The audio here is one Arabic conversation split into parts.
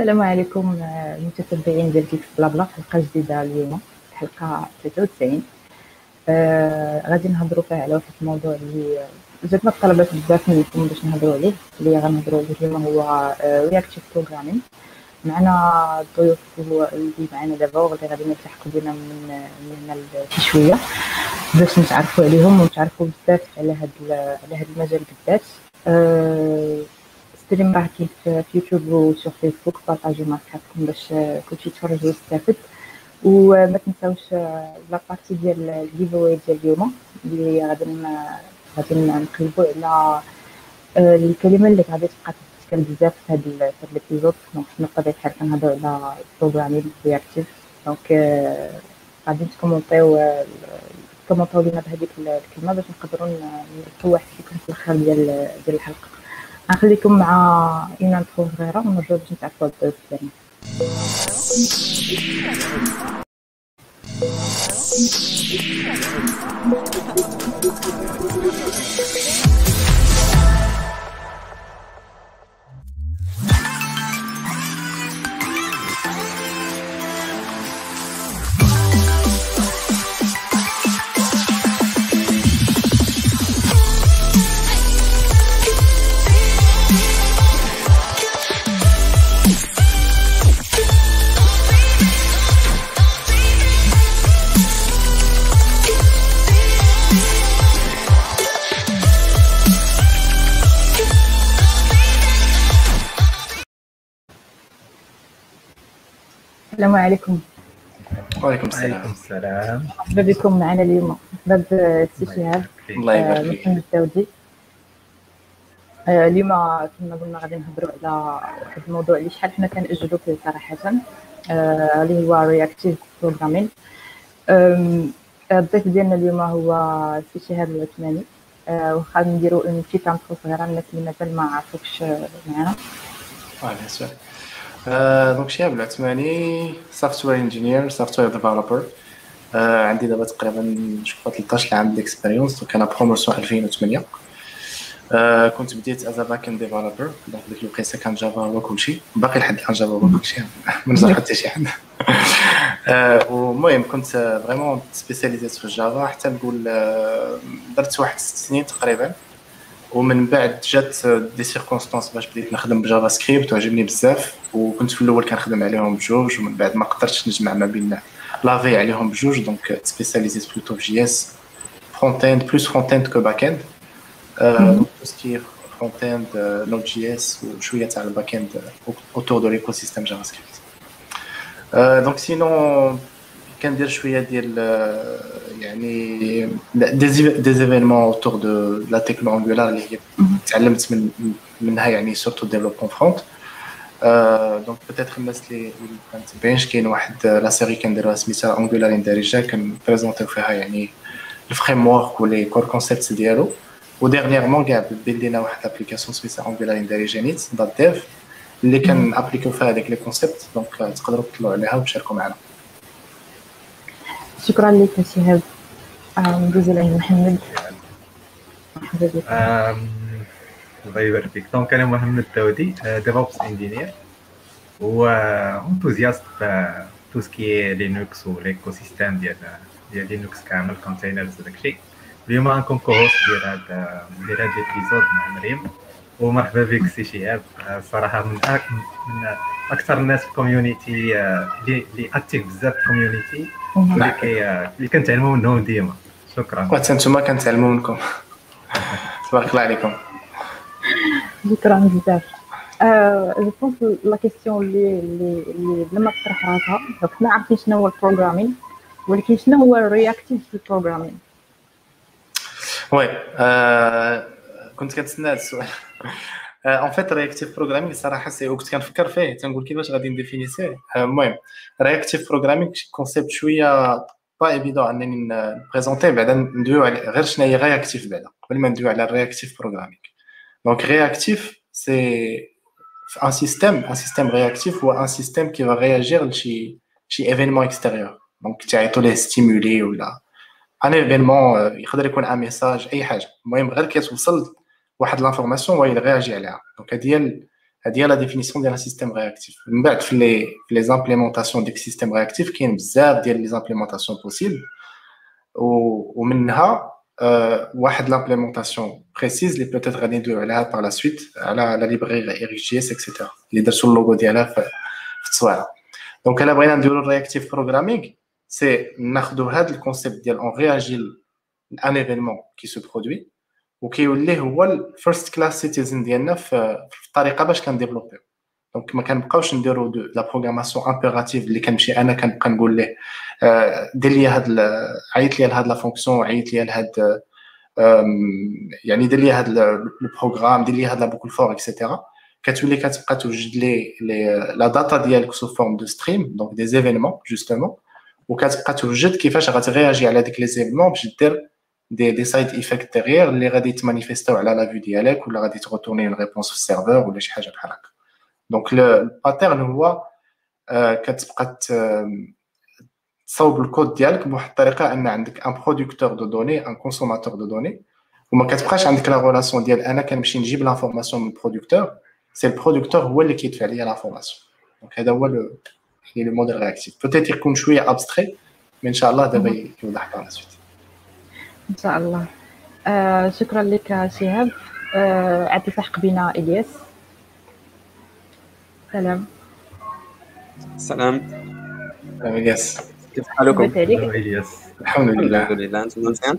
السلام عليكم آه، المتتبعين ديال Geeksblabla حلقة جديدة اليوم حلقة 93 آه غادي نهضروا فيها على واحد الموضوع اللي جاتنا الطلبات بزاف منكم باش نهضروا عليه اللي غنهضروا عليه اليوم هو reactive آه، programming معنا الضيوف اللي معنا دابا واللي غادي يلتحقوا بنا من من هنا شي شوية باش نتعرفوا عليهم ونتعرفوا بزاف على هاد على هاد المجال بالذات. أه stream راه في يوتيوب و sur فيسبوك بارطاجيو مع صحابكم باش كلشي يتفرج ويستافد وما تنساوش la partie ديال ال giveaway ديال اليوم اللي غادي غادي نقلبوا على الكلمة اللي غادي تبقى تتكلم بزاف في هذا في هذا ال épisode donc بطبيعه الحال كنهضروا على ال programming reactive donc غادي نكومونسيو كومونطيو لينا بهذيك الكلمة باش نقدروا نربحوا واحد فيكم في الآخر ديال ديال الحلقة غنخليكم مع une صغيره ونرجعو باش نتعرفوا على الضيوف ديالنا السلام عليكم. وعليكم السلام. وعليكم السلام. مرحبا بكم معنا اليوم مرحبا بسي شهاب الله يبارك فيك. محمد الداودي. اليوم كما قلنا غادي نهضروا على واحد الموضوع اللي شحال حنا كنأجلوا فيه صراحة. آه، اللي هو reactive programming الضيف ديالنا اليوم هو سي شهاب العثماني. آه، واخا نديروا une intro صغيرة الناس اللي مازال ما عرفوكش معنا. donc شهاب العثماني software engineer software developer عندي دابا تقريبا شوف 13 عام d'expérience donc أنا promotion 2008 uh, كنت بديت as back-end developer donc ديك الوقيته كان Java هو كلشي. باقي لحد الآن Java هو كلشي ما نزل حتى شي حد. المهم كنت vraiment سبيسياليزيت في ال Java حتى نقول درت واحد ست سنين تقريبا. ومن بعد جات des circonstances باش بديت نخدم ب JavaScript وعجبني بزاف وكنت في الأول كنخدم عليهم بجوج ومن بعد ما قدرتش نجمع ما بين لافي عليهم بجوج donc سبيسياليزيت plutôt في JS front-end plus front-end que back-end donc ce qui front-end Node JS وشويه تاع ال back-end autour de l'écosystème JavaScript donc sinon كندير شوية ديال يعني des événements autour de la techno Angular اللي هي تعلمت من منها يعني surtout développement front donc peut-être الناس اللي ما متبعينش كاين واحد la série كنديروها سميتها Angular in دارجه كنبريزونتيو فيها يعني ال framework و les core concepts ديالو. و dernièrement كاع بلدينا واحد l'application سميتها Angular in دارجه نيت dot dev اللي كنابليكيو فيها هذيك les concepts donc تقدروا تطلعوا عليها وتشاركوا معنا. شكرا لك شهاب على محمد مرحبا بك الله يبارك فيك donc أنا محمد داودي DevOps engineer و enthusiast في tout ce qui Linux و l'écosystème ديال ديال Linux كامل containers وداك الشيء اليوم غنكون co-host ديال هذا ديال هذا ال episode مع مريم ومرحبا بك سي شهاب الصراحه من من أكثر الناس في ال community اللي active بزاف في ال community اللي اللي كنتعلموا منهم ديما. شكرا. وحتى نتوما كنتعلموا منكم. تبارك الله عليكم. شكرا بزاف. je pense la question اللي اللي اللي بلا ما تطرح راسها donc حنا عارفين شنو هو ال programming ولكن شنو هو ال reactive في ال programming oui كنت كنتسنى هذا السؤال. en fait reactive programming صراحة c'est كنت كنفكر فيه تنقول كيفاش غادي نديفينيسيه المهم reactive programming concept شوية pas évident انني نبريزونتي بعدا ندويو على غير شنو هي reactive بعدا قبل ما ندويو على ال reactive programming donc réactif c'est un système un système réactif هو un système qui va réagir لشي شي événement extérieur donc تعيطوا ليه stimuli ولا un événement يقدر يكون un message اي حاجة المهم غير كيتوصل واحد l'information هو يرياجي عليها donc هذه هي هذه هي la définition ديال système réactif من بعد في les في les implémentations ديك système réactif كاين بزاف ديال les implémentations possibles ومنها واحد l'implémentation précise اللي peut-être غادي ندويو عليها par la suite على la library RxJS et cetera اللي درتو اللوغو ديالها في التصويره دونك الا بغينا نديرو ال reactive programming c'est ناخدو هاد ال concept ديال on réagit à un événement qui se produit وكيولي هو ال first class citizen ديالنا في الطريقة باش كنديفلوبيو. donc ما كنبقاوش نديرو la programmation impérative اللي كنمشي أنا كنبقى نقول ليه دير لي هاد عيط لي لهاد la fonction عيط لي لهاد يعني دير لي هاد ال programme دير لي هاد la boucle for et cetera كتولي كتبقى توجد لي la data ديالك sous forme de stream donc des événements justement وكتبقى توجد كيفاش غترياجي على ديك les événements باش دير des des side effects ديغيغ اللي غادي تمانيفيستاو على la vue ديالك ولا غادي تغوتورني une réponse في ال serveur ولا شي حاجة بحال هكا donc ال pattern هو كتبقى تصاوب الكود ديالك بواحد الطريقة ان عندك un producteur de données un consommateur de données وما كتبقاش عندك la relation ديال أنا كنمشي نجيب l'information من ال producteur c'est ال producteur هو اللي كيدفع ليا l'information donc هذا هو le modèle réactif peut-être يكون شوية abstrait mais ان شاء الله دابا يوضح par la suite إن شاء الله. آه شكرا لك شهاب. آه عاد بنا إلياس. سلام. سلام. سلام إلياس. كيف حالكم؟ إلياس. الحمد لله. الحمد لله. أنتم مزيان؟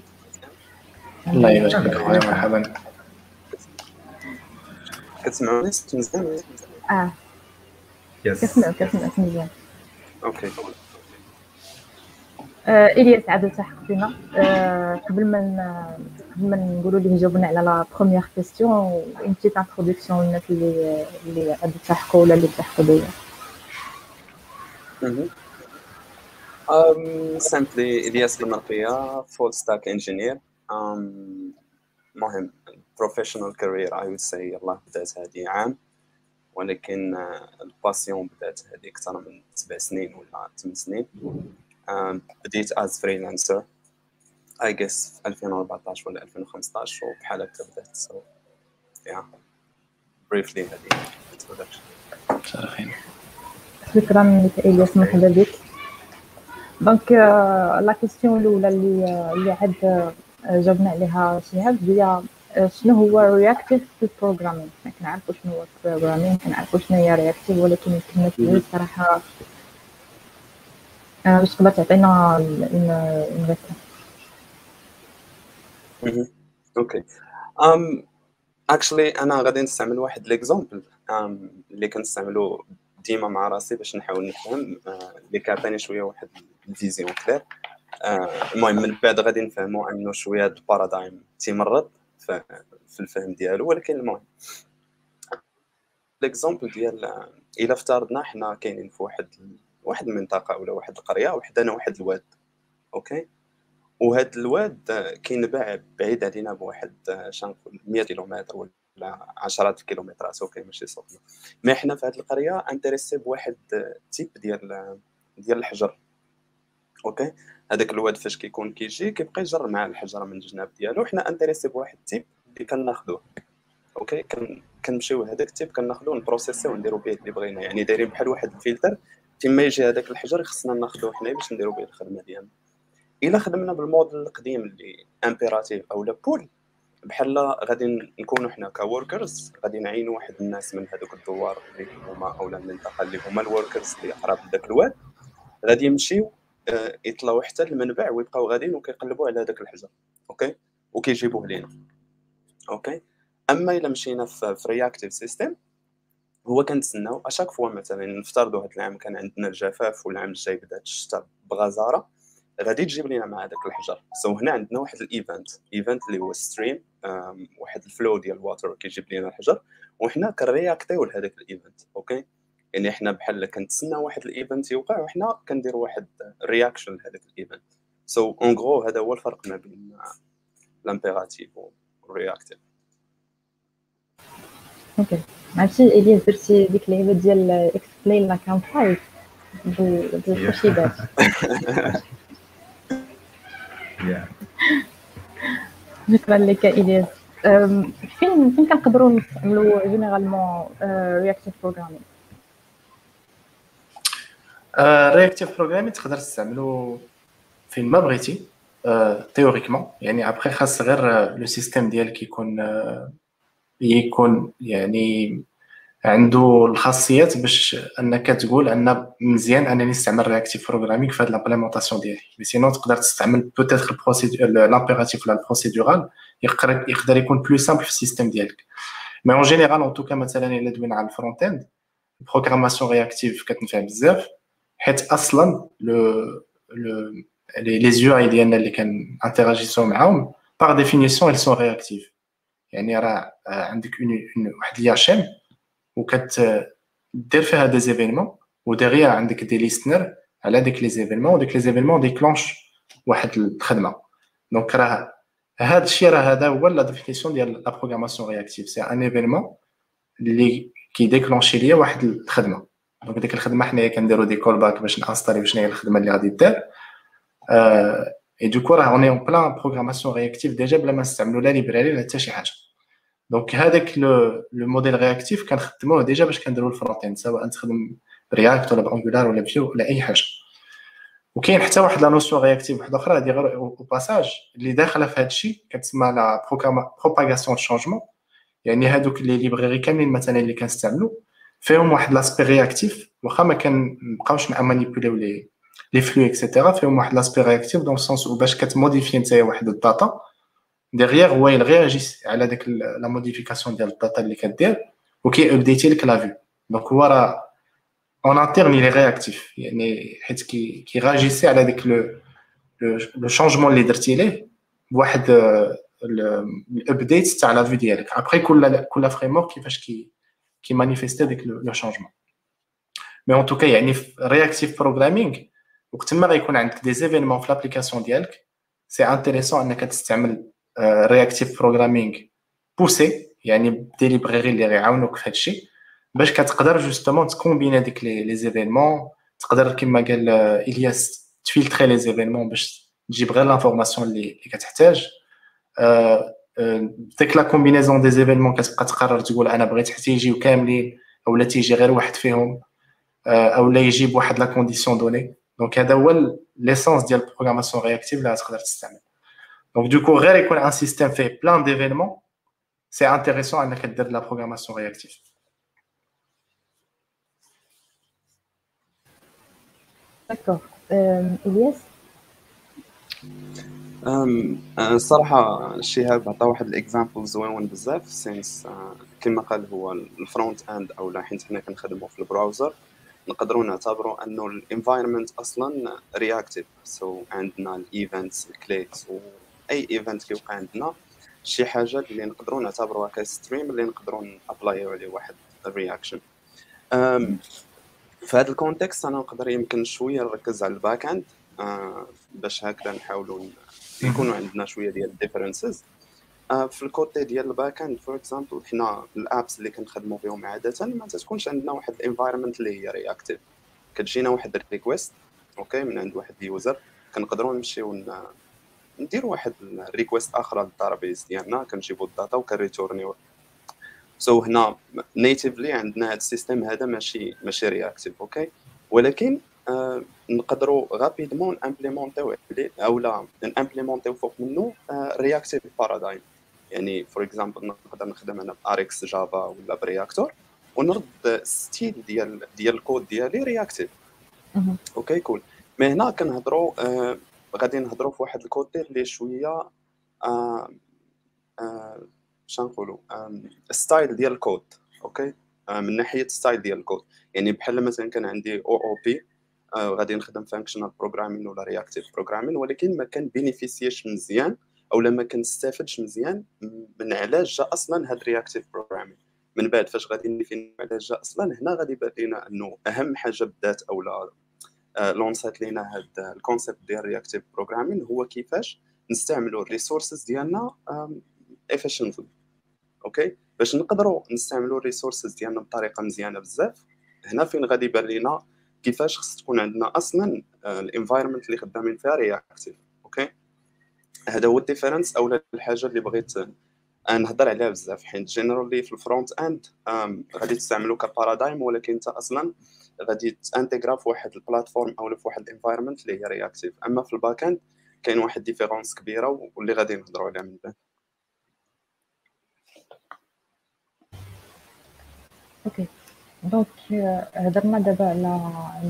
الله يبارك فيك مرحبا. كتسمعوني مزيان؟ آه. yes كنسمعك كنسمعك مزيان ok. إلياس عاد التحق بنا آه قبل ما قبل ما نقولوا ليه جاوبنا على la première question une petite introduction للناس اللي اللي غادي يلتحقوا ولا اللي التحقوا بيا Um, simply إلياس المرقية full stack engineer. um, مهم. professional career I would say يلا بدأت هذه عام. ولكن الباسيون بدأت هذه أكثر من سبع سنين ولا ثمان سنين. بديت as freelancer. I guess في 2014 ولا 2015 وبحال هكا بدأت. So yeah. Briefly هذه شرفين شكرا لك إلياس مرحبا بك. donc la question الأولى اللي اللي عاد جاوبنا عليها شهاب هي شنو هو réactif في ال programming حنا كنعرفوا شنو هو ال programming كنعرفوا شنو هي réactif ولكن الكلمة ديالي صراحة باش تقدر تعطينا اون OK. أم actually أنا غادي نستعمل واحد l'exemple اللي كنستعملو ديما مع راسي باش نحاول نفهم. اللي كيعطيني شوية واحد ال vision claire. المهم من بعد غادي نفهموا انه شوية ال paradigm تيمرض في الفهم ديالو. ولكن المهم l'exemple ديال إلا افترضنا حنا كاينين في واحد واحد المنطقة ولا واحد القرية وحدنا واحد الواد OK؟ وهاد الواد كاين بعيد علينا بواحد شنقول 100 كيلومتر ولا عشرات الكيلومترات OK ماشي سوقنا mais حنا في هاد القرية intéressés بواحد type ديال ديال الحجر OK؟ هذاك الواد فاش كيكون كيجي كيبقى يجر مع الحجره من الجناب ديالو. حنا intéressés بواحد ال type اللي كناخذوه OK؟ كن كنمشيو هذاك ال type كناخذوه نبروسيسيو ونديرو به اللي بغينا. يعني دايرين بحال واحد الفلتر تما يجي هذاك الحجر خصنا ناخذوه حنا باش نديرو به الخدمة ديالنا. إلا خدمنا بالموديل القديم اللي impératif أو pull بحال غادي نكونوا حنا ك workers غادي نعينوا واحد الناس من هذوك الدوار اللي هما اولا المنطقة اللي هما ال workers اللي قراب لذاك الواد. غادي يمشيو يطلعوا حتى المنبع ويبقاو غاديين وكيقلبوا على هذاك الحجر OK؟ وكيجيبوه لينا OK؟ أما إلا مشينا في reactive system هو كنتسناو à chaque fois مثلا نفترضوا هذا العام كان عندنا الجفاف والعام الجاي بدات الشتاء بغزارة غادي تجيب لنا مع هذاك الحجر. so so هنا عندنا واحد ال event event اللي هو stream واحد ال flow ديال ال water كيجيب لنا الحجر وحنا كنرياكتيو لهذاك ال event OK يعني حنا بحال كنتسنى واحد ال event يوقع وحنا كنديروا واحد reaction لهذاك ال event so en gros هذا هو الفرق ما بين ال impératif وال réactif. OK. عرفتي إلياس درتي ديك اللعيبة ديال explain like I'm five بالخشيبات شكرا لك إلياس. فين فين كنقدروا نستعملوا généralement reactive programming reactive programming تقدر تستعملو فين ما بغيتي théoriquement يعني ابخي خاص غير le système ديالك يكون يكون يعني عنده الخاصيات باش انك تقول أن مزيان أنني نستعمل reactive programming في هاد l'implémentation ديالي. mais sinon تقدر تستعمل peut-être l'impératif ولا ال procédural يقدر يكون plus simple في ال système ديالك. mais en général en tout cas مثلا إلا دوينا على ال front-end ال programmation réactive كتنفع بزاف حيت أصلا le le les UI ديالنا اللي كان interagissiو معاهم par définition ils sont réactifs يعني راه عندك واحد l'IHM وكتدير فيها des événements و déjà عندك des listeners على ديك les événements وديك les événements déclenchent واحد الخدمة. donc راه هذا الشيء راه هذا هو la définition ديال la programmation réactive c'est un événement اللي كيديكلونشي ليا واحد الخدمة. دونك ديك الخدمة حنايا كنديرو دي كول باك باش نانستاليو شنو هي الخدمة اللي غادي دير. اي دوكو راه اوني اون بلان بروغراماسيون رياكتيف ديجا بلا ما نستعملو لا ليبراري لا حتى شي حاجة دونك هذاك لو موديل رياكتيف كنخدموه ديجا باش كنديرو الفرونت اند سواء تخدم رياكت ولا بانجولار ولا فيو ولا اي حاجة وكاين حتى واحد لا نوسيون رياكتيف واحدة أخرى هذه غير أو باساج اللي داخله في هذا الشيء كتسمى لا propagation changement يعني هذوك les libraries كاملين مثلا اللي كنستعملو فيهم واحد l'aspect réactif واخا ما كنبقاوش مع manipuliو les les flux et cetera فيهم واحد l'aspect réactif dans le sens باش كتموديفي نتايا واحد الdata ديغيغ هو يرياجيس على داك la modification ديال ال data اللي كدير وكي ابديتي لك la vue donc هو راه en interne il est réactif. يعني حيت كي كيغاجيسي على داك le le changement اللي درتي ليه بواحد ال update تاع la vue ديالك ابخي كل كل framework كيفاش كي كي مانيفيستي داك le changement mais en tout cas يعني في reactive programming وقت ما غيكون عندك des événements في l'application ديالك c'est intéressant انك تستعمل reactive programming poussé يعني ب des libraries اللي غيعاونوك في هادشي باش كتقدر justement تكومبينا ديك les événements تقدر كما قال الياس تفلتري les événements باش تجيب غير l'information اللي اللي كتحتاج ديك la combinaison d'événements كتبقى تقرر تقول أنا بغيت حتى يجيو كاملين اولا تيجي غير واحد فيهم اولا يجيب واحد la condition donnée donc هذا هو l'essence ديال ال programmation réactive اللي تقدر تستعمل Donc, du coup, غير un système fait plein d'événements, c'est intéressant à de la programmation réactive. D'accord. Euh, Elias الصراحه شهاب عطى واحد ال example زوين بزاف since كما قال هو ال front end أو لا حيت حنا كنخدموا في ال browser نقدروا نعتبروا انه ال environment أصلا reactive so عندنا ال events ال clicks أي event كيوقع عندنا شي حاجة اللي نقدروا نعتبروها ك stream اللي نقدروا ن apply و عليه واحد ال reaction في هذا ال context أنا نقدر يمكن شوية نركز على ال back end باش هكذا نحاولوا يكونوا عندنا شوية ديال ال differences في ال côté ديال ال back end for example حنا ال apps اللي كنخدموا بهم عادة ما تكونش عندنا واحد ال environment اللي هي reactive كتجينا واحد ال request okay من عند واحد ال user كنقدروا نمشيو ندير واحد request أخرى لل database ديالنا كنجيبو ال data وكن retourner و so هنا natively عندنا هذا ال system هذا ماشي ماشي reactive okay ولكن آه نقدروا rapidement implémenter و أو لا implémenter و فوق منه reactive آه paradigm يعني for example نقدر نخدم أنا ب RxJava ولا ب Reactor ونرد style ديال ديال الكود ديالي reactive okay كول مي هنا كنهضروا آه غادي نهضروا في واحد ال côté اللي شوية آه آه نقولوا style ديال ال code. okay آه من ناحية style ديال الكود. يعني بحال مثلا كان عندي OOP آه غادي نخدم functional programming ولا reactive programming ولكن ما كان bénéficier ش مزيان أو ما كنستافدش مزيان من علاش جا أصلا هاد reactive programming من بعد فاش غادي نفين علاش جا أصلا هنا غادي يبان لينا أنه أهم حاجة بدات أو لا lancer ات لينا هاد ال concept ديال reactive programming هو كيفاش نستعملوا ال resources ديالنا efficiently okay؟ باش نقدروا نستعملوا ال resources ديالنا بطريقة مزيانة بزاف هنا فين غادي يبان لينا كيفاش خص تكون عندنا أصلا ال environment اللي خدامين فيها reactive okay؟ هذا هو ال difference أو الحاجة اللي بغيت نهضر عليها بزاف حيت generally في ال front end غادي تستعملو ك paradigm ولكن انت أصلا غادي ت intégrer في واحد ال platform أو في واحد ال environment اللي هي reactive أما في ال back end كاين واحد différence كبيرة واللي غادي نهضروا عليها من بعد. okay donc هضرنا دابا على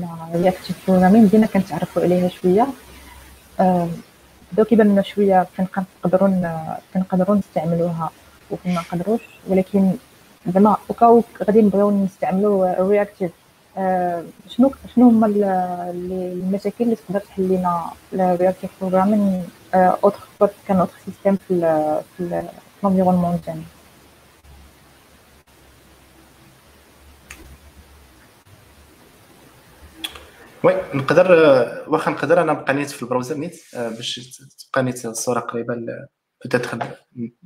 على reactive programming بدينا كنتعرفوا عليها شوية. بداو كيبان لنا شوية كنقدروا فين نقدروا نستعملوها وفين ما نقدروش ولكن زعما au cas où غادي نبغيو نستعملوا reactive آه شنو شنو هما المشاكل اللي تقدر تحل لنا ال reactive programming autre qu'un autre système في في l'environnement ديالنا oui نقدر واخا نقدر أنا نبقى نيت في ال browser نيت باش تبقى نيت الصورة قريبة peut-être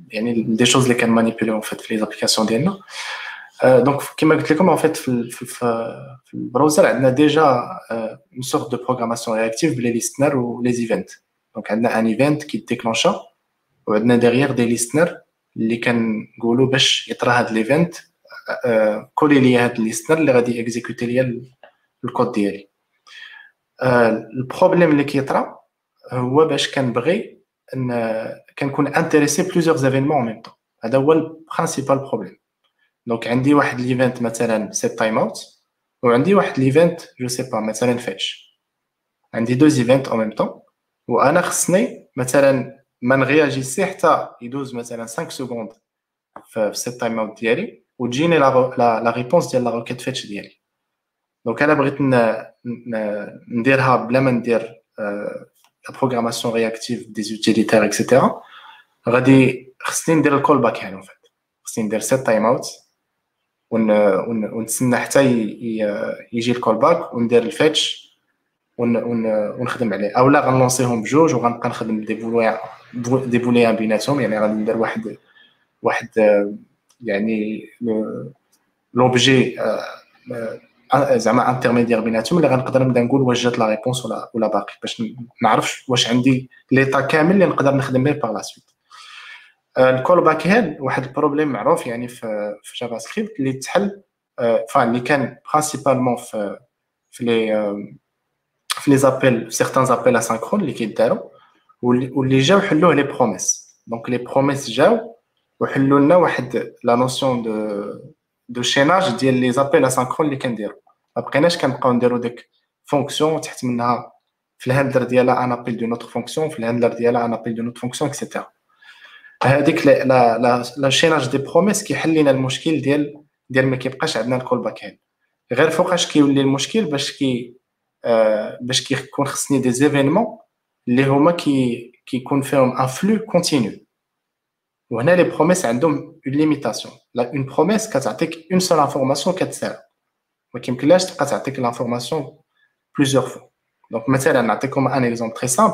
يعني des choses اللي كان manipuler vite في les applications ديالنا donc كيما قلت لكم en fait في, في, ال browser عندنا déjà une sorte de programmation réactive ب les listeners و les events donc عندنا un event كي déclencher وعندنا derrière des listeners اللي كنقولوا باش يطرا هاد l'event كولي لي هاد ال listener اللي غادي exécuter ليا الكود ديالي. ال problème اللي كيطرا هو باش كنبغي إن كنكون intéressé plusieurs événements même temps هذا هو ال principal problème donc عندي واحد l'event مثلا setTimeout وعندي واحد l'event je sais pas مثلا fetch عندي deux events au même temps وأنا خصني مثلا ما نغياجيسي حتى يدوز مثلا 5 secondes في ال setTimeout ديالي وتجيني la réponse ديال la requête fetch ديالي. donc أنا بغيت نديرها بلا ما ندير la programmation réactive des utilitaires et cetera غادي خصني ندير ال callback يعني فات خصني ندير setTimeout ونتسنى حتى يجي ال callback وندير ال fetch ونخدم عليه اولا غن lancer هم بجوج وغنبقى نخدم des booléens بيناتهم يعني غادي ندير واحد واحد يعني l'objet زعما intermédiaire بيناتهم. اللي غنقدر نبدا نقول واش جات la réponse ولا ولا باقي. باش نعرف واش عندي l'état كامل اللي نقدر نخدم به par la suite ال callback هاد واحد ال problème معروف يعني في في JavaScript اللي تحل فان اللي كان principalement في في لي في les appels certains appels asynchrones اللي كيداروا واللي جاو حلوة les promises donc les promises جاو وحلوا لنا واحد la notion de de chaînage ديال les appels asynchrones اللي كنديرو ما بقيناش كنبقاو نديرو ديك fonction تحت منها في ال handler ديالها un appel d'une autre fonction في ال handler ديالها un appel d'une autre fonction et cetera هذيك la la la chaînage des promises كيحل لنا المشكل ديال ديال ما كيبقاش عندنا ال callback هاد غير فوقاش كيولي المشكل باش كي آه باش كيكون خصني des événements اللي هما كي كيكون فيهم un flux continu وهنا les promises عندهم une limitation لا une promise كتعطيك une seule information كتساوي ما كيمكنلاش تبقى تعطيك l'information plusieurs fois donc مثلا نعطيكم un exemple très simple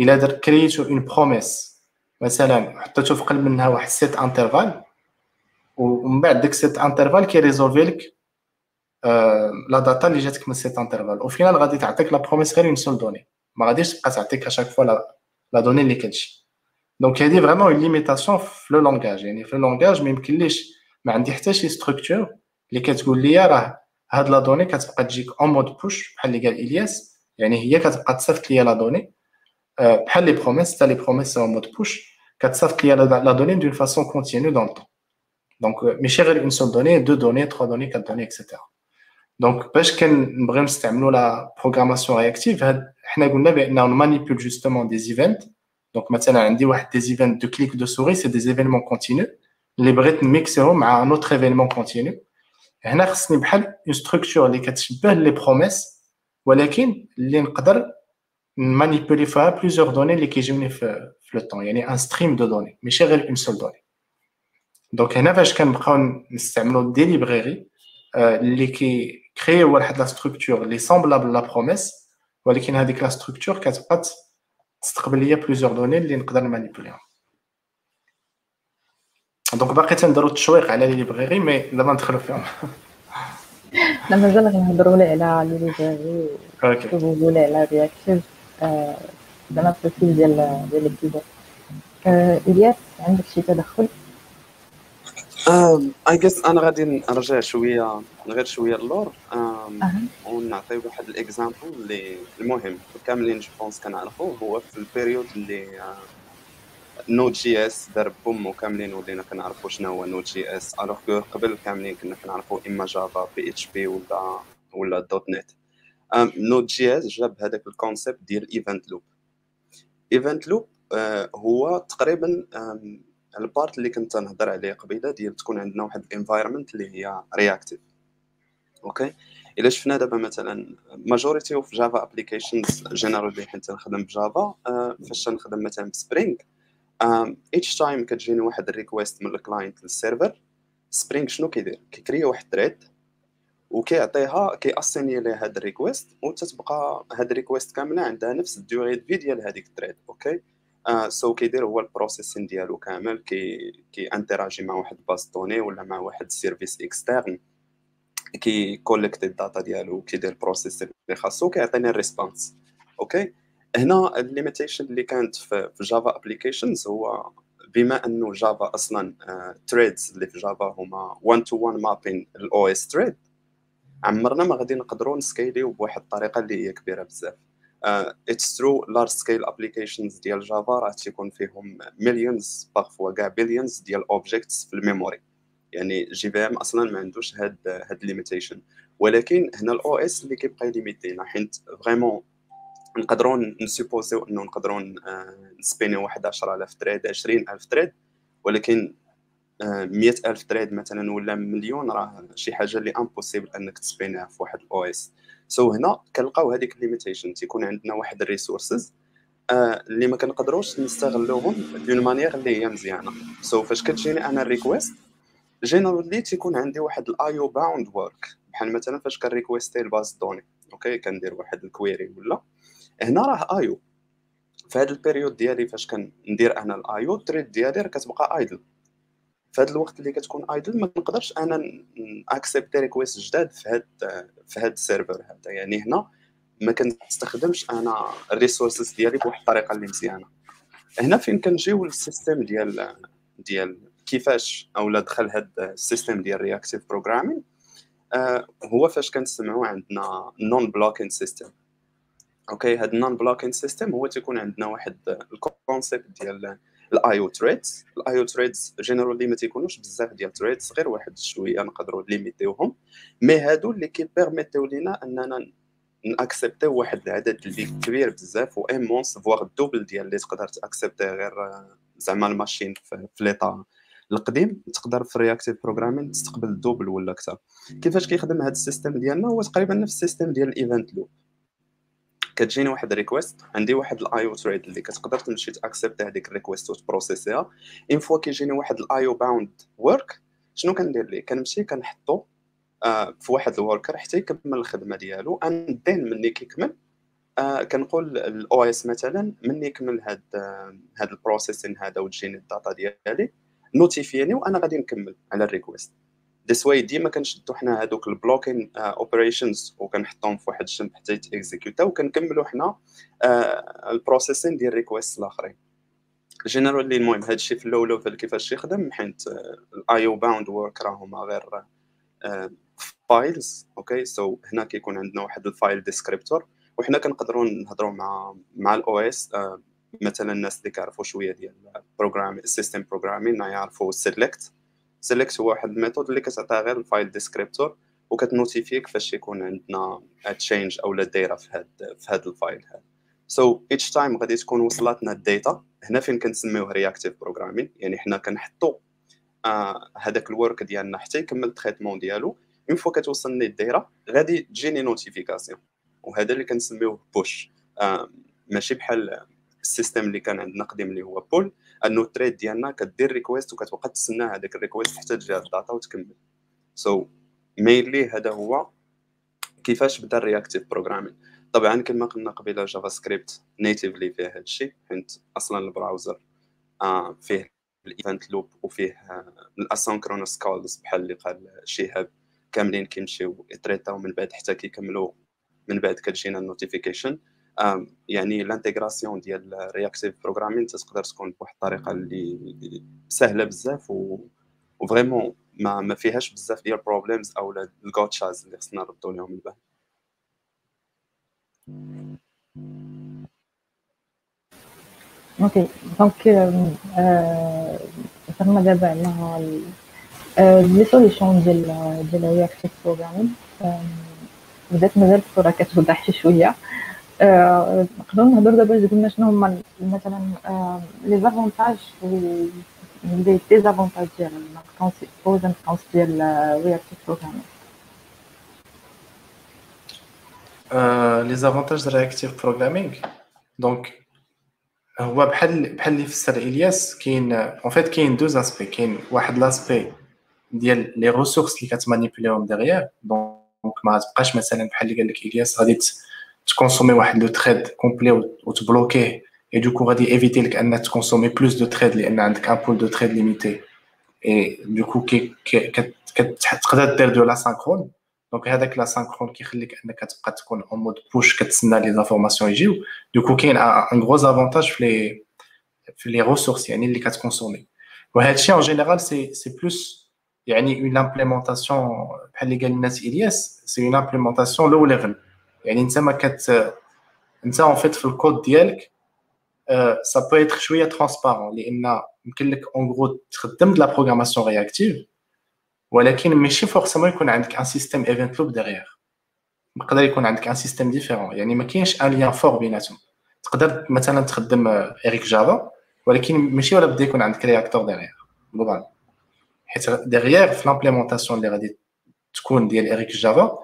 الا درت كرييتو une promise مثلا حطيتو في قلب منها واحد set interval ومن بعد ديك set interval كيريزولفي لك la data اللي جاتك من set interval au final غادي تعطيك la promise غير une seule donnée ما غاديش تبقى تعطيك à chaque fois la donnée اللي كتجي donc هذه vraiment une limitation في le langage يعني في le langage ما يمكنليش ما عندي حتى شي structure اللي كتقول لي راه هاد la donnée كتبقى تجيك en mode push بحال اللي قال إلياس. يعني هي كتبقى تصيفط ليا la donnée. بحال les promises حتى les promises en mode push كتصيفط ليا la donnée d'une façon continue dans le temps donc ماشي غير une seule donnée deux données trois données quatre données et cetera donc باش كنبغيو نستعملوا la programmation réactive حنا قلنا بأن manipule justement des events donc مثلا عندي واحد des events de clic de souris c'est des événements continus اللي بغيت نميكسيهم مع un autre événement continu هنا خصني بحال une structure اللي كتشبه les promises ولكن اللي نقدر نمانيبولي فيها plusieurs données اللي كيجيوني في في le temps يعني un stream de données ماشي غير une seule donnée donc هنا فاش كنبقاو نستعملوا des librairies اللي كي كريو واحد la structure اللي semblable la promise ولكن هذيك la structure كتبقى تستقبل ليا plusieurs données اللي نقدر نمانيبوليهم donc باقي تنديرو التشويق على les librairies mais دابا ندخلو فيهم. لا مازال غنهضروا لي على les librairies. Okay. وغنقول على reactive زعما في ال field ديال ديال ال keyboard إلياس عندك شي تدخل؟ اي جيس أنا غادي نرجع شوية غير شوية اللور. ونعطي واحد ال example اللي المهم. كاملين je pense كنعرفوه هو في ال période اللي Node.js دار boom وكاملين ولينا كنعرفوا شنو هو Node.js alors que قبل كاملين كنا كنعرفوا إما Java PHP ولا ولا. .NET Node.js جاب هذاك ال concept ديال event loop event loop هو تقريبا ال part اللي كنت نهضر عليه قبيلة ديال تكون عندنا واحد ال environment اللي هي reactive Okay؟ إلا شفنا دابا مثلا majority of Java applications généralement حيت نخدم ب Java فاش نخدم مثلا ب Spring each time كتجيني واحد ال request من ال client لل server Spring شنو كيدير؟ كيكري واحد thread وكيعطيها كياسيني لها هاد ال request وتتبقى هاد ال request كاملة عندها نفس ال durée de vie ديال هذيك التريد أوكي سو uh, so كيدير هو ال processing ديالو كامل كي كي انتراجي مع واحد base de données ولا مع واحد service externe كي collect ال data ديالو كيدير ال process اللي خاصو كيعطيني ال response okay هنا ال limitation اللي كانت في Java applications هو بما أنه Java أصلا threads uh, اللي في Java هما 1 to 1 مابين ال OS thread عمرنا ما غادي نقدروا نسكيليو بواحد الطريقة اللي هي كبيرة بزاف. It's true large scale applications ديال Java راه تيكون فيهم millions parfois كاع billions ديال objects في ال memory. يعني JVM أصلا ما عندوش هاد هاد limitation ولكن هنا ال OS اللي كيبقى ليميتينا حيت vraiment نقدروا نسيبوزيو انه نقدروا نسبيني واحد 10000 thread 20000 thread ولكن 100000 تريد مثلا ولا مليون راه شي حاجة اللي impossible أنك تسبينيها في واحد ال OS. So هنا كنلقاو هذيك ال limitation تيكون عندنا واحد ال resources آه اللي ما كنقدروش نستغلوهم d'une manière اللي هي مزيانة. So so فاش كتجيني أنا ال request généralement تيكون عندي واحد ال IO bound work بحال مثلا فاش كنريكويستي ال base de données okay؟ كندير واحد ال query ولا هنا راه IO. في هذا ال période ديالي فاش كندير أنا ال IO ال thread ديالي راه كتبقى idle. في هذا الوقت اللي كتكون idle ما نقدرش أنا accepter request جداد في هذا في هذا ال server هذا. يعني هنا ما كنستخدمش أنا ال resources ديالي بواحد الطريقة اللي مزيانة. هنا فين كنجيو لل system ديال ديال كيفاش اولا دخل هذا ال system ديال reactive programming آه هو فاش كنسمعوا عندنا non-blocking system okay هذا ال non-blocking system هو تيكون عندنا واحد ال concept ديال ال IO threads ال IO threads généralement ما تيكونوش بزاف ديال threads غير واحد شوية نقدروا ليميتيوهم mais هادو اللي كيبيرميتيو لينا أننا ناكسبتيو واحد العدد اللي كبير بزاف و à mon sens voire ال double ديال اللي تقدر تاكسبتي غير زعما ال machine في l'état القديم. تقدر في ال reactive programming تستقبل ال double ولا أكثر. كيفاش كيخدم هذا ال system ديالنا؟ هو تقريبا نفس ال system ديال ال event loop كتجيني واحد ال request عندي واحد ال IO thread اللي كتقدر تمشي تأكسبت هذيك ال request وتبروسيسيها une fois كيجيني واحد ال IO bound work شنو كندير ليه؟ كنمشي كنحطو آه في واحد ال worker حتى يكمل الخدمة ديالو. And then مني كيكمل آه كنقول ال OS مثلا مني يكمل هاد آه هاد ال processing هذا وتجيني ال data ديالي نوتيفيني وأنا غادي نكمل على ال request this way ديما كنشدو حنا هادوك ال blocking operations وكنحطهم في واحد الجنب حتى يتيكزيكوتا وكنكملوا حنا ال processing ديال ال request الآخرين. جينيرالي المهم هادشي في ال low level كيفاش يخدم حيت ال IO bound work راهما غير files أوكي so هنا كيكون عندنا واحد ال file descriptor وحنا كنقدروا نهضروا مع مع ال OS مثلا الناس اللي كيعرفوا شوية ديال ال program ال system programming يعرفوا select select هو واحد ال method اللي كتعطيها غير ال file descriptor وكت notify ك فاش يكون عندنا change أو data في هاد في هاد ال file هذا. so each time غادي تكون وصلتنا ال data هنا فين كنسميوه reactive programming يعني حنا كنحطوا هذاك آه ال work ديالنا حتى يكمل ال traitement ديالو. une fois كتوصلني ال data غادي تجيني notification وهذا اللي كنسميوه push آه ماشي بحال ال system اللي كان عندنا قديم اللي هو pull انه ال thread ديالنا كدير request وكتبقى تسنى هذاك ال request حتى تجي ال data وتكمل. so so, mainly هذا هو كيفاش بدأ ال reactive programming طبعا كما قلنا قبيلة جافا سكريبت natively فيه هذا الشيء حيت أصلا ال browser آه فيه ال event loop وفيه آه ال asynchronous calls بحال اللي قال شهاب كاملين كيمشيو ي traiter او من بعد حتى كيكملوا من بعد كتجينا ال notification يعني ال intégration ديال reactive programming تقدر تكون بواحد الطريقة اللي سهلة بزاف و و vraiment ما ما فيهاش بزاف ديال problems أو ال gotchas اللي خصنا نردو لهم البال أوكي donc فما دابا عندنا les solutions ديال ديال reactive programming بدات مازال الصورة كتوضح شي شوية نقدروا نهضروا دابا قلنا شنو هما مثلا les avantages les désavantages ديال pros and cons ديال reactive programming les avantages reactive programming donc هو بحال بحال اللي فسر إلياس كاين en fait كاين deux aspects كاين واحد l'aspect ديال les ressources اللي كت manipuler يهم derrière donc ما تبقاش مثلا بحال اللي قال لك إلياس غادي ت consommer واحد le thread complet وت bloquer يه et du coup غادي éviter لك انك ت consommer plus de threads لأن عندك un pool de threads limité et du coup كي كتقدر دير de l'asynchrone donc هذاك l'asynchrone كيخليك انك تبقى تكون en mode push كتسنى les informations يجيو du coup كاين un gros avantage في les في les ressources يعني اللي كت consommer وهذا الشيء en général c'est c'est plus يعني une implémentation بحال اللي قال الناس الياس c'est une implémentation low level يعني انت ما كت انت en fait في الكود ديالك ça peut être شوية transparent لأن يمكن لك en gros تخدم la programmation réactive ولكن ماشي forcément يكون عندك un système event loop derrière يقدر يكون عندك un système différent يعني ما كاينش un lien fort بيناتهم. تقدر مثلا تخدم RxJava ولكن ماشي ولا بدا يكون عندك reactor derrière حيت derrière في l'implémentation اللي غادي تكون ديال RxJava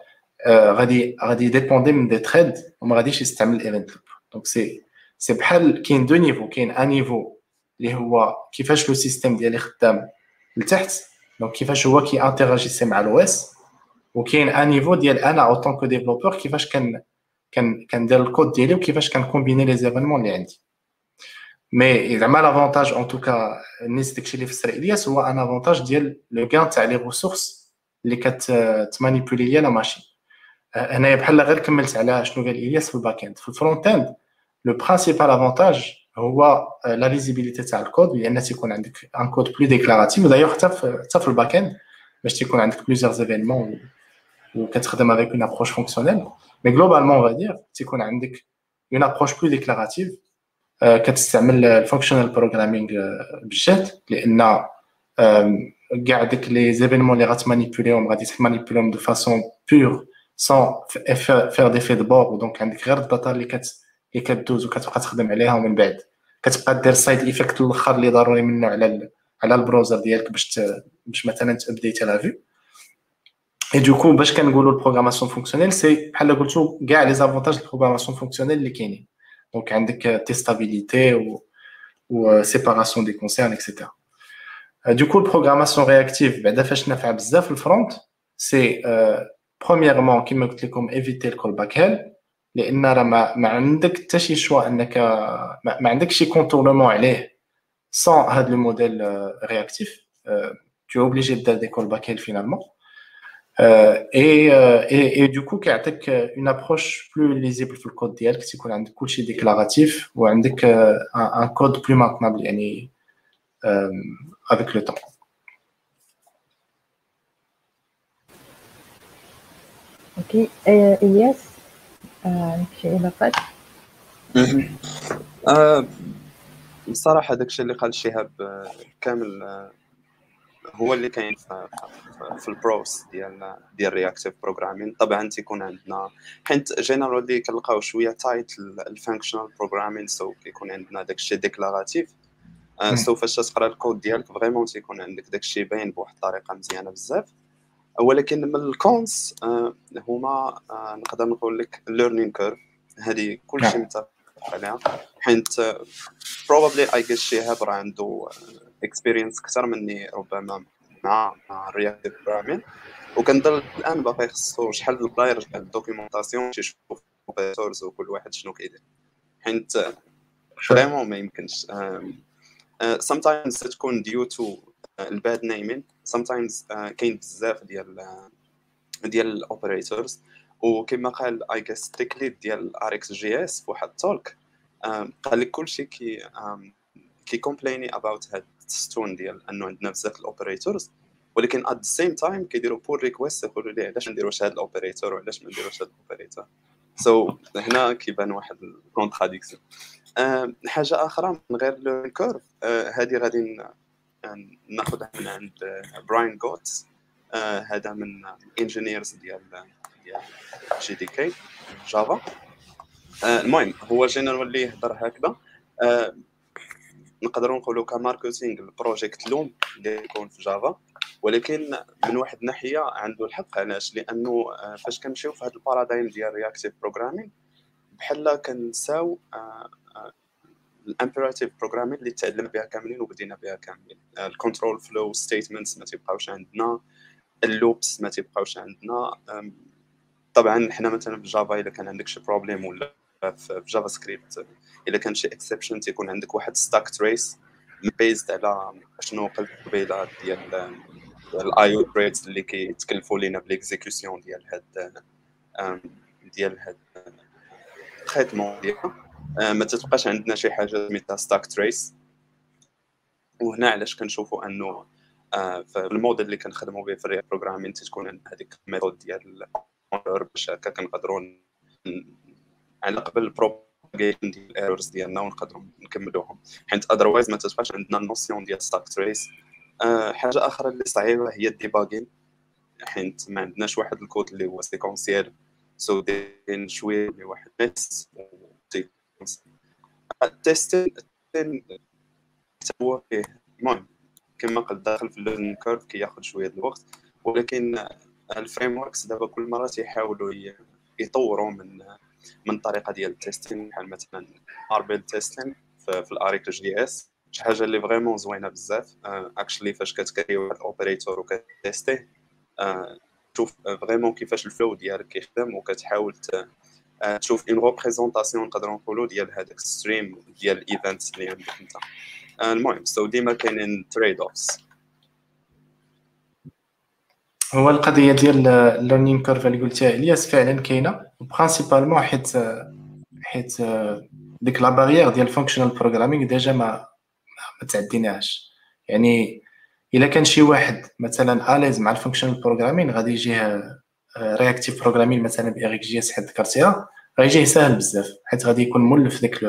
غادي غادي dépendre من des threads وما غاديش يستعمل event loop donc c'est c'est بحال كاين deux niveaux كاين un niveau اللي هو كيفاش le système ديالي خدام لتحت donc كيفاش هو كي interagir مع ال OS وكاين un niveau ديال أنا en tant que développeur كيفاش كان كان كندير الكود ديالي وكيفاش كن combiner les événements اللي عندي mais زعما l'avantage en tout cas الناس داكشي اللي فسر الياس هو un avantage ديال le quand تاع les ressources اللي كت manipuler ليا la machine هنايا بحال غير كملت على شنو قال إلياس في ال back end في ال front end le principal avantage هو la lisibilité تاع الكود لأن تيكون عندك un code plus déclaratif و d'ailleurs حتى في حتى في ال back end باش تيكون عندك plusieurs événements وكتخدم avec une approche fonctionnelle mais globalement غادير تيكون عندك une approche plus déclarative كتستعمل ال functional programming بجد. لأن كاع ديك les événements اللي غات manipuler يهم غادي ت manipuler يهم de façon بور سون فير دي في دبور دونك عندك غير الداتا اللي كت اللي كدوز وكتبقى تخدم عليها ومن بعد. كتبقى دير سايد ايفيكت الآخر اللي ضروري منه على على البراوزر ديالك باش باش مثلا تابديتي لا فيو اي دوكو باش كنقولوا البروغراماسيون فونكسيونيل سي بحال قلتو كاع لي زافونتاج البروغراماسيون فونكسيونيل اللي كاينين. دونك عندك تيستابيليتي و و سيباراسيون دي كونسيرن اكسيتيرا du coup ال programmation réactive بعدا فاش نافعه بزاف في ال front c'est premièrement كيما قلت لكم éviter ال callback hell لأن راه ما, ما عندك حتى شي choix أنك ما, ما عندك شي contournement عليه sans هاد le modèle réactif obligé de faire des callbacks finalement. Euh, et, euh, et, et, du coup, كيعطيك une approche plus lisible في الكود ديالك تيكون عندك كلشي déclaratif وعندك un code plus maintenable يعني avec le temps. أوكي الياس نمشي إلى fait بصراحة داكشي اللي قال شهاب كامل هو اللي كاين في, في ال pros ديال ديال reactive programming طبعا تيكون عندنا حيت generally كنلقاو شوية tied ال functional programming so كيكون عندنا داكشي declarative so فاش تقرا الكود ديالك vraiment تيكون عندك داكشي باين بواحد الطريقة مزيانة بزاف. ولكن من ال cons هما نقدر نقول لك learning curve هذه كلشي متفق عليها. حيت probably I guess شهاب راه عنده experience أكثر مني ربما مع مع ال reactive programming وكنظن الآن باقي خصو شحال الله يرجع لل documentation يشوف source وكل واحد شنو كيدير. حيت vraiment ما يمكنش sometimes تكون due to ال bad naming. Sometimes كاين بزاف ديال ديال ال operators وكما قال I guess tech lead ديال RxJS في واحد ال talk قال لك كلشي كي كي complaini about هاد ستون ديال أنه عندنا بزاف ال operators ولكن at the same time كيديروا pull request يقولوا لي علاش ما نديروش هذا ال operator وعلاش ما نديروش هذا ال operator so so, هنا كيبان واحد ال contradiction حاجة أخرى من غير le curve أه هذه غادي ناخذها من عند Brian Goetz أه هذا من ال engineers ديال ديال JDK Java المهم هو generally يهضر هكذا. أه نقدروا نقولوا ك marketing ال Project Loom اللي يكون في Java ولكن من واحد الناحيه عنده الحق علاش؟ لأنه فاش كنمشيو في هذا ال paradigm ديال reactive programming بحال كنساو ال imperative programming اللي تعلم بها كاملين وبدينا بها كاملين. ال control flow statements ما تيبقاوش عندنا. ال loops ما تيبقاوش عندنا. طبعا حنا مثلا في Java إلا كان عندك شي problem ولا في JavaScript إلا كان شي exception تيكون عندك واحد stack trace based على شنو قلت قبيلة ديال ال IO threads اللي كيتكلفوا لينا بال exécution ديال هاد ديال هاد ال traitement ديالها. ما تتبقاش عندنا شي حاجة سميتها stack trace وهنا علاش كنشوفوا انه في الموديل اللي كنخدموا به في ال reactive programming تكون هذيك ال method ديال باش هكا كنقدروا على قبل ال propagation ديال ال errors ديالنا ونقدروا نكملوهم. حيت otherwise ما تبقاش عندنا ال notion ديال stack trace أه حاجة أخرى اللي صعيبة هي ال debugging حيت ما عندناش واحد الكود اللي هو séquentiel so دايرين شوية واحد mess ال testing هو فيه. المهم كما قلت داخل في ال learning curve كياخذ شوية الوقت ولكن ال frameworks دابا كل مره تيحاولوا يطوروا من من الطريقة ديال ال testing بحال مثلا marble testing في ال RxJS شي حاجة اللي vraiment زوينة بزاف. actually فاش كت créer واحد ال operator وكت testi ه تشوف vraiment كيفاش ال flow ديالك كيخدم وكتحاول تشوف une représentation نقدروا نقولوا ديال هذاك stream ديال ال event اللي عندك انت. المهم so ديما كاينين trade-offs هو القضية ديال ال learning curve اللي قلتها الياس فعلا كاينة principalement حيت حيت ديك la barrière ديال ال functional programming déjà ما ما تعديناهاش. يعني إلا كان شي واحد مثلا à l'aise مع ال functional programming غادي يجيه reactive programming مثلا ب RxJS حيت ذكرتيها. غيجيه ساهل بزاف حيت غادي يكون مولف داك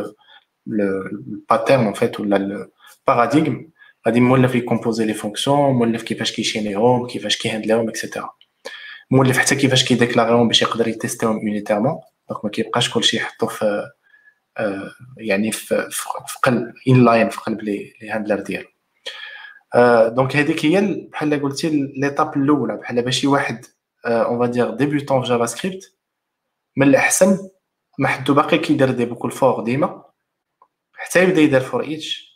ال pattern en fait ولا ال paradigme غادي مولف ي composer les fonctions مولف كيفاش كي chaini هم كيفاش كي handle هم et cetera مولف حتى كيفاش كي déclarer هم باش يقدر ي tester هم unitairement donc ما كيبقاش كلشي يحطو في يعني في في قلب inline في قلب les handlers ديالو. donc هذيك هي بحال قلتي l'étape الأولى. بحال باش شي واحد on va dire débutant في JavaScript من الأحسن ما باقي كيدير des boucles ال for ديما. حتى يبدا يدير forEach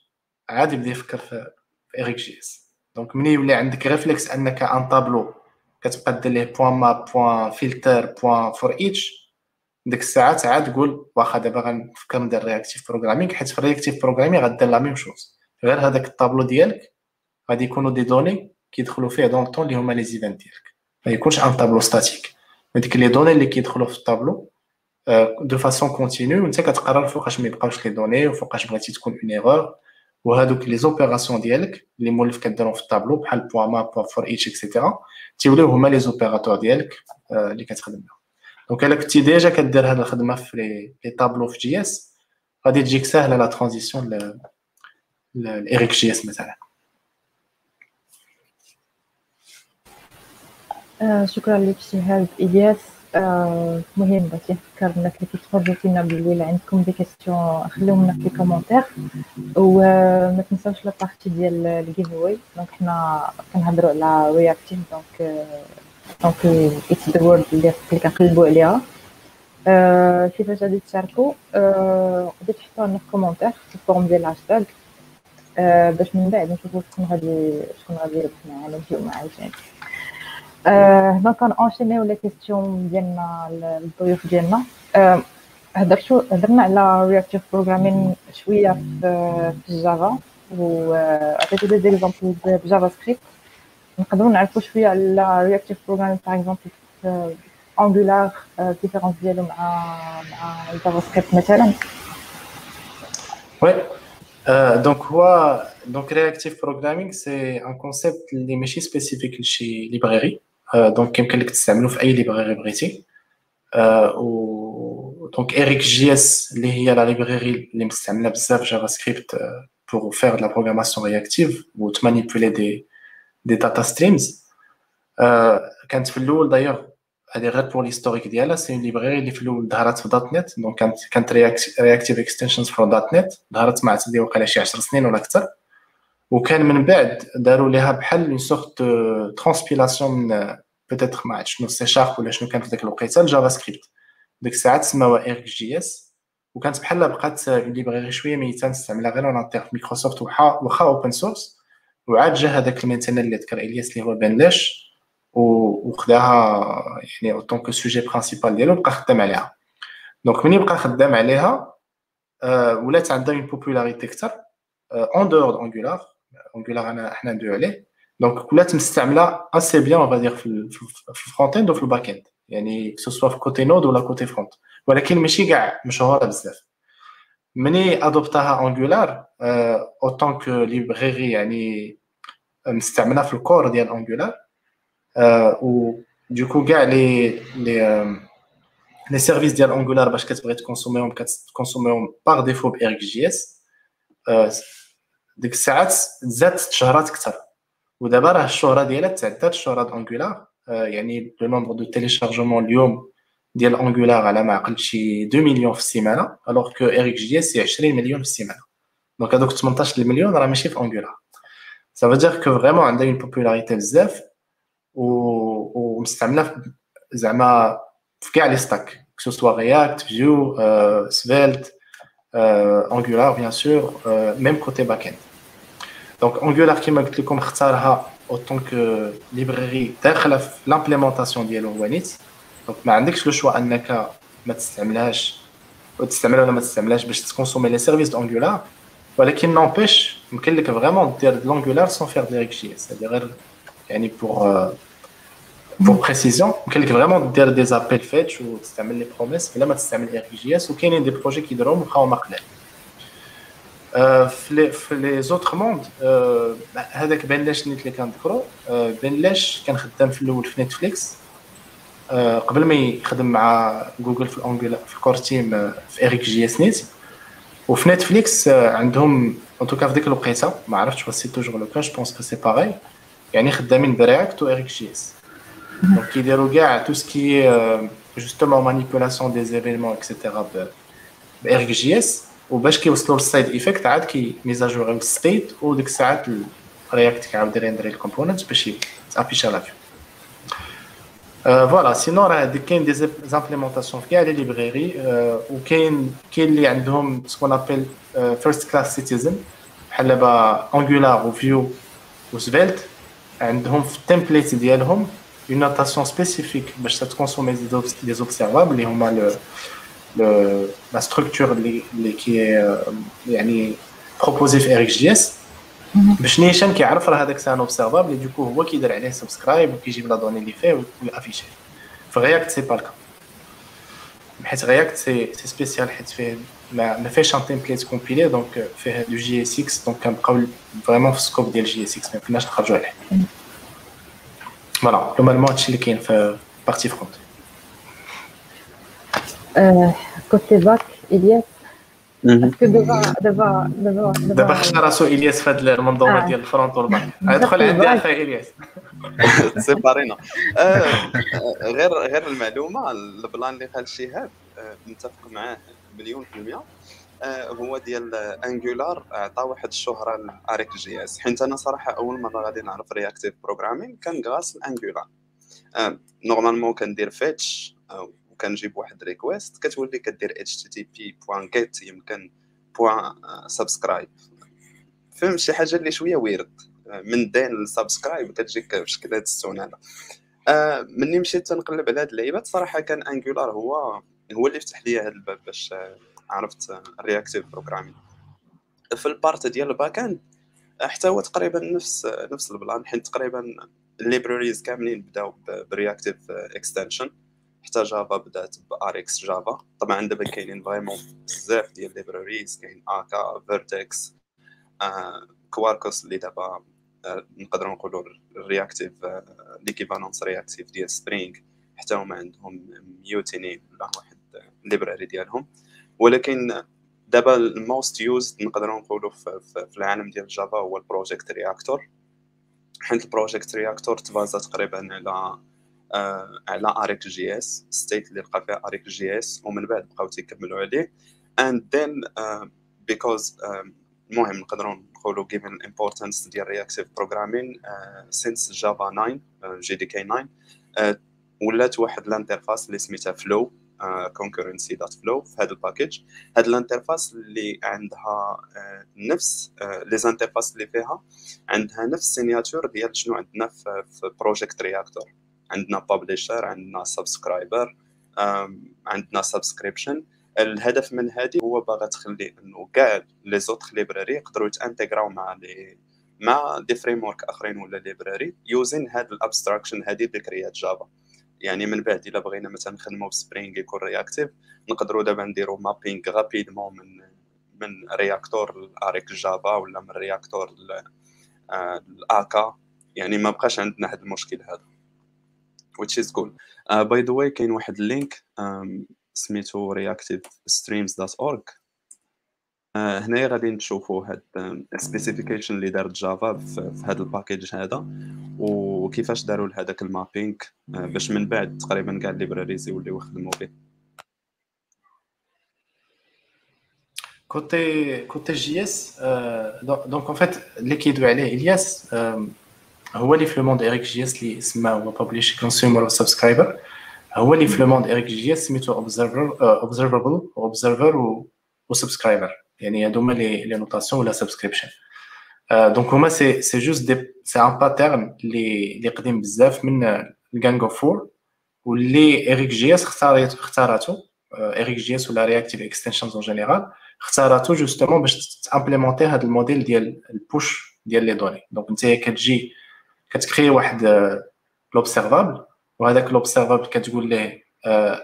عاد يبدا يفكر في RxJS donc ملي يولي عندك réflexe أنك un tableau كتبقى دير ليه point map point filter point forEach ديك الساعات عاد تقول واخا دابا غنفكر ندير reactive programming حيت في reactive programming غدير la même chose غير هذاك الطابلو ديالك غادي يكونوا des données كيدخلوا فيه dans le temps اللي هما les events ديالك. ما يكونش un tableau statique هذيك les données اللي كيدخلوا في ال tableau de façon continue وانت كتقرر فوقاش ما يبقاوش les données وفوقاش بغيتي تكون en erreur وهادوك les opérations ديالك اللي مولف كديرهم في الطابلو بحال point map point forEach et cetera تيوليو هما les opérateurs ديالك اللي كتخدم بهم. donc الا كنتي déjà كدير هاد الخدمة في les tableaux في JS غادي تجيك ساهلة la transition ل RxJS مثلا. شكرا لك شهاب إلياس. آه مهم باش نفكر الناس اللي كيتفرجوا فينا بال live عندكم des questions خليهم لنا في commentaires. وما تنساوش la partie ديال ال giveaway donc حنا كنهضروا على reactive donc donc it's the word اللي كنقلبوا عليها. آه كيفاش غادي تشاركوا؟ آه غادي تحطوا لنا في commentaires في ال forme ديال الهاشتاغ آه باش من بعد نشوفوا شكون غادي شكون غادي يربح معنا نجيو معاه عاوتاني هنا كن enchaîn يو les questions ديالنا الضيوف ديالنا هضرتو هضرنا على reactive programming شوية في ال Java و عطيتو des exemples ب JavaScript نقدروا نعرفوا شوية على reactive programming par exemple في Angular ال différence ديالو مع مع ال JavaScript مثلا oui donc هو donc reactive programming c'est un concept اللي ماشي spécifique لشي library donc يمكن لك تستعملو في اي library بغيتي و donc RxJS اللي هي la library اللي مستعمله بزاف JavaScript la programmation réactive ou de manipuler des, des data streams. Euh, quand في الأول d'ailleurs هذه غير pour l'historique ديالها c'est library اللي في الأول ظهرت في .NET donc كانت كانت Reactive Extensions for .NET ظهرت مع تدي وقيلا شي 10 سنين ولا أكثر وكان من بعد داروا ليها بحال une sorte transpilation من peut-être ما عرفتش شنو سي شارب ولا شنو كان في ذاك الوقيته ال JavaScript ديك الساعات سماوها RxJS وكانت بحال بقات une library شوية ميتة نستعملها غير en في مايكروسوفت واخا open source وعاد جا هذاك ال maintainer اللي ذكر إلياس اللي هو Ben Lesh وخداها يعني en tant que sujet principal ديالو بقى خدام عليها. donc ملي بقى خدام عليها ولات عندها une popularité أكثر en dehors Angular Angular انا حنا ندويو عليه donc ولات مستعمله aussi bien on va dire في ال front-end وفي ال back-end يعني soit في côté Node ولا côté front ولكن ماشي كاع مشهوره بزاف مني adopt اها Angular en tant que library يعني مستعمله في ال core ديال Angular و du coup كاع les les les services ديال Angular باش كتبغي ت consommer هم كت consommer هم par défaut ب RxJS ديك الساعات زادت تشهرات أكثر. ودابا راه الشهرة ديالها تعدات الشهره ديال Angular يعني le nombre de téléchargements اليوم ديال Angular على ما عقلت شي 2 مليون في السيمانة alors que RxJS 20 مليون في السيمانة. donc هذوك 18 مليون راه ماشي في Angular ça veut dire que vraiment عندها une popularité بزاف ومستعمله زعما في كاع les stacks que soit React Vue Svelte Angular bien sûr même côté back-end donc Angular كيما قلت لكم اختارها en tant que library داخله في l'implémentation ديالو هو نيت donc ما عندكش le choix donc ما تستعملهاش تستعملها ولا ما تستعملهاش باش ت consommer les services de Angular ولكن n'empêche يمكن لك vraiment دير l'Angular sans faire du RxJS غير يعني pour pour précision يمكن لك vraiment دير des appels fetch وتستعمل les promises بلا ما تستعمل RxJS وكاينين des projets كيديروهم وبقاو قلال في les في les autres mondes هذاك Ben Lesh نيت اللي كنذكرو Ben Lesh كان خدام في الأول في Netflix قبل ما يخدم مع جوجل في ال Angular في ال core team في RxJS نيت وفي Netflix عندهم en tout cas في ديك الوقيتة ما عرفتش واش c'est toujours le cas je pense que c'est pareil يعني خدامين ب React و RxJS donc كيديروا كاع tout ce qui justement manipulation des événements etc. ب RxJS وباش كيوصلوا لل side effect عاد كي ميزاجوريو الستيت وديك الساعات React كيعاود ي render ي ال component باش ت affich ا la vue voilà sinon راه هذيك كاين des implémentations في كاع les libraries وكاين كاين اللي عندهم ce qu'on appelle first class citizen بحال دابا Angular و Vue و Svelte عندهم في ال template ديالهم une notation spécifique باش ت consommer des observables اللي هما le la structure اللي كي يعني proposée في RxJS باش نيشان كيعرف راه هذاك c'est un observable du coup هو كيدير عليه subscribe وكيجيب la donnée اللي فيه وي affich يه في React c'est pas le cas حيت React c'est c'est spécial حيت فيه ما, ما فيهش un template compilé donc فيه du JSX donc كنبقاو vraiment في ال scope ديال JSX ما كناش نخرجوا عليه voilà normalement هادشي اللي كاين في partie front كوتي باك الياس اسكو دابا دابا دابا دابا خشنا راسو الياس في هذا المنظومه ديال الفرونت والباك ادخل عندي أخي الياس سيبارينا غير غير المعلومه البلان اللي قال شهاب متفق معاه مليون في المية هو ديال انجولار عطى واحد الشهرة لاريك جي اس حيت أنا صراحة أول مرة غادي نعرف رياكتيف بروغرامين كان غاس الانجولار نورمالمون كندير فيتش وكنجيب واحد ريكويست كتولي كدير اتش تي تي بي بوان جيت يمكن بوان سبسكرايب فهم شي حاجة اللي شوية ويرد من دين السبسكرايب كتجيك بشكل هاد السنانه آه مني مشيت تنقلب على هاد اللعيبات صراحة كان انجولار هو هو اللي فتح لي هاد الباب باش عرفت الرياكتيف بروغرامين في البارت ديال الباك اند حتى هو تقريبا نفس نفس ال plan حيت تقريبا ال libraries كاملين بداو ب reactive extension حتى Java بدات ب RxJava طبعا دابا كاينين vraiment بزاف ديال ال libraries كاين Akka Vert.x Quarkus اللي دابا نقدروا نقولوا ال réactif l'équivalence réactive ديال Spring حتى هما عندهم Mutiny ولا واحد library ديالهم. ولكن دابا ال most used نقدروا نقولوا في العالم ديال Java هو ال Project Reactor. حيت البروجيكت رياكتور تبازا تقريبا على آه على اريك جي اس ستيت اللي لقى فيها اريك جي اس ومن بعد بقاو تيكملوا عليه. Uh, because um, المهم نقدروا نقولوا given الامبورتانس ديال programming uh, since جافا 9 جي دي كي 9 uh, ولات واحد الانترفاس اللي سميتها فلو دوت فلو في هذا الباكيج. هاد الانترفاس اللي عندها uh, نفس لي uh, زانترفاس اللي فيها عندها نفس ال signature ديال شنو عندنا في, Project Reactor عندنا publisher عندنا subscriber عندنا subscription الهدف من هذه هو باغا تخلي إنه كاع les autres library يقدروا يتانتيغراو مع les مع des framework آخرين ولا library using هاد ال abstraction هذه اللي Java يعني من بعد إلا بغينا مثلا نخدموا ب Spring يكون réactif نقدروا دابا نديروا mapping rapidement من من Reactor ل RxJava ولا من Reactor ل Akka يعني ما بقاش عندنا هذا المشكل هذا. Which is good by the way كاين واحد ال link um, سميتو reactivestreams.org uh, هنايا غادي نشوفوا هاد ال specification اللي دارت Java في هذا ال package هذا. وكيفاش داروا لهذاك ال mapping؟ uh, باش من بعد تقريبا كاع ال libraries يوليو يخدموا به. كوتي كوتي جي اس دونك اون فيت اللي كيدوي عليه الياس هو اللي في لو موند اريك جي اس اللي سما هو بابليش كونسيومر وسبسكرايبر هو اللي في لو موند اريك جي اس سميتو اوبزرفر اوبزرفبل اوبزرفر وسبسكرايبر يعني هادو هما لي نوتاسيون ولا سبسكريبشن دونك هما سي سي جوست دي سي ان باترن اللي اللي قديم بزاف من الجانجو 4 واللي اريك جي اس اختارت اختاراتو RxJS ولا reactive extensions en général اختاراتو justement باش تامبليمونتي هذا الموديل ديال ال push ديال les données donc انت كتجي كتكري واحد l'observable وهذاك l'observable كتقول ليه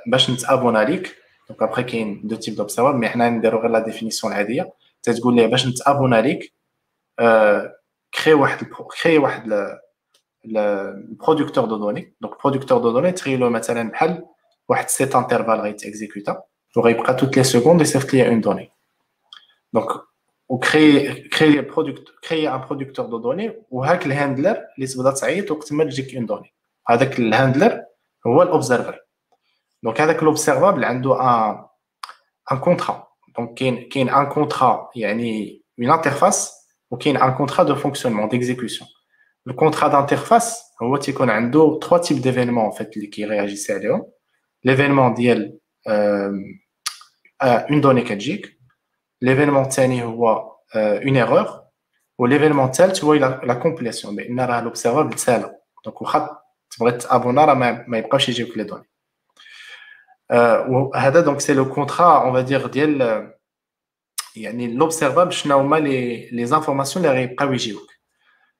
باش نتابونا ليك donc après كاين deux types d'observables mais حنا نديرو غير la définition العاديه تتقول ليه باش نتابونا ليك كري واحد كري واحد ال producteur de données donc producteur de données تخيلو مثلا بحال واحد سيت انترفال غيتيكزيكوتا وغيبقى توت لي سكوند يصيفط ليا اون دوني دونك وكري كري برودكت كري ان برودكتور دو دوني وهاك الهاندلر اللي تبدا تعيط وقت ما تجيك اون دوني هذاك الهاندلر هو الاوبزرفر دونك هذاك لوبسيرفابل عنده ان ان كونترا دونك كاين كاين ان كونترا يعني اون انترفاس وكاين ان كونترا دو فونكسيونمون ديكزيكسيون الكونترا دانترفاس هو تيكون عنده 3 تيب ديفينمون فيت اللي كيرياجيسي عليهم l'événement ديال une donnée كتجيك l'événement الثاني هو une erreur و l'événement الثالث هو la complétion بان راه l'observable تسالى donc واخا تبغي تابونا راه ما يبقاوش يجيوك les données وهذا donc c'est le contrat اون فادير ديال يعني l'observable شنو هما les les informations اللي غيبقاو يجيوك.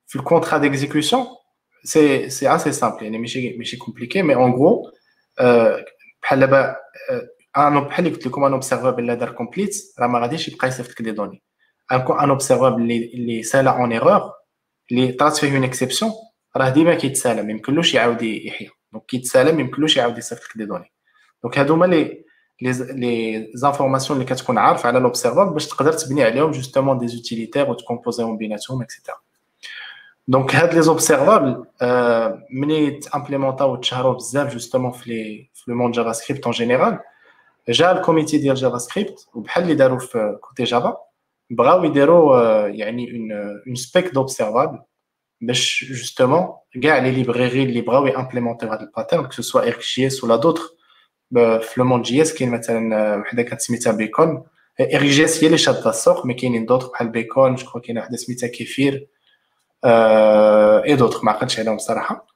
في ال contrat d'exécution c'est c'est assez simple يعني ماشي ماشي compliqué mais en gros بحال دابا un بحال اللي قلت لكم un observable اللي دار complete راه ما غاديش يبقى يصيفط لك des données. un observable اللي اللي سالا une erreur اللي طرات فيه une exception راه ديما كيتسالى ما يمكنلوش يعاود يحيا. donc كيتسالى ما يمكنلوش يعاود يصيفط لك des données. donc هادو هما لي les informations اللي كتكون عارف على l'observable باش تقدر تبني عليهم justement des utilitaires وتكومبوزيهم بيناتهم et cetera donc هاد les observables ملي تامبليمونطاو وتشهروا بزاف justement في les في le monde JavaScript en général جا ال comité ديال JavaScript وبحال اللي داروا في côté Java بغاو يديروا يعني une une spec d'observable باش justement كاع les librairies اللي بغاو يامبليمونتيو هاد ال pattern que ce soit RxJS ولا d'autres في le monde JS كاين مثلا وحده كانت سميتها Bacon RxJS هي اللي شاده السوق mais كاينين d'autres بحال Bacon JS كاينة وحده سميتها Kefir اي دوطخ ما عقلتش عليهم الصراحه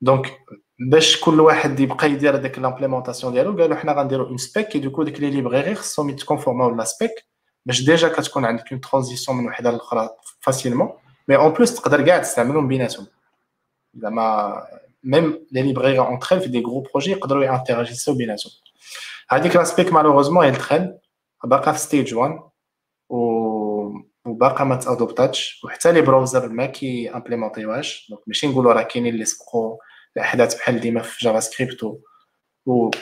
donc باش كل واحد يبقى يدير هذاك l'implémentation ديالو قالوا حنا غنديروا une spec que du coup ديك les librairies خصهم يتكونفورماو la spec باش déjà كتكون عندك une transition من وحدة لاخرى facilement mais en plus تقدر كاع تستعملهم بيناتهم. زعما même les librairies entre في des gros projets يقدروا يانتيراجيسيو بيناتهم هذيك la spec malheureusement هي التخن باقا في stage 1 و وباقا ما تادوبتاتش وحتى les browsers ما كي امبليمونتيوهاش donc ماشي نقولوا راه كاينين اللي سبقوا الاحداث بحال ديما في JavaScript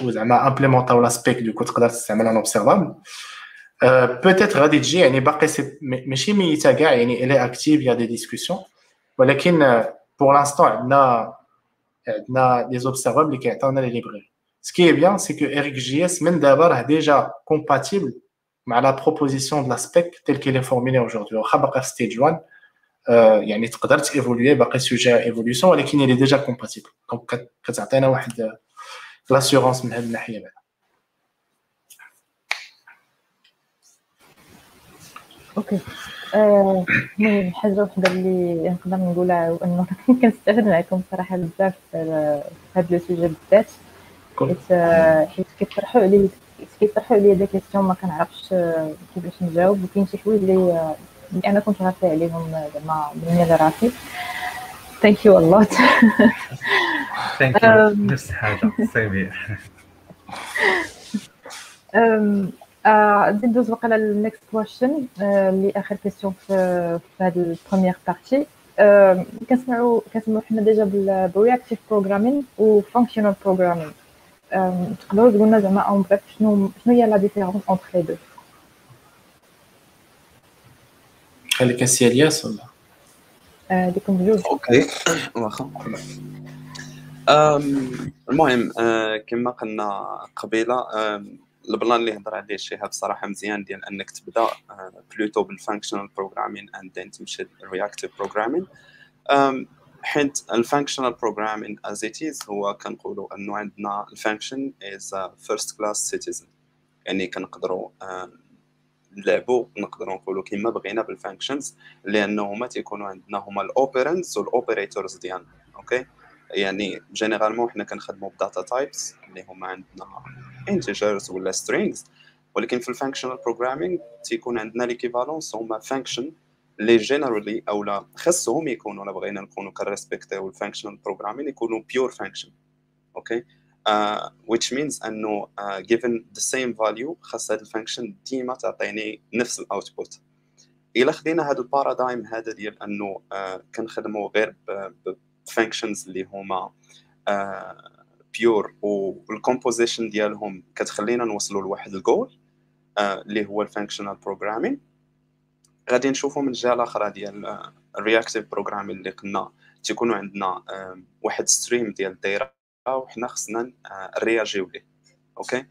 وزعما امبليمونطاو la spec du coup تقدر تستعملها un observable peut-être غادي تجي يعني باقي ماشي ميته كاع يعني elle est active il y a des discussions ولكن pour l'instant عندنا عندنا les observables اللي كيعطيونا les librairies ce qui est bien c'est que RxJS من دابا راه déjà compatible مع la proposition de la spec telle qu'elle formulée aujourd'hui واخا باقي في stage 1 يعني تقدر ت évoluer باقي sujet à évolution ولكن اللي déjà compatible donc كتعطينا واحد l'assurance من هذه الناحيه بعدا OK المهم حاجة وحده اللي نقدر نقولها هو انه كنستافد معكم صراحة بزاف في هذا le sujet بالذات. حيت حيت كيطرحوا علي كيطرحوا عليا des questions ما كنعرفش كيفاش نجاوب. وكاين شي حوايج اللي أنا كنت غافلة عليهم زعما من راسي. thank you ا thank you نفس الحاجة same غادي ندوز واقيلا لل next question اللي اخر question في هذه ال première partie كنسمعوا كنسمعوا حنا déjà بال reactive programming و functional programming تقدروا تقول لنا زعما en bref شنو شنو هي la différence entre les deux خليك اسي الياس ولا؟ ديكم بجوج OK. واخا. المهم كما قلنا قبيلة ال plan اللي هضر عليه شيها بصراحه مزيان ديال أنك تبدأ plutôt بال functional programming and then تمشي لل reactive programming حيت ال functional programming as it is هو كنقولوا أنه عندنا ال function as first class citizen يعني كنقدروا نلعبوا نقدروا نقولوا كما بغينا بال functions لأنه هما تيكونوا عندنا هما ال operands وال operators ديالنا OK يعني généralement حنا كنخدموا ب data types اللي هما عندنا integers ولا strings ولكن في ال functional programming تيكون عندنا l'équivalence هما function اللي generally أو لا خصهم يكونوا لا بغينا نكونوا كنريسبكتيو ال functional programming يكونوا pure function OK؟ uh, which means أنه uh, given the same value خاص هذا ال function ديما تعطيني نفس ال output إلا خدينا هذا ال paradigm هذا ديال أنه uh, كنخدموا غير ب functions اللي هما pure وال composition ديالهم كتخلينا نوصلوا لواحد الجول اللي هو ال functional programming غادي نشوفوا من الجهة الاخرى ديال ال reactive programming اللي قلنا تيكونوا عندنا واحد stream ديال ال data وحنا خصنا نرياجيو ليه. OK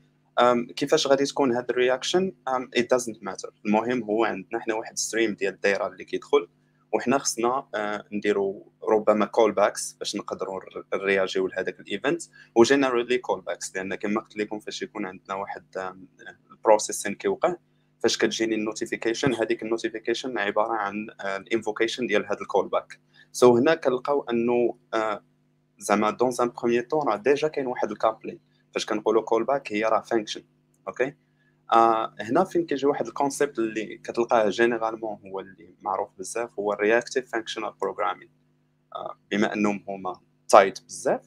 كيفاش غادي تكون هاد ال reaction it doesn't matter. المهم هو عندنا حنا واحد stream ديال ال data اللي كيدخل. وحنا خصنا نديروا ربما callbacks باش نقدروا نرياجيو لهذاك ال event و generally callbacks لأن كما قلت لكم فاش يكون عندنا واحد ال processing كيوقع فاش كتجيني ال notification هذيك النوتيفيكيشن عبارة عن ال invocation ديال هذا ال callback so هنا كنلقاو انه زعما dans un premier temps راه déjà كاين واحد ال coupling فاش كنقولوا callback هي راه function OK آه هنا فين كيجي واحد ال concept اللي كتلقاه généralement هو اللي معروف بزاف هو ال reactive functional programming بما أنهم هما tied بزاف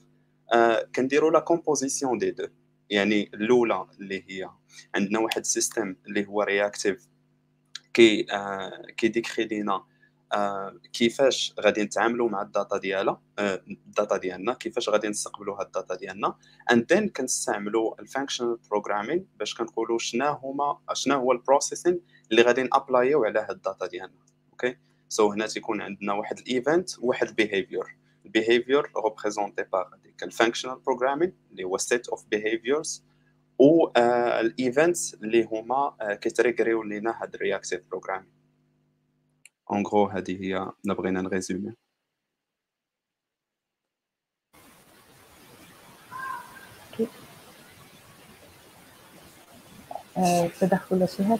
آه كنديروا la composition des deux يعني الأولى اللي هي عندنا واحد ال system اللي هو reactive كي آه كيديكري لينا كيفاش غادي نتعاملوا مع ال data ديالها؟ آه ال data ديالنا كيفاش غادي نستقبلوا هاد ال data ديالنا؟ and then كنستعملوا ال functional programming باش كنقولوا شنا هما شنا هو ال processing اللي غادي نأبلايو على هاد ال data ديالنا. OK so so هنا تيكون عندنا واحد ال event واحد ال behavior ال behavior représenté par هذيك ال functional programming اللي هو set of behaviors و ال events اللي هما كيتريغريو لينا هاد ال reactive programming en gros هذه هي بغينا نغيزومي تدخل شهاد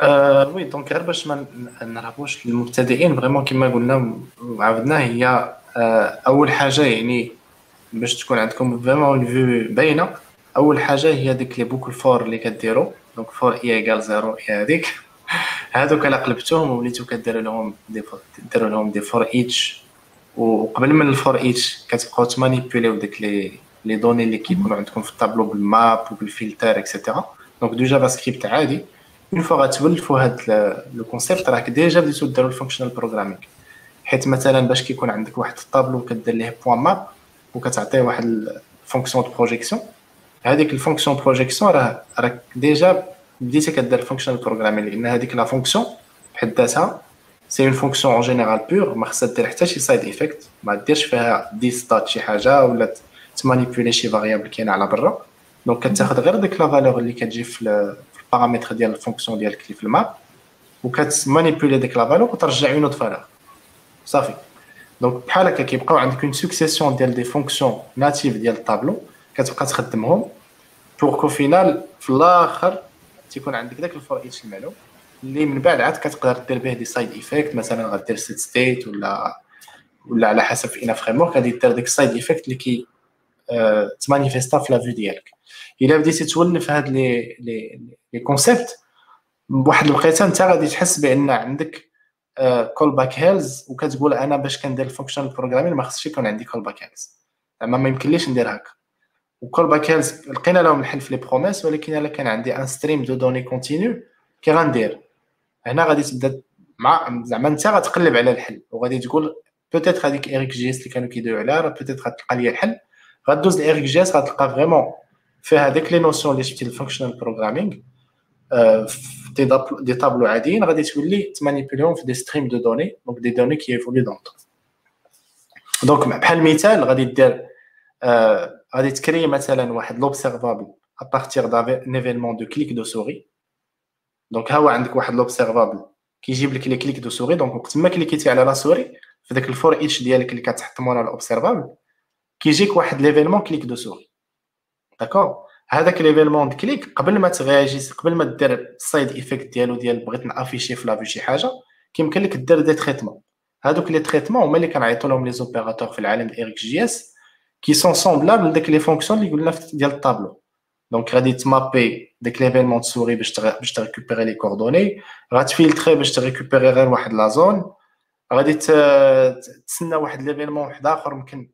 آه oui donc غير باش ما نرهبوش المبتدئين vraiment كما قلنا وعاودنا هي آه اول حاجة يعني باش تكون عندكم vraiment ال view باينة. اول حاجة هي ديك les boucles for اللي كديروا donc for i égal zéro هي هذيك هادوك الا قلبتوهم وليتو كديروا لهم دي ديروا لهم des forEach وقبل من ال forEach كتبقاو تمانيبيليو ديك les les données اللي كيكونوا عندكم في ال tableau بال map وبال filter et cetera donc du JavaScript عادي. une fois غتولفوا هاد les concepts راك déjà بديتو ديروا ال functional programming حيت مثلا باش كيكون عندك واحد الطابلو كدير ليه point map وكتعطيه واحد ال fonction de projection هذيك ال fonction projection راه راك déjà بديتي كدير ال functional programming لأن هذيك la fonction بحد ذاتها c'est une fonction en général pure ما خصها دير حتى شي side effect ما ديرش فيها des states شي حاجة ولا تمانيبيولي شي variable كاينة على برا. donc كتاخذ غير ديك la valeur اللي كتجي في البارامتر ديال ال fonction ديالك اللي في ال map وكتمانيبيولي ديك la valeur وترجع une autre valeur صافي. donc بحال هكا كيبقاو عندك une succession ديال des fonctions natives ديال الطابلو كتبقى تخدمهم. pour qu'au final في الآخر تيكون عندك داك each المعلوم اللي من بعد عاد كتقدر دير به des side effects مثلا غدير set state ولا ولا على حسب اين framework غادي دير ديك ال side effect اللي كي آه تمانيفيستا في la vue ديالك. إلا بديتي تولف هاد les les les concepts بواحد الوقيته انت غادي تحس بأن عندك callback hells وكتقول أنا باش كندير ال functional programming ما خصش يكون عندي callback hells زعما ما يمكنليش ندير هكا. و callback hells لقينا لهم الحل في les promises ولكن الا كان عندي un stream de données continu كي غندير. هنا غادي تبدا مع زعما أنت غتقلب على الحل. وغادي تقول peut-être هذيك RxJS اللي كانوا كيدويو عليها راه peut-être غتلقى ليا الحل. غدوز ل RxJS غتلقى vraiment فيها هذيك les notions اللي شفتي ال functional programming des des tableaux عاديين. غادي تولي تمانيبيليهم في des streams de données donc des données qui évoluent donc donc بحال المثال غادي دير غادي تكري مثلا واحد l'observable à partir d'un événement de clic de souris donc ها هو عندك واحد l'observable كيجيب لك les clics de souris donc وقت ما كليكيتي على la souris في داك ال forEach ديالك اللي كتحط مورا ال observable كيجيك واحد l'événement clic de souris d'accord هذاك l'événement clic قبل ما تغياجي قبل ما دير ال side effect ديالو ديال بغيت نافيشي في la vue شي حاجة كيمكن لك دير des traitements هادوك les traitements هما اللي كنعيطوا لهم les opérateurs في العالم RxJS qui sont semblables لداك les fonctions اللي قلنا ديال ال tableau donc غادي تمابي ديك l'événement souris باش باش تريكوبيري les coordonnées غاتفيلتري باش تريكوبيري غير واحد la zone غادي تسنى واحد l'événement واحد اخر ممكن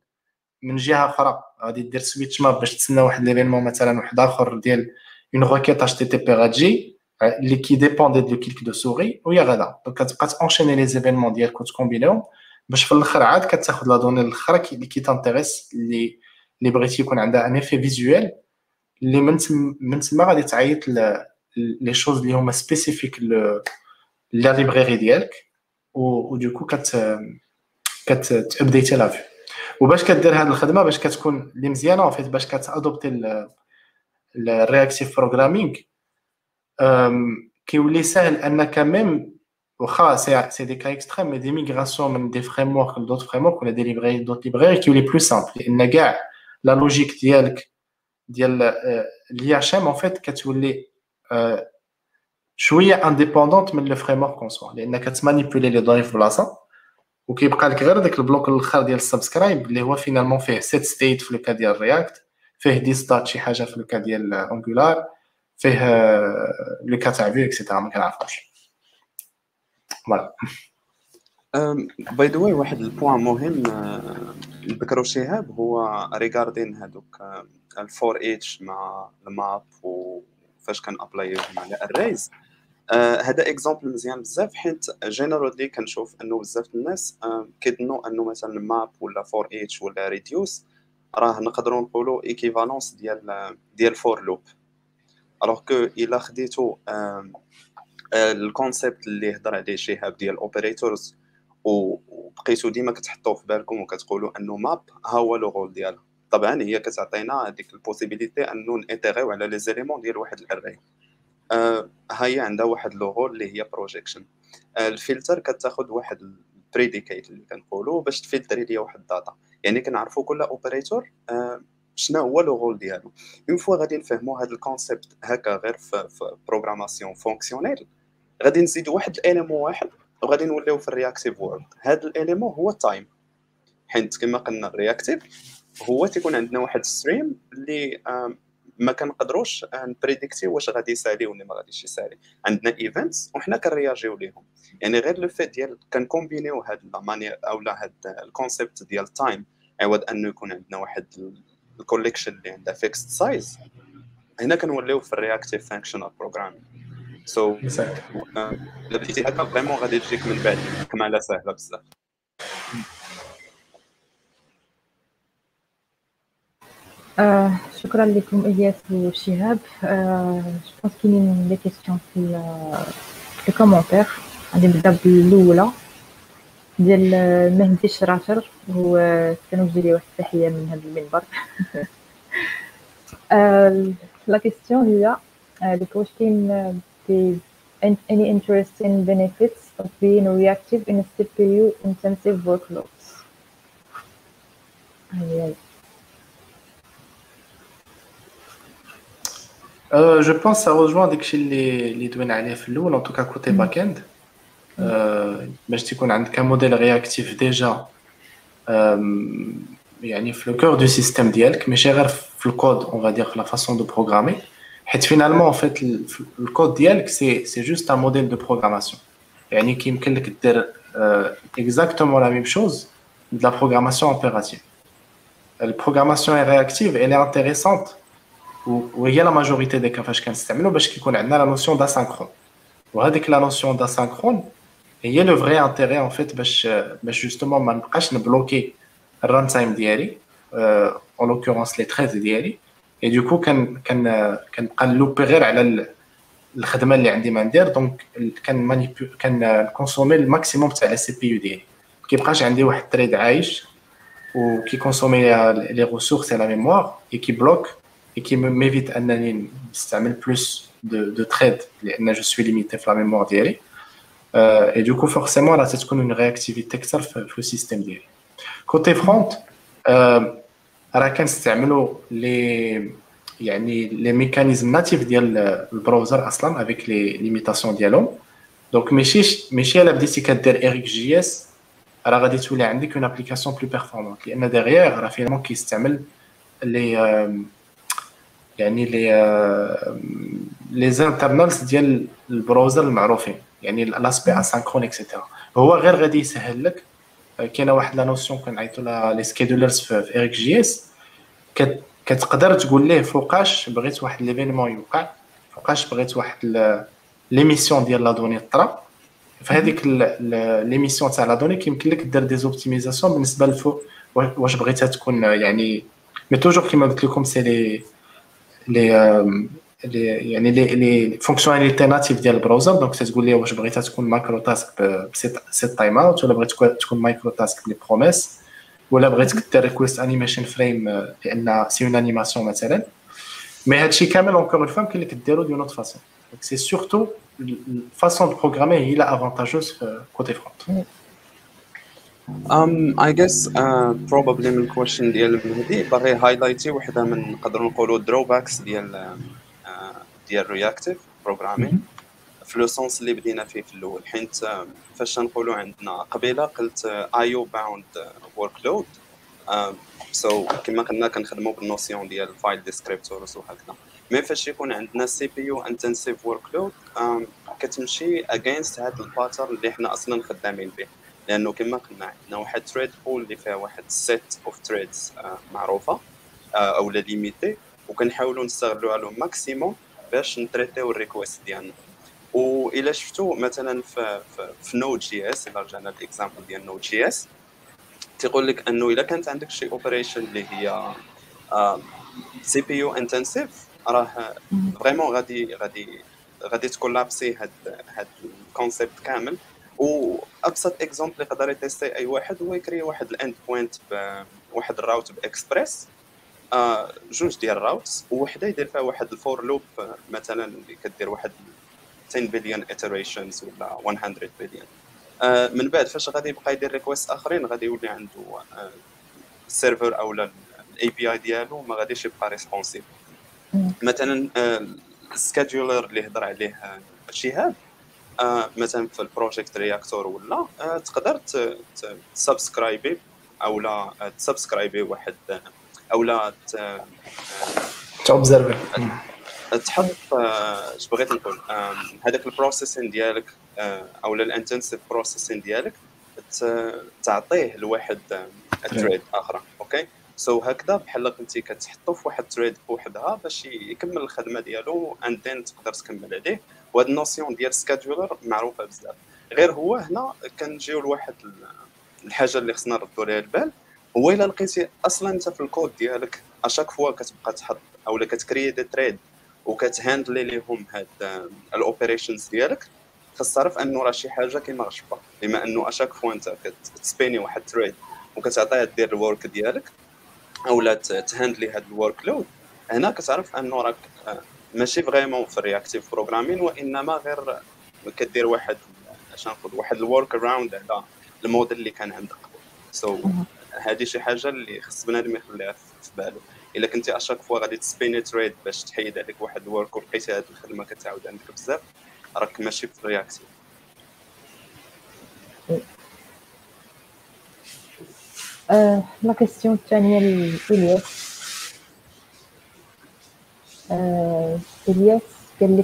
من جهه أخرى غادي دير switchMap باش تسنى واحد l'événement مثلا واحد اخر ديال une requête HTTP غاتجي اللي كيديبوندي du clic de souris وهي غادا donc كتبقى تونشيني les événements ديالك وتكومبينيهم باش في الآخر عاد كتاخذ la donnée الاخرى اللي qui t'intéresse اللي اللي بغيتي يكون عندها un effet visuel اللي من تم من تما غادي تعيط les choses اللي هما spécifiques la library ديالك و du coup كت كتابديتي la vue وباش كدير هذه الخدمة باش كتكون اللي مزيانة fait باش كتادوبتي ال reactive programming كيولي سهل أنك même واخا c'est c'est des cas extrêmes mais des migrations من des frameworks ل d'autres frameworks ولا des libraries d'autres libraries كيولي plus simple لأن كاع la logique ديالك ديال l'IHM en fait كتولي شوية indépendante من le framework en soi لانك كتمانيبيولي les données في بلاصه وكيبقى لك غير داك ال bloc الآخر ديال ال subscribe اللي هو finalement فيه setState في le cas ديال React فيه des states شي حاجة في le cas ديال Angular فيه le cas تاع Vue et cetera ما كنعرفوش voilà by the way واحد ال point مهم ذكروا شهاب هو regarding هذوك ال forEach مع ال map وفاش كان apply على ال arrays آه هذا exemple مزيان بزاف حيت generally كنشوف أنه بزاف الناس آه كيظنوا أنه مثلا map ولا forEach ولا reduce راه نقدروا نقولوا équivalence ديال ديال for loop alors que إلا خديتو آه ال concept اللي هضر عليه شهاب ديال operators وبقيتو ديما كتحطوه في بالكم وكتقولوا أنه map ها هو le rôle ديالها. طبعا هي كتعطينا هذيك ال possibilité انه نانتيغيو على les éléments ديال واحد ال array آه هي عندها واحد le rôle اللي هي projection آه الفلتر كتاخذ واحد ال predicate اللي كنقولوا باش تفلتري ليا واحد ال data. يعني كنعرفوا كل operator آه شنو هو le rôle ديالو. une fois غادي نفهموا هذا ال concept هكا غير في programmation fonctionnelle غادي نزيدوا واحد ال élément واحد وغادي نوليو في ال reactive world هذا ال élément هو ال time حيت كما قلنا ال reactive هو تيكون عندنا واحد stream اللي ما كنقدروش نبريديكتي واش غادي يسالي ولا ما غاديش يسالي. عندنا events وحنا كنرياجيو ليهم. يعني غير لو فيت ديال كنكومبينيو هاد لا مانيير أو لا هاد الكونسيبت ديال التايم عوض انه يكون عندنا واحد الكوليكشن اللي عندها فيكست سايز هنا كنوليو في الرياكتيف فانكشنال بروغرامينغ سو Exact. الا بديتي هكا فريمون غادي تجيك من بعد كماله سهله بزاف آه شكرا لكم إلياس وشهاب آه جو كاينين les questions في ال- في ال commentaires غادي نبدا بالاولى ديال مهدي الشراشر هو كنوجه ليه واحد التحيه من هذا المنبر آه la question هي آه، ديك واش كاين des any interesting benefits of being reactive in a CPU intensive workloads? هاي هاي Euh, je pense que ça rejoint داكشي اللي اللي دوينا عليه في الأول en tout cas côté backend باش تكون عندك un modèle réactif déjà يعني في le cœur de système ديالك ماشي غير في ال code on va dire في la façon de programmer حيت finalement fait ال code ديالك c'est c'est juste un modèle de programmation يعني كيمكن لك دير exactement la même chose de la programmation impérative. La programmation réactive, elle est intéressante وهي la majorité ديك فاش كنستعملوا باش كيكون عندنا la notion d'asynchrone وهذيك la notion d'asynchrone هي le vrai intérêt en fait باش باش justement ما نبقاش نبلوكي ال runtime ديالي en l'occurrence les threads ديالي et du coup كان كان كنبقى نلوبي غير على ال- الخدمة اللي عندي ما ندير. donc كان كان consommer ال maximum تاع les CPU ديالي ما كيبقاش عندي واحد ال thread عايش وكي consommer les ressources la mémoire et qui bloque et qui me m'évite أنني نستعمل plus de de threads لأن je suis limité في la mémoire ديالي. et du coup forcément راه تتكون une réactivité أكثر في ال système ديالي. côté front راه كنستعملوا les يعني les mécanismes natifs ديال ال browser أصلا avec les limitations ديالهم. donc ماشي ماشي الا بديتي كدير RxJS راه غادي تولي عندك une application plus performante لأن derrière راه finalement كيستعمل les يعني les les internals ديال ال browser المعروفين. يعني l'aspect asynchrone et cetera هو غير غادي يسهل لك كاينة واحد la notion كنعيطوا لها les schedulers في RxJS. كت- كتقدر تقول ليه فوقاش بغيت واحد l'événement يوقع فوقاش بغيت واحد l'émission ديال la donnée طرا. في هذيك l'émission تاع la donnée كيمكن لك دير des optimisations بالنسبة لفوق واش بغيتها تكون يعني mais toujours كيما قلت لكم c'est les les les يعني les les fonctionnalités natives ديال ال browser donc تتقول لي واش بغيتها تكون en:macro task ب setTimeout ولا بغيت تكون- micro task ب les promises ولا بغيتك دير requestAnimationFrame لأن c'est une animation مثلا mais هادشي كامل encore une fois يمكن لك ديرو d'une autre façon donc c'est surtout la façon de programmer هي لا avantageuse côté front Um, I guess uh, probably من ال question ديال مهدي باغي highlighter وحدة من نقدروا نقولوا drawbacks ديال uh, ديال reactive programming في le sens اللي بدينا فيه في الأول حيت فاش نقولوا عندنا قبيلة قلت IO bound workload so كما قلنا كنخدموا بال notion ديال ال file descriptors وهكذا. mais فاش يكون عندنا CPU intensive workload كتمشي against هذا ال pattern اللي حنا أصلا خدامين به. لأنه كما قلنا عندنا واحد thread pool اللي فيها واحد set of threads معروفة آه، أو لا limitée وكنحاولوا نستغلوا على maximum باش n traiter يو ال request ديالنا. والى شفتوا مثلا في في, Node.js إلا رجعنا لل example ديال Node.js تيقول لك أنه إلا كانت عندك شي operation اللي هي CPU intensive راه vraiment غادي غادي غادي ت collapse ي هاد هاد ال concept كامل. وابسط exemple يقدر ي tester أي واحد هو يكري واحد ال endpoint بواحد ال route ب Express. آه جوج ديال ال routes ووحده يدير فيها واحد ال for loop مثلا اللي كدير واحد 10 billion iterations ولا 100 بليون آه من بعد فاش غادي يبقى يدير request آخرين غادي يولي عنده آه ال server أو ال API ديالو ما غاديش يبقى responsive مثلا آه ال scheduler اللي هضر عليه آه، شهاب آه مثلا في ال Project Reactor ولا آه تقدر تسبسكرايبي أو لا تسبسكرايبي واحد أو لا t observer تحط اش بغيت نقول؟ هذاك ال processing ديالك أو ال intensive processing ديالك تعطيه لواحد thread أخرى أوكي؟ so هكذا بحال قلتي كتحطو في واحد thread بوحدها باش يكمل الخدمة ديالو and then تقدر تكمل عليه. وهاد ال notion ديال scheduler معروفة بزاف. غير هو هنا كنجيو لواحد الحاجة اللي خصنا نردو ليها البال. هو الا لقيتي أصلا أنت في الكود ديالك à chaque fois كتبقى تحط اولا كتكري des threads وكت handle ي ليهم هاد ال operations ديالك خاص تعرف أنه راه شي حاجة كيما غشبه بما أنه à chaque fois أنت كت spin ي واحد thread وكتعطيها دير ال work ديالك اولا ت handle ي هاد ال workload هنا كتعرف أنه راك آه، ماشي vraiment في ال reactive programming وإنما غير كدير واحد اش نقول واحد ال workaround على الموديل اللي كان عندك. so so, هذه شي حاجة اللي خص بنادم يخليها في بالو. إلا كنتي à chaque fois غادي ت spin ي thread باش تحيد عليك واحد ال work ولقيتي هذه الخدمة كتعاود عندك بزاف راك ماشي في ال reactive la question الثانية لإلياس Elias,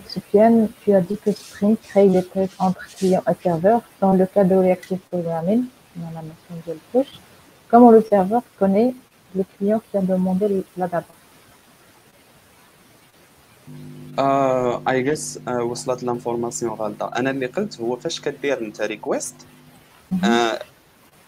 Sofiane, tu as dit que Spring crée des tests entre clients et serveurs. Dans le cas de Reactive Programming, dans la de push, comment le serveur connaît le client qui a demandé la data? اي جيس وصلت الانفورماسيون غلطة. أنا اللي قلت هو فاش كدير أنت ريكويست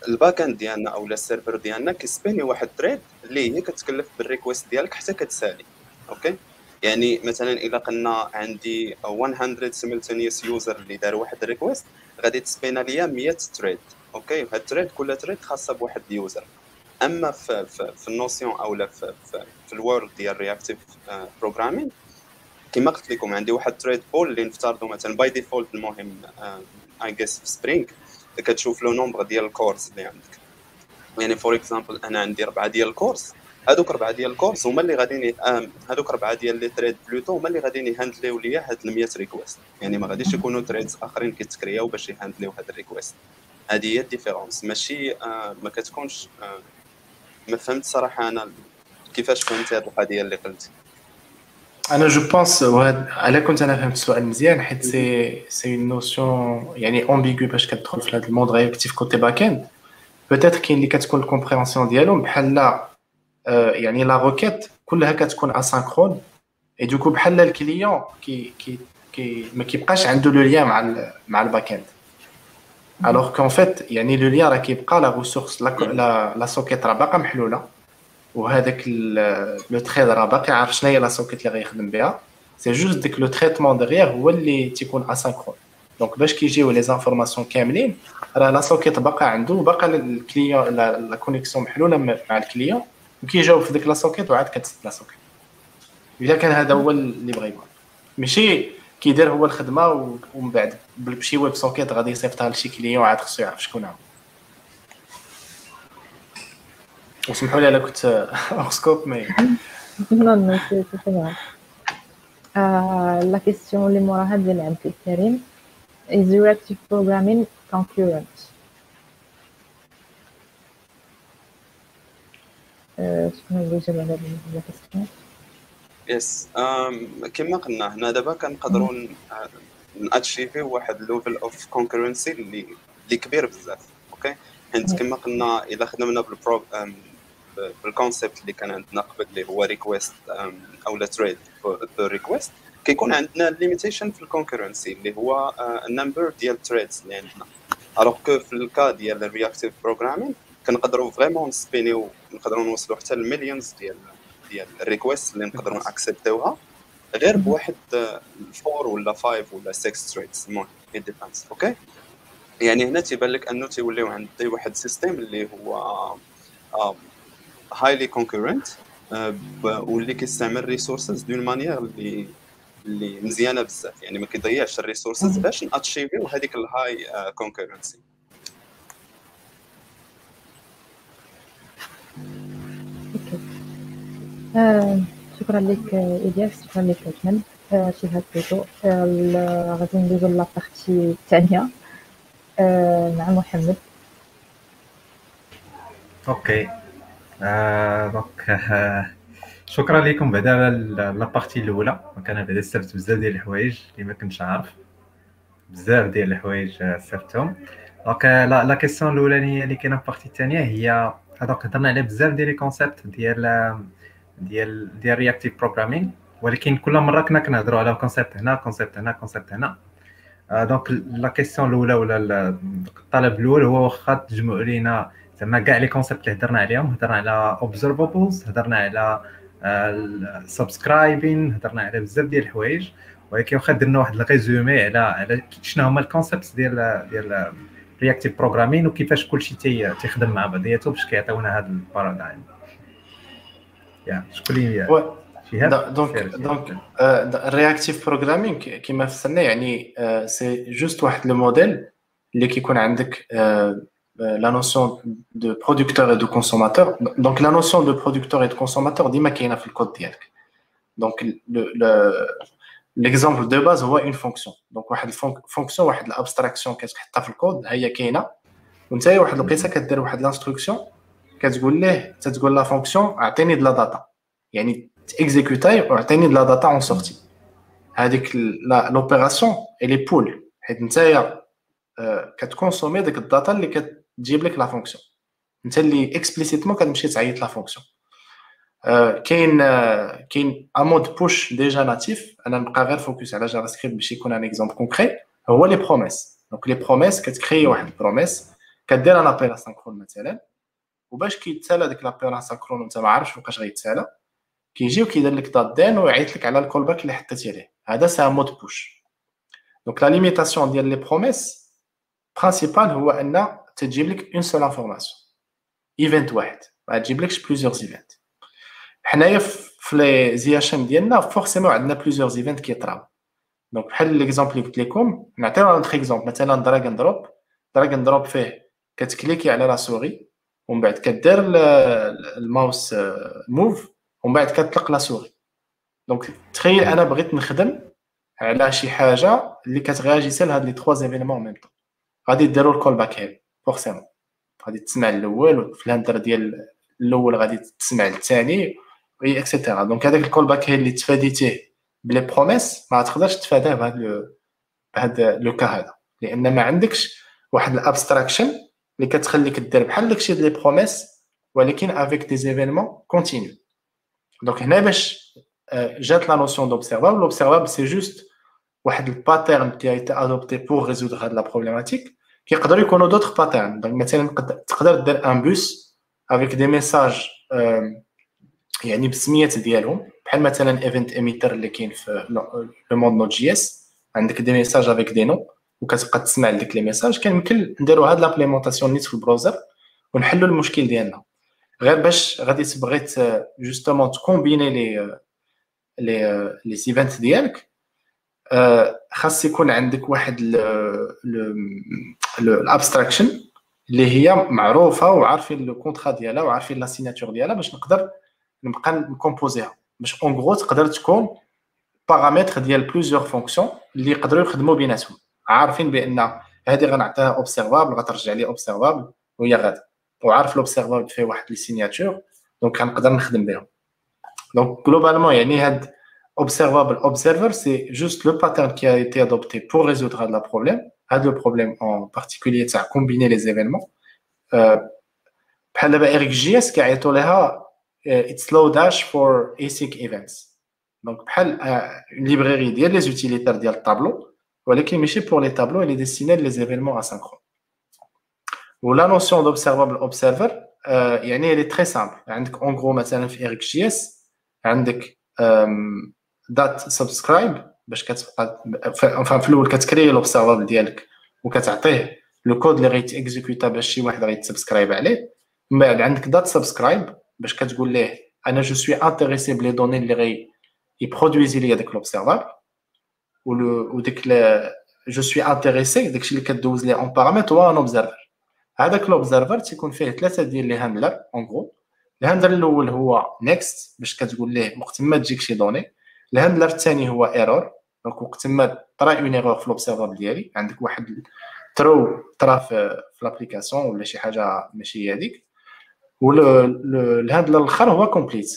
ال backend ديالنا أو ال server ديالنا كي spin ي واحد thread اللي هي كتكلف بال request ديالك حتى كتسالي. أوكي؟ يعني مثلا إلا قلنا عندي 100 simultaneous user اللي دار واحد ال request غادي ت spin ا ليا 100 thread أوكي وهاد ال thread كل thread خاصة بواحد ال user. أما في في, في ال notion أو في في, في ال world ديال reactive programming كما قلت لكم عندي واحد thread pool اللي نفترضوا مثلا by default المهم اي جيس في سبرينغ كتشوف لو نومبر ديال الكورس اللي عندك. يعني فور اكزامبل أنا عندي اربعه ديال الكورس هذوك اربعه ديال الكورس هما اللي غادي هذوك اربعه ديال لي تريد بلوتو هما اللي غادي يهاندليو ليا هاد ال 100 ريكويست يعني ما غاديش يكونوا تريدز آخرين كيتكرياو باش يهاندليو هاد الريكويست هذه هي الديفيرونس. ماشي آه ما كتكونش آه ما فهمت صراحة أنا كيفاش فهمت هذه القضية اللي قلت أنا جو بونس على كنت أنا فهمت السؤال مزيان حيت سي سي نوسيون يعني امبيغو باش كتدخل في هذا المود رياكتيف كوتي باك اند بوتيتر كاين اللي كتكون الكومبريهنسيون ديالهم بحال لا يعني لا روكيت كلها كتكون اسانكرون اي دوكو بحال الكليون كي كي كي ما كيبقاش عنده لو ليان مع مع الباك اند الوغ كون فيت يعني لو ليان راه كيبقى لا ريسورس لا لا سوكيت راه باقا محلولة. وهذاك لو تريد راه باقي عارف شنو هي لا سوكيت اللي غيخدم بها؟ سي جوست ديك لو تريتمون ديغيغ هو اللي تيكون اسانكرون donc باش كيجيو les informations كاملين راه la socket باقا عنده وباقا ال client la connexion محلولة مع ال client وكيجاوب في ديك la socket وعاد كتسد la socket الا كان هذا هو اللي بغا يقول. ماشي كيدير هو الخدمة ومن بعد بشي web socket غادي يصيفطها لشي client عاد خصو يعرف شكون هو. وسمحوا لي أنا كنت اون سكوب مي non non la question اللي موراها ديال عبد الكريم is reactive programming concurrent? شكون اللي جاب على la question yes. كما قلنا هنا دابا كنقدروا ن achieve ي واحد level of concurrency اللي اللي كبير بزاف okay؟ حيت كما قلنا الا خدمنا بال pro بال concept اللي كان عندنا قبل اللي هو request أو لا thread request كيكون عندنا limitation في ال concurrency اللي هو ال number ديال threads اللي عندنا. alors que في ال cas ديال ال reactive programming كنقدروا vraiment نسبينيو نقدروا نوصلوا حتى ال millions ديال ديال ال request اللي نقدروا ن accept وها غير بواحد 4 ولا 5 ولا 6 threads المهم dépend okay يعني هنا تيبان لك أنه تيوليو عندي واحد système اللي هو highly concurrent واللي كيستعمل resources d'une manière اللي اللي مزيانة بزاف. يعني ما كيضيعش ال resources باش ن achieve يو هذيك ال high concurrency شكرا لك إلياس. شكرا لك اجمل شهاد بيتو غادي ندوزو la partie الثانية مع محمد. okay donc شكرا لكم. بعدا على la partie الأولى. كان بعدا استفدت بزاف ديال الحوايج اللي ما كنتش عارف. بزاف ديال الحوايج استفدتهم. donc la question الأولانية اللي كاينة في ال partie الثانية هي هذوك هضرنا على بزاف ديال les concepts ديال ديال ديال reactive programming ولكن كل مرة كنا كنهضروا على concept هنا concept هنا concept هنا. donc la question الأولى ولا الطلب الأول هو واخا تجمعوا لينا زعما كاع les concepts اللي هضرنا عليهم. هضرنا على observables هضرنا على subscribing هضرنا على بزاف ديال الحوايج. ولكن واخا درنا واحد ال résumé على على شنو هما ال concept ديال ديال reactive programming وكيفاش كلشي تيخدم مع بعضياته باش كيعطيونا هذا ال paradigm يا شكون اللي donc donc ال reactive programming كما فسرنا يعني c'est juste واحد le modèle اللي كيكون عندك la notion de producteur et de consommateur donc la notion de producteur et de consommateur ديما كاينة في الكود ديالك donc l'exemple de base هو une fonction donc واحد ال fonction واحد ال abstraction كتحطها في الكود هي كاينة وانت واحد الوقيته كدير واحد l'instruction كتقول ليه؟ تتقول la fonction أعطيني د la data يعني ت exécuter وعطيني د la data en sortie هذيك l'opération الي pull حيت نتايا كت consommer ديك ال data اللي كتجيب لك la fonction انت اللي explicitement كتمشي تعيط la fonction كاين كاين un mode push déjà natif أنا نبقى غير focus على JavaScript باش يكون un exemple concret هو les promises donc les promises كتكري واحد ال promise كدير un appel asynchrone مثلا. وباش كيتسالى ديك l'appel asynchrone وانت ما عارفش فوقاش غيتسالى كيجي وكيدير لك dot then ويعيط لك على ال callback اللي حطيتي عليه هذا c'est un mode push donc la limitation ديال les promises principale هو أن تجيب لك une seule information event واحد. ما تجيب لكش plusieurs events حنايا في les IHM ديالنا forcément عندنا plusieurs events كيطراو. donc بحال l'exemple اللي قلت لكم نعطيو notre exemple مثلا drag and drop drag and drop فيه كت cliquer على la souris ومن بعد كدير ال mouse move ومن بعد كتطلق la souris. donc تخيل أنا بغيت نخدم على شي حاجة اللي كت réagir لهاد les trois événements même temps غادي ديروا ال callback hell forcément غادي تسمع الأول وفي ال handler ديال الأول غادي تسمع الثاني oui et cetera donc هذاك ال callback هي اللي تفاديتيه ب les promises ما تقدرش تفاداه بهذا بهذا le cas هذا. لأن ما عندكش واحد ال abstraction اللي كتخليك دير بحال داكشي ديال les promises ولكن avec des événements continus donc هنا باش جات la notion d'observable l'observable c'est juste واحد ال pattern qui est adopté pour résoudre هاد la problématique كيقدروا يكونوا d'autres patterns donc مثلا تقدر دير un bus avec des messages يعني بالسميات ديالهم بحال مثلا event emitter اللي كاين في le mode Node JS عندك des messages avec des noms وكتبقى تسمع ل ديك les messages كان يمكن نديروا هاد l'implémentation نيت في ال browser ونحلوا المشكل ديالنا. غير باش غادي تبغي justement ت combiner les les les events ديالك خاص يكون عندك واحد ال abstraction اللي هي معروفة وعارفين le contrat ديالها وعارفين la signature ديالها باش نقدر نبقى ن composer ها باش en gros تقدر تكون بارامتر ديال plusieurs fonctions اللي يقدروا يخدموا بيناتهم. عارفين بأن هذه غنعطيها observable غترجع les observables وهي غادا وعارف l'observable فيه واحد les signatures donc غنقدر نخدم بهم. Donc globalement يعني هاد observable observer c'est juste le pattern qui a été adopté pour résoudre problème. هذا le problème en particulier تاع combiner les événements. بحال دابا RxJS كيعيطوا لها it's Lodash for async events. donc بحال une library ديال les utilitaires ديال الطابلو ولكن ماشي pour les tableaux اللي destinée les événements asynchrones و la notion d'observable observer يعني اللي très simple عندك en gros مثلا في RxJS عندك dot subscribe باش كتبقى enfin في الأول كت créer l'observable ديالك وكتعطيه le code اللي غيت exécuta باش شي واحد غيت subscribe عليه من بعد عندك dot subscribe باش كتقول ليه أنا je suis intéressé ب les données اللي غي ي produire لي داك l'observable وديك je suis intéressé داكشي اللي كدوز ليه en paramètre هو un observer هذاك l'observer تيكون فيه ثلاثة ديال les handlers en gros ال handler الأول هو next باش كتقول ليه وقت ما تجيك شي donnée. ال handler الثاني هو error donc وقت ما طرا une erreur في l'observable ديالي. عندك واحد erreur طرا في l'application ولا شي حاجة ماشي هي هذيك. وال handler الأخر هو complete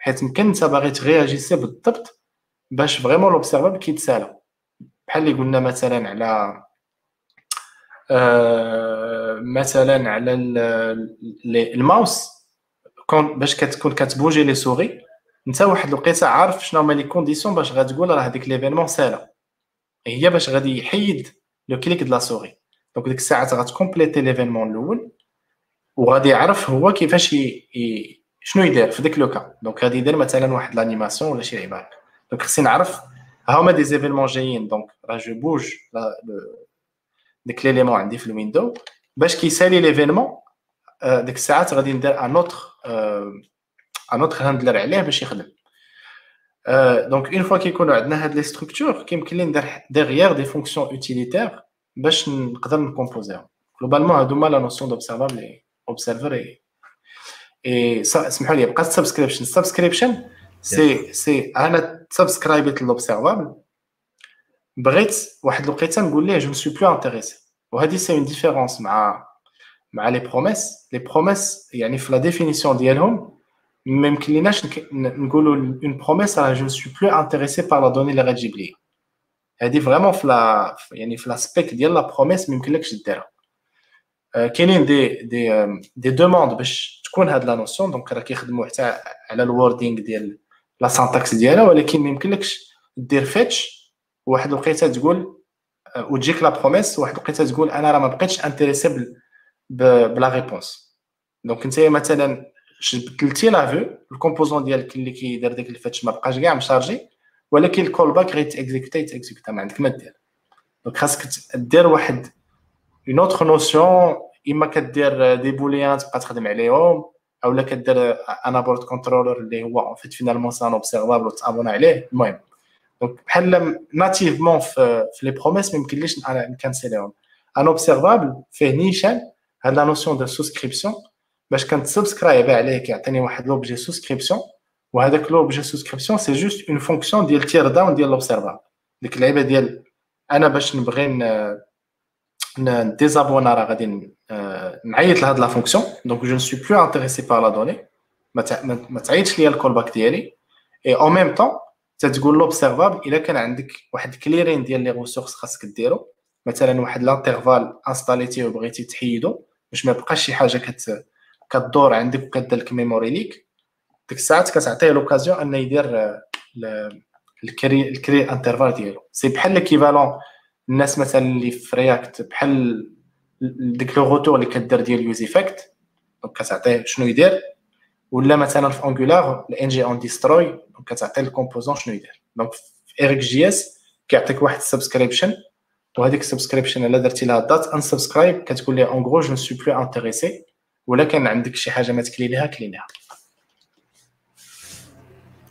حيت يمكن إنت باغي تغياجيسي بالضبط. باش vraiment l'observable كيتسالى بحال اللي قلنا مثلا على آه، مثلا على الماوس. كون باش كتكون كت bouger la souris انت واحد الوقيته عارف شنو هما les conditions باش غتقول راه هذيك l'événement سالا هي باش غادي يحيد le clic de la souris donc ديك الساعة غت compléter l'événement الأول وغادي يعرف هو كيفاش ي... شنو يدير في ديك le cas. donc غادي يدير مثلا واحد l'animation ولا شي لعيبه donc خصني نعرف ها هما des événements جايين donc راه je bouge ديك l'élément عندي في ال window باش كيسالي l'événement ديك الساعات غادي ندير un autre un autre handler عليه باش يخدم donc une fois كيكونوا عندنا هاد les structures كيمكن لي ندير derrière des fonctions utilitaires باش نقدر ن composer هم هادو هما la notion d'observable observer et اسمحوا لي بقات subscription subscription c'est c'est أنا subscribe يت l'observable بغيت واحد الوقيتة نقول ليه je suis plus intéressé وهذه c'est une différence مع مع les promises les promises يعني في la définition ديالهم ما يمكنليناش نقولوا une promise راه je suis plus intéressé par la donnée اللي غتجيب لي هذه vraiment في لا يعني في la spec ديال la promise ما يمكنلكش ديرها. كاينين des des des demandes باش تكون هاد la notion donc راه كيخدموا حتى على ال wording ديال la syntaxe ديالها ولكن ما يمكنلكش دير fetch واحد الوقيته تقول وتجيك la promise واحد الوقيته تقول أنا راه ما بقيتش intéressé ب la réponse donc انت مثلا بدلتي la vue ال composant ديالك اللي كيدير داك ال fetch ما بقاش كاع م chargé ولكن ال callback غير ت exécuta ت exécuta ما عندك ما دير. donc خاصك دير واحد une autre notion إما كدير des booléens تبقى تخدم عليهم. اولا كدير un abort controller اللي هو fait finalement c'est un observable وت abonna عليه. المهم donc بحال nativement في, les promises ما يمكنليش أنا ن canceler هم un observable فيه نيشان هاد la notion de souscription باش كنت subscribe عليه كيعطيني واحد l'objet souscription وهذاك l'objet souscription c'est juste une fonction ديال teardown ديال l'observable ديك اللعيبة ديال أنا باش نبغي ن désabonna راه غادي نعيط لهاد la fonction donc je ne suis plus intéressé par la donnée ما تعيطش ليا ال callback ديالي et en même temps تتقول l'observable الا كان عندك واحد cleaning ديال les ressources خاصك ديرو مثلا واحد l'intervalle installe يتي وبغيتي تحيدو باش ما يبقاش شي حاجة كت كدور عندك وكدير لك memory leak ديك الساعات كتعطيه l'occasion انه يدير ال clear ال clear interval ديالو c'est بحال l'équivalent الناس مثلا اللي في React بحال ديك le retour اللي كدير ديال useEffect donc كتعطيه شنو يدير؟ ولا مثلا في Angular ال ngOnDestroy donc كتعطي ال composant شنو يدير. donc في RxJS كيعطيك واحد ال subscription وهذيك ال subscription الا درتي لها dot unsubscribe كتقول لي en gros je suis plus intéressé ولا كان عندك شي حاجة ما ت clean يها clean يها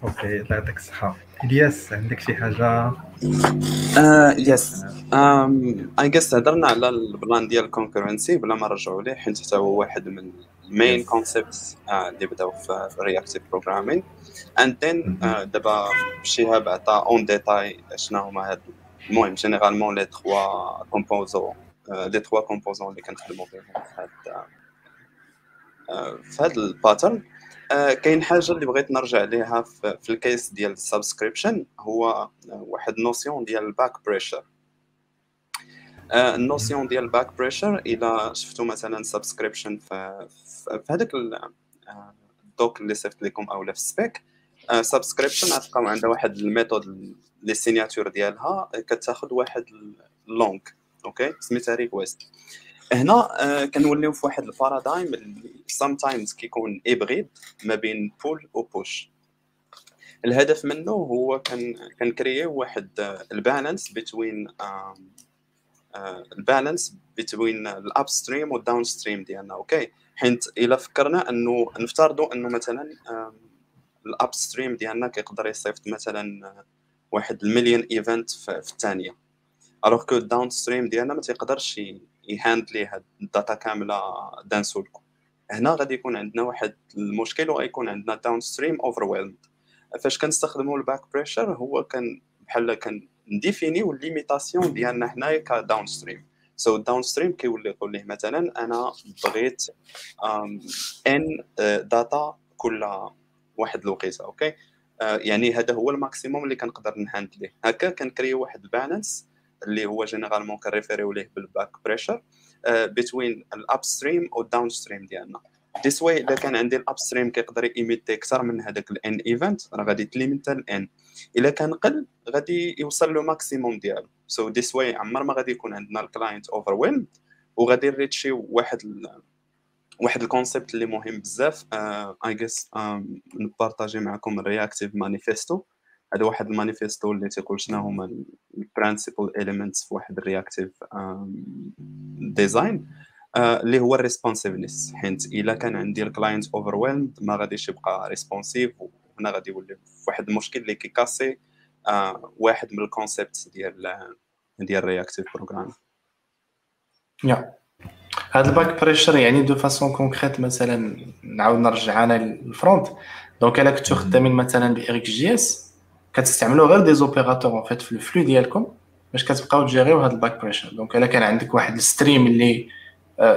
Okay الله يعطيك الصحة. إلياس عندك شي حاجة؟ يس اي جيس هضرنا على ال plan ديال ال concurrency بلا ما نرجعوا ليه حيت حتى هو واحد من ال main concepts اللي بداو في ال reactive programming and then دابا شهاب عطى en détail شنو هما هاد المهم généralement les trois composants les trois composants اللي كنخدموا بهم في هاد في هاد ال pattern كاين حاجة اللي بغيت نرجع ليها في ال case ديال ال subscription هو واحد notion ديال ال back pressure ال notion ديال ال back pressure إلا شفتوا مثلا subscription في هذاك ال doc اللي صيفط لكم اولا في ال spec subscription غتلقاو عندها واحد ال method les signatures ديالها كتاخذ واحد long okay سميتها request هنا كنوليو في واحد ال paradigm اللي sometimes كيكون hybrid ما بين pull و push الهدف منه هو كان كن créer واحد ال balance بين ال balance بين ال upstream وال downstream ديالنا. okay؟ حيت إلا فكرنا إنه نفترضوا إنه مثلا ال upstream ديالنا كيقدر يصيفط مثلا واحد المليون event في الثانية. alors que ال downstream ديالنا ما تيقدرش ي handler هاد ال data كاملة dans ce cas. هنا غادي يكون عندنا واحد المشكل وغيكون عندنا downstream overwhelmed فاش كنستخدموا ال back pressure هو كان بحال كان ن définir يو ال limitation ديالنا حنايا ك downstream so ال downstream كيولي يقول ليه مثلا أنا بغيت n data كل واحد الوقيته okay؟ يعني هذا هو ال maximum اللي كنقدر ن handler يه هكا كن créer يو واحد ال balance اللي هو généralement كن référer يو ليه بال back pressure بين ال upstream وال downstream ديالنا. this way إذا كان عندي ال upstream كيقدر émettre أكثر من هذاك ال n event راه غادي ت limiter ال n إلا كان قل غادي يوصل له maximum ديالو. so this way عمر ما غادي يكون عندنا ال client overwhelmed وغادي ن reach ي واحد واحد ال concept اللي مهم بزاف. I guess ن partager معكم ال reactive manifesto هذا واحد المانيفيستو اللي تيقول شنو هما ال principal elements في واحد ال reactive design اللي هو ال responsiveness حيت إلا كان عندي ال client overwhelmed ما غاديش يبقى responsive وهنا غادي يولي في واحد المشكل اللي كي casser آه واحد من ال concept ديال ديال ال reactive programming yeah هاد ال back pressure يعني de façon concrète مثلا نعاود نرجع أنا لل front donc الا كنتو خدامين مثلا ب RxJS كتستعملوا غير des opérateurs فيت في ال flow ديالكم باش كتبقاو ت gérer يو هاد ال back pressure donc الا كان عندك واحد ال stream اللي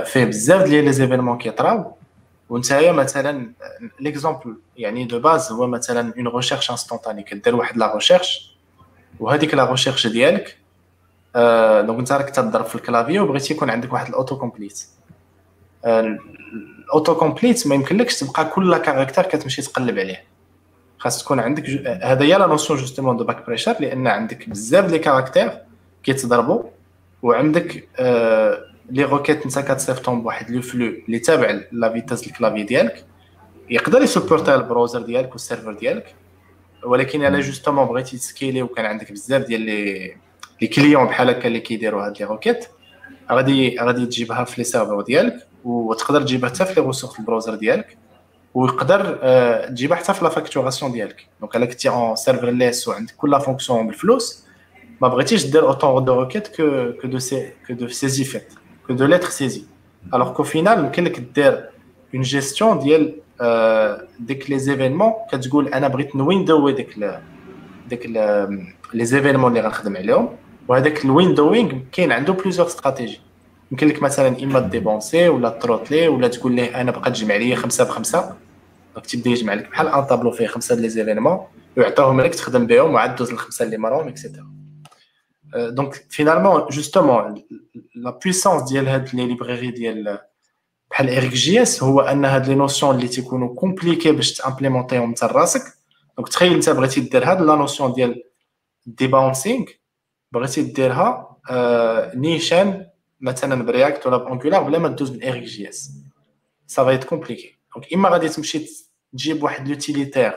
فيه بزاف ديال les événements كيطراو ونتايا مثلا l'exemple يعني de base هو مثلا une recherche instantanée كدير واحد la recherche وهذيك la recherche ديالك donc انت راك تضرب في ال clavier وبغيتي يكون عندك واحد ال autocomplete ال autocomplete ما يمكنلكش تبقى كل caractère كتمشي تقلب عليه. خاص تكون عندك هذا هي la notion justement de back pressure لأن عندك بزاف les caractères كيتضربوا وعندك les requêtes انت كتصيفطهم بواحد le flow اللي تابع la vitesse ال clavier ديالك يقدر ي supporter ال browser ديالك وال server ديالك ولكن الا جوستومون بغيتي تسكيلي وكان عندك بزاف ديال لي لي كليون بحال هكا اللي كيديروا هاد لي روكيت غادي غادي تجيبها في لي سيرفر ديالك وتقدر تجيبها حتى في لي ريسورس البروزر ديالك. ويقدر آه، تجيبها حتى في لا فاكتوراسيون ديالك. دونك الا كنتي اون سيرفر ليس وعندك كل فونكسيون بالفلوس ما بغيتيش دير اوتون دو روكيت كو كو دو سي كو دو سيزي فيت كو دو ليتر سيزي الوغ كو فينال يمكن لك دير اون جيستيون ديال ديك les événements كتقول أنا بغيت ن window ي ديك ديك les événements اللي غنخدم عليهم. وهذاك ال windowing كاين عنده plusieurs stratégies يمكن لك مثلا إما debouncer ولا throttler ولا تقول ليه أنا بقى تجمع لي خمسة بخمسة. دونك تبدا يجمع لك بحال un tableau فيه خمسة les événements ويعطيهم لك تخدم بهم وعاد دوز الخمسة اللي مراهم et cetera donc finalement justement la puissance ديال هاد les library ديال بحال RxJS هو أن هاد les notions اللي تيكونوا compliqués باش ت implémenter هم انت راسك. donc تخيل أنت بغيتي دير هاد la notion ديال debouncing بغيتي ديرها نيشان مثلا ب React ولا ب Angular بلا ما دوز من RxJS ça va compliquer donc إما غادي تمشي تجيب واحد l'utilitaire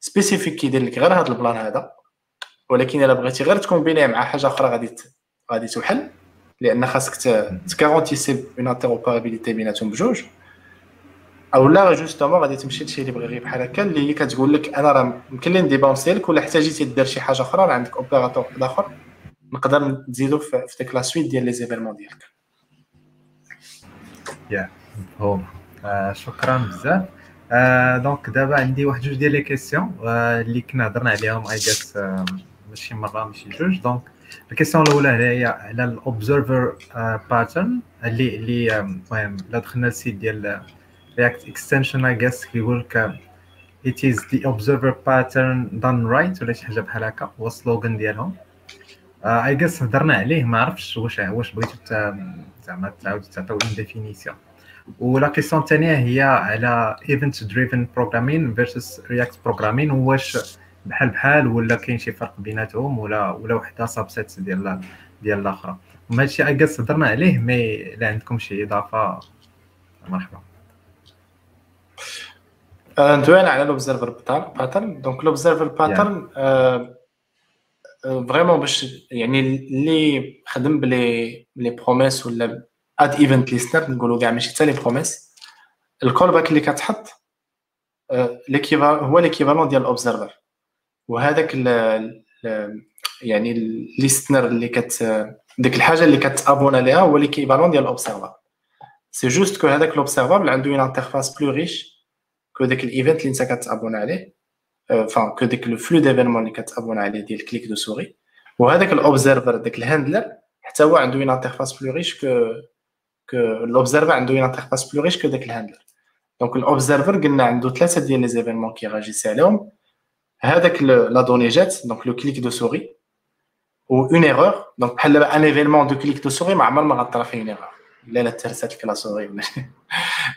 spécifique كيدير لك غير هذا ال plan هذا ولكن إلا بغيتي غير ت combiner ه مع حاجة أخرى غادي غادي تحل لأن خاصك ت garantir une interopérabilité بيناتهم بجوج. أو لا justement غادي تمشي لشي library بحال هكا اللي هي كتقول لك أنا راه يمكن لي ن debouncer لك ولا احتاجيتي دير شي حاجة أخرى راه عندك opérateur واحد آخر. نقدر نزيدو في ديك la suite ديال les événements ديالك. yeah. شكرا بزاف. donc دابا عندي واحد جوج ديال les questions اللي كنا هضرنا عليهم I guess ماشي مره ماشي جوج donc ال question الاولى هي على ال observer pattern اللي اللي المهم الا دخلنا لل site ديال Reactive Extensions I guess كيقول لك it is the observer pattern done right. ولا شي حاجة بحال هكا هو ال slogan ديالهم I guess هضرنا عليه ما عرفتش واش واش بغيتو زعما تعاودوا تعطيو définition و la question الثانية هي على event driven programming versus reactive programming واش بحال بحال ولا كاين شي فرق بيناتهم ولا ولا وحدة subset ديال ديال الاخرى وما هادشي I guess هضرنا عليه mais الا عندكم شي إضافة؟ مرحبا. ندوينا على l'observer pattern donc l'observer pattern vraiment باش يعني اللي خدم ب les les promises ولا add event listener نقولوا كاع ماشي حتى les promises ال callback اللي كتحط l'équiva هو l'équivalent ديال ال observer وهذاك يعني ال listener اللي كت ديك الحاجة اللي كتابونا ليها هو l'équivalent ديال ال observer c'est juste que هذاك ال observer اللي عنده une interface plus riche que داك ال event اللي انت كتابونا عليه que dès que le flux d'événements اللي كتأبون عليه ديال clic de souris وهذاك الاوبزرفر داك الهاندلر حتى هو عنده اون انترفاس بلو ريش كو كو الاوبزرفر عنده اون انترفاس بلو ريش كو داك الهاندلر دونك الاوبزرفر قلنا عنده ثلاثة ديال لي زيفينمون كيراجيسي عليهم هذاك لا دوني جات دونك لو كليك دو سوري ou une erreur. Donc, un événement de clic de souris, ma m'a fait une erreur. Il a la terre que la souris.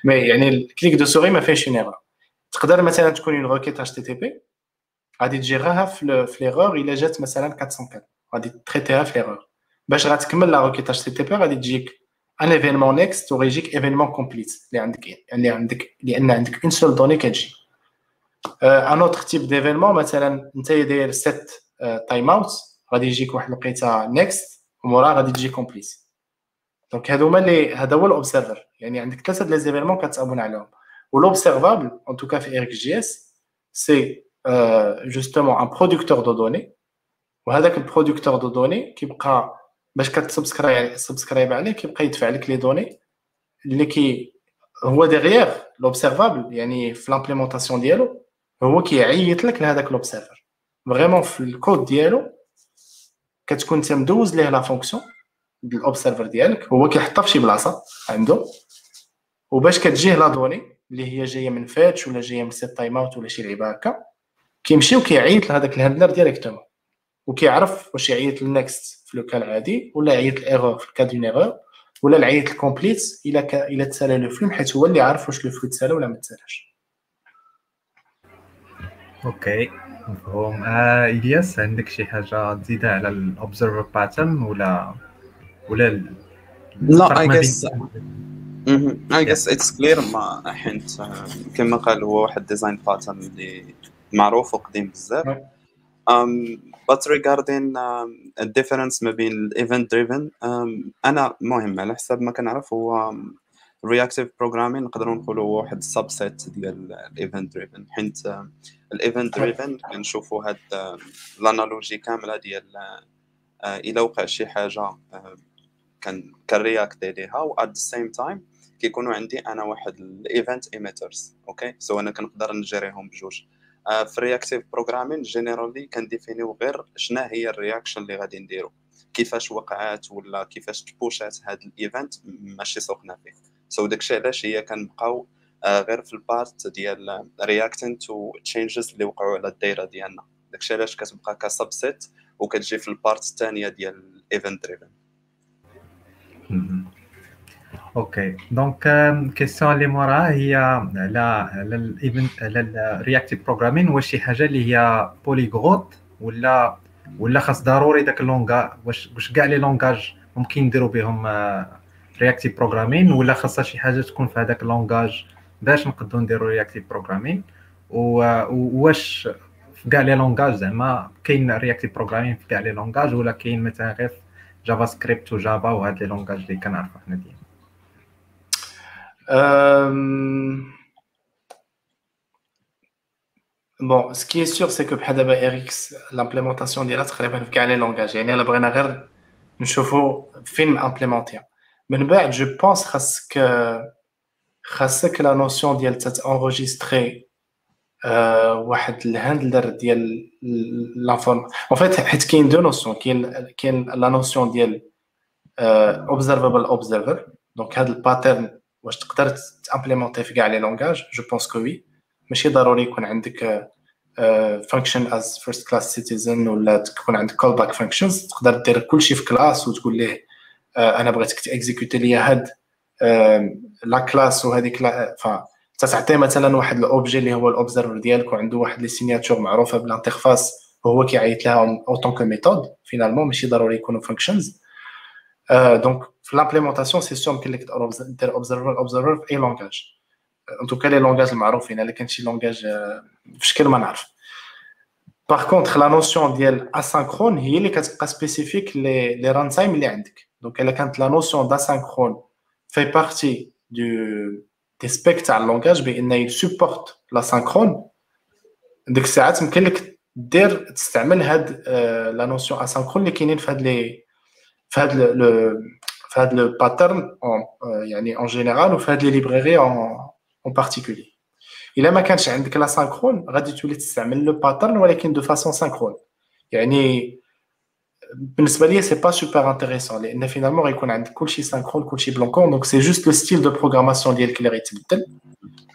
Mais le clic de souris m'a fait une erreur. Tu peux مثلا تكون une requête HTTP غادي تجيرها في l'erreur إلا جات مثلا 404 غادي تريتيها في l'erreur باش غتكمل la requête HTTP غادي تجيك un événement next وغيجيك événement complete اللي عندك اللي عندك لأن عندك une seule donnée كتجي un autre type d'événement مثلا انت داير set timeout غادي يجيك واحد الوقيته next ومورا غادي تجي complete دونك هادو هما اللي هذا هو ال observer يعني عندك ثلاثة ديال les événements كتابون عليهم و l'observable en tout cas في RxJS c'est justement un producteur de données وهذاك ال producteur de données كيبقى باش كت subscribe subscribe عليه كيبقى يدفع لك les données اللي كي هو derrière l'observable يعني في l'implémentation ديالو هو كيعيط لك لهذاك l'observer. vraiment في الكود ديالو كتكون انت مدوز ليه la fonction ال observer ديالك هو كيحطها في شي بلاصة عنده وباش كتجيه la donnée اللي هي جاية من fetch ولا جاية من set timeout ولا شي لعيبه هكا كيمشي وكيعيط لهذاك ال handler directement وكيعرف واش يعيط لل next في le العادي ولا يعيط ال error في le cas d'une erreur ولا العيط ال complete إلا ك... إلا تسالى le flux حيت هو اللي عارف واش le flux تسالى ولا ما تسالاش OK. مفهوم. آه إلياس عندك شي حاجة تزيدها على ال observer pattern ولا ولا لا I guess I guess it's clear ما حيت كما قال هو واحد design pattern اللي معروف وقديم بزاف. But regarding um, ال difference ما بين ال event driven um, أنا مهم على حسب ما كنعرف هو reactive programming نقدروا نقولوا هو واحد ال subset ديال ال event driven حيت ال event driven كنشوفوا هاد ال analogy كاملة ديال إلى وقع شي حاجة كان كن react ليها و at the same time كيكونوا عندي أنا واحد ال event emitters OK so أنا كنقدر نجريهم بجوج. في ال reactive programming generally كنديفينيو غير شنو هي ال reaction اللي غادي نديرو. كيفاش وقعات ولا كيفاش تبوشات هاد ال event ماشي سوقنا فيه. so داكشي علاش هي كنبقاو غير في ال part ديال reacting changes اللي وقعوا على الدايرة ديالنا. داكشي علاش كتبقى ك subset وكتجي في ال part الثانية ديال ال event driven OK donc question اللي موراها هي على على ال event على ال reactive programming واش شي حاجة اللي هي polyglotte ولا ولا خاص ضروري داك ال langage واش واش كاع les langages ممكن نديروا بهم reactive programming ولا خاصها شي حاجة تكون في هذاك ال langage باش نقدروا نديروا reactive programming واش في كاع les langages زعما كاين reactive programming في كاع les langages ولا كاين مثلا غير JavaScript و Java وهاد les langages اللي كنعرفوا حنا ديالنا Bon, ce qui est sûr, c'est que بحال دابا RX l'implémentation ديالها تقريبا في كاع les langages يعني الا بغينا غير نشوفوا فين امبليمونتيها من بعد je pense خاصك خاصك la notion ديال تانغوجيستري واحد ال handler ديال l'informe en fait حيت كاين deux notions كاين كاين la notion ديال observable observer donc هاد ال pattern واش تقدر تامبليمونتي في كاع les langages؟ je pense que oui ماشي ضروري يكون عندك function as first class citizen ولا تكون عندك callback functions تقدر دير كلشي في classe وتقول ليه أنا بغيتك تاكزيكوتي لي هاد la classe وهذيك ف تعطيه مثلا واحد ال objet اللي هو ال observer ديالك وعنده واحد les signatures معروفة ب l'interface وهو كيعيط لها en tant que méthode finalement ماشي ضروري يكونوا functions donc في l'implémentation c'est sûr يمكن لك دير observer observer في اي langage en tout cas les langages المعروفين الا كان شي langage في شكل ما نعرف par contre la notion ديال asynchrone هي اللي كتبقى spécifique لي les runtime اللي عندك donc الا كانت la notion d'asynchrone في partie de des specs تاع ال langage بان يسبورت l'asynchrone ديك الساعات يمكن لك دير تستعمل هاد la notion asynchrone اللي كاينين في هاد les في هاد le في هاد le pattern يعني en général وفي هاد les librairies en en particulier الا ما كانش عندك l'asynchrone غادي تولي تستعمل le pattern ولكن de façon synchrone يعني بالنسبة لي c'est pas super intéressant لأن finalement غيكون عندك كلشي synchrone كلشي bloquant donc c'est juste le style de programmation ديالك اللي غيتبدل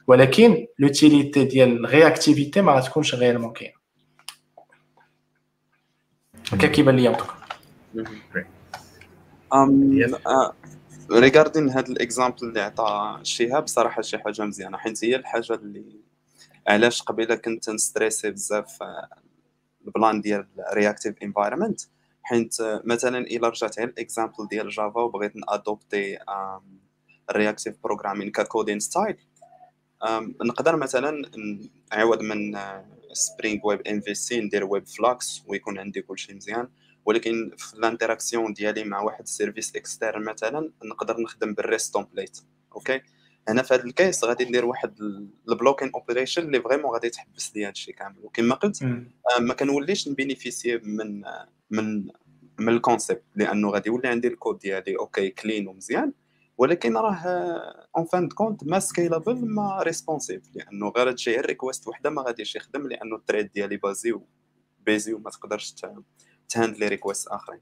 ولكن l'utilité ديال ال réactivité ما غتكونش réellement كاينة هكا كيبان ليا en regardant هذا ال exemple اللي عطى شهاب صراحة شي حاجة مزيانة حيت هي الحاجة اللي علاش قبيلة كنت نستريسي بزاف ال plan ديال reactive environment حيت مثلا إلا رجعت على ال exemple ديال جافا وبغيت نأ dopter ال reactive programming ك coding style نقدر مثلا نعوض من Spring Web MVC ندير WebFlux ويكون عندي كلشي مزيان. ولكن في ال interaction ديالي مع واحد ال service externe مثلا نقدر نخدم بال RestTemplate okay؟ هنا في هذا ال case غادي ندير واحد ال blocking operation اللي vraiment غادي تحبس لي هذا الشيء كامل. وكما قلت آه، ما كنوليش ن bénéficier من من من ال concept لأنه غادي يولي عندي الكود ديالي okay clean ومزيان. ولكن راه en fin de compte ما scalable ما responsive لأنه غير تجي request وحده ما غاديش يخدم لأنه ال thread ديالي بازي busy وما تقدرش ت handler request اخرين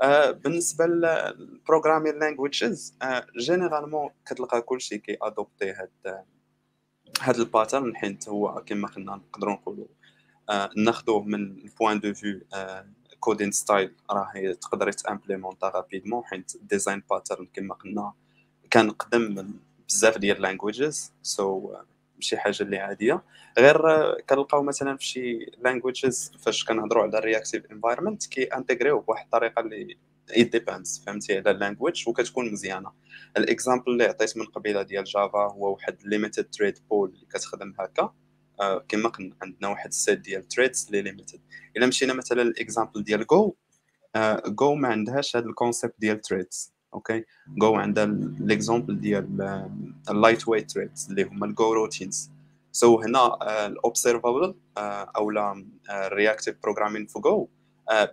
آه بالنسبة لل programming languages généralement كتلقى كلشي كي adopter هاد هاد ال pattern حيت هو كما قلنا نقدروا نقولوا آه ناخذوه من ال point de vue coding style راه تقدر ت implémenter rapidement حيت design pattern كما قلنا كان قدم من بزاف ديال languages so so, شي حاجة اللي عادية. غير كنلقاو مثلا في شي languages فاش كنهضروا على ال reactive environment كي intégrer و بواحد الطريقة اللي it depends فهمتي؟ على ال language وكتكون مزيانة. ال exemple اللي عطيت من قبيلة ديال جافا هو واحد limited thread pool اللي كتخدم هكا. آه كما قلنا عندنا واحد ال set ديال threads اللي limited إلا مشينا مثلا ال exemple ديال Go Go ما عندهاش هذا ال concept ديال threads okay؟ Go عندها l'exemple ديال ال lightweight threads اللي هما ال goroutines so هنا ال observable أو لا ال reactive programming في Go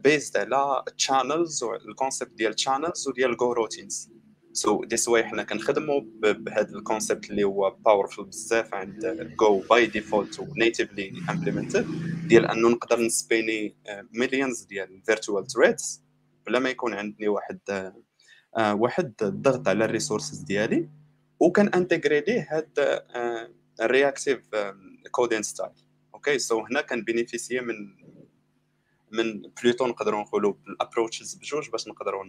based على channels ال concept ديال channels وديال goroutines so this way حنا كنخدموا بهذا ال concept اللي هو powerful بزاف عند Go by default و natively implemented ديال انه نقدر ن spinner millions ديال virtual threads بلا ما يكون عندي واحد آه، واحد الضغط على ال resources ديالي وكان intégrer ليه هاد ال reactive coding style okay so هنا كان bénéficier ي من من plutôt نقدروا نقولوا بال approaches بجوج باش نقدروا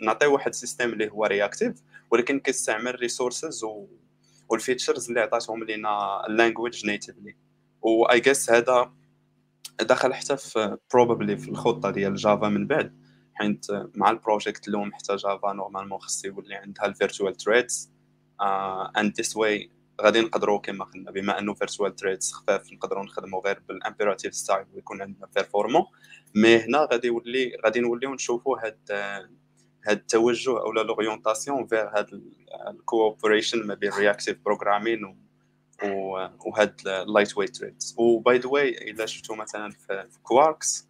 نعطيو واحد ال système اللي هو reactive ولكن كيستعمل resources و وال features اللي عطاتهم لينا ال language natively و I guess هذا دخل حتى في probably في الخطة ديال جافا من بعد. حيت مع ال project اللي هو محتاج جافا normalement خص يولي عندها ال virtual threads and this way غادي نقدروا كما قلنا بما انه virtual threads خفاف نقدروا نخدموا غير بال imperative style ويكون عندنا performant mais هنا غادي يولي غادي نوليو نشوفوا هاد هاد التوجه أو l'orientation vers هاد ال cooperation ما بين reactive programming وهاد ال lightweight threads و by the way إلا شفتوا مثلا في Quarkus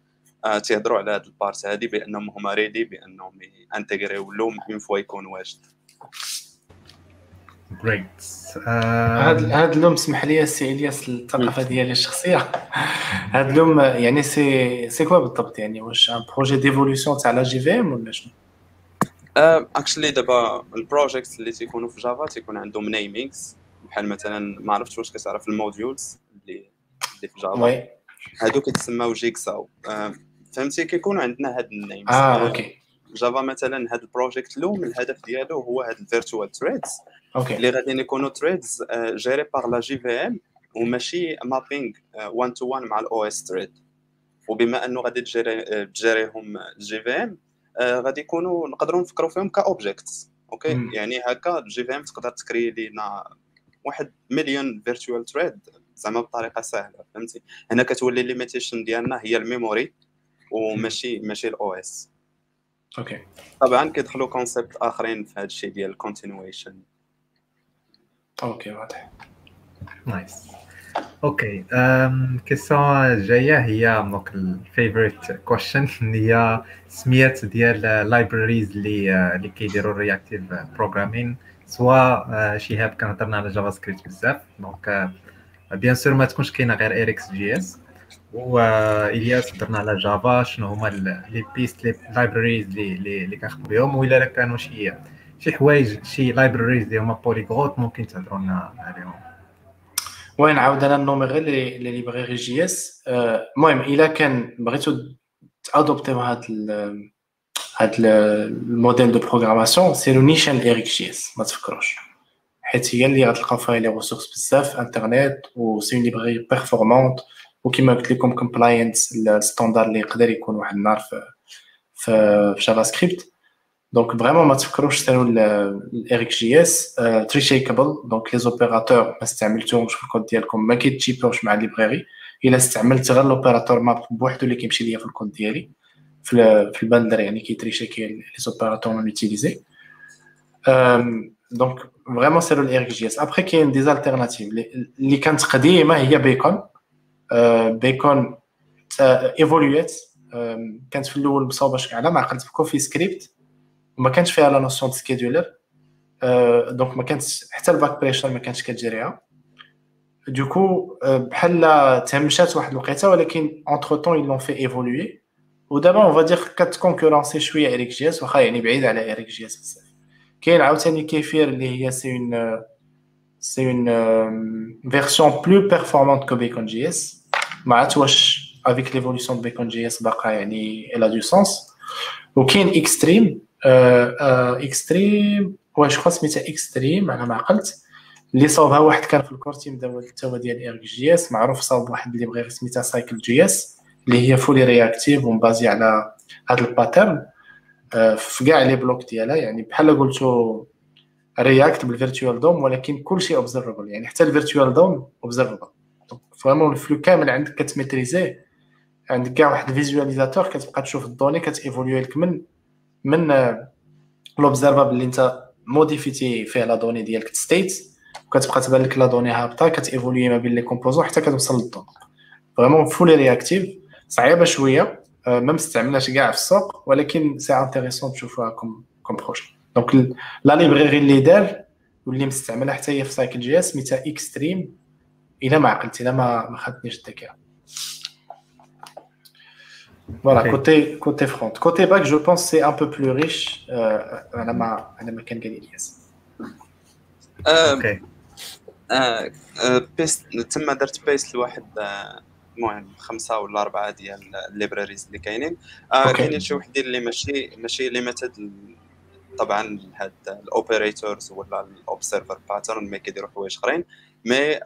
تيهضروا على هذه ال part هذه بأنهم هما ready بأنهم intégrer و Loom une fois يكون واجد. جريت هذا هذا Loom اسمح لي سي إلياس الثقافة ديالي الشخصية. هذا Loom يعني c'est c'est quoi بالضبط؟ يعني واش un projet d'évolution تاع la JVM ولا شنو؟ actually دابا ال project اللي تيكونوا في جافا تيكون عندهم namings بحال مثلا ما عرفتش واش كتعرف ال modules اللي اللي في جافا هادو كيتسماو Jigsaw فهمتي؟ كيكون عندنا هاد ال names. آه okay. جافا مثلا هاد ال project Loom الهدف ديالو هو هاد ال virtual threads okay. اللي غادي يكونوا threads gérés par la JVM وماشي mapping 1 تو 1 مع ال OS thread وبما أنه غادي ت gérer ت gérer هم ال JVM غادي يكونوا نقدروا نفكروا فيهم ك objects okay؟ م. يعني هكا ال JVM تقدر ت créer لينا واحد مليون virtual thread زعما بطريقة سهلة فهمتي؟ هنا كتولي limitation ديالنا هي ال memory. وماشي ماشي ال OS okay. طبعا كيدخلوا concept آخرين في هذا الشيء ديال ال continuation okay واضح. nice okay question جاية هي donc ال favorite question هي سميات ديال ال libraries اللي اللي كيديروا ال reactive programming سواء شهاب كان هضرنا على JavaScript بزاف donc bien sûr ما تكونش كاينة غير RxJS والياس هضرنا على Java شنو هما les best les libraries اللي اللي كنخدم بهم وإلا كانوا شي شي حوايج شي libraries اللي هما polyglottes ممكن تهضروا لنا عليهم. وين عاود أنا غير les librairies JS المهم إلا كان بغيتو تأدوبتيو هاد le modèle de programmation, c'est le niche RxJS, ما تفكروش. حيت هي اللي غتلقاو فيها les ressources بزاف انترنت و c'est une librairie performante وكيما قلت لكم compliance ال standard اللي يقدر يكون واحد النهار في في JavaScript donc vraiment ما تفكروش tant que RxJS tree-shakable donc les opérateurs ما استعملتوهمش في الكود ديالكم ما كيتشيبوش مع ال librairie الا استعملت غير l'opérateur map بوحدو اللي كيمشي ليا في الكود ديالي في في ال bundler يعني كيتريشيكي les opérateurs non utilisés donc vraiment سيرو ل RxJS après كاين des alternatives اللي كانت قديمه هي Bacon Bacon évolue كانت في الأول مصاوبة شوية على ما عقلت ب CoffeeScript وما كانش فيها la notion scheduler donc ما كانتش حتى ال back pressure ما كانش كتجريها. du coup بحال تهمشات واحد الوقيتة ولكن اونتر طون لون في ايفولوي ودابا اون فادير كتكونكورونسي شوية اريك جي اس واخا يعني بعيد على اريك جي اس بزاف. كاين عاوتاني كيفير اللي هي سي اون سي اون فيرسيون بلو بيرفورمانت كو بيكون جي اس ما عرفت واش افيك ليفولوسيون دو بيكون جي اس باقا يعني الا دو سونس وكاين اكستريم اكستريم واش خو سميتها اكستريم على ما عقلت اللي صاوبها واحد كان في ال core team هو ديال RxJS معروف صاوب واحد اللي بغى سميتها Cycle.js اللي هي fully reactive ومبازي على هذا ال pattern في كاع les blocs ديالها يعني بحال قلتو React بال virtual DOM ولكن كلشي observable يعني حتى ال virtual DOM observable vraiment ال flow كامل عندك كتميتريزيه عندك كاع واحد ال visualisateur كتبقى تشوف ال données كتيفولوي لك من من l'observable اللي انت موديفيتي فيه la donnée ديالك state وكتبقى تبان لك la donnée هابطة كتيفولوي ما بين les composants حتى كتوصل لل DOM vraiment fully reactive صعيبة شوية ما مستعملاش كاع في السوق ولكن c'est intéressant تشوفوها comme comme projet donc la librairie اللي دار واللي مستعملها حتى هي في Cycle.js سميتها xstream. الا ما عقلت الا ما ما خدتنيش الذكاء Voilà, côté, côté front. Côté back, je pense que c'est un peu plus riche على ما على ما كان قال الياس. OK. بيست تما درت بيست لواحد المهم خمسة ولا أربعة ديال ال libraries اللي كاينين كاينين شي وحدين اللي ماشي ماشي limited طبعا هاد ال operators ولا ال observer pattern ما كيديروا حوايج أخرين mais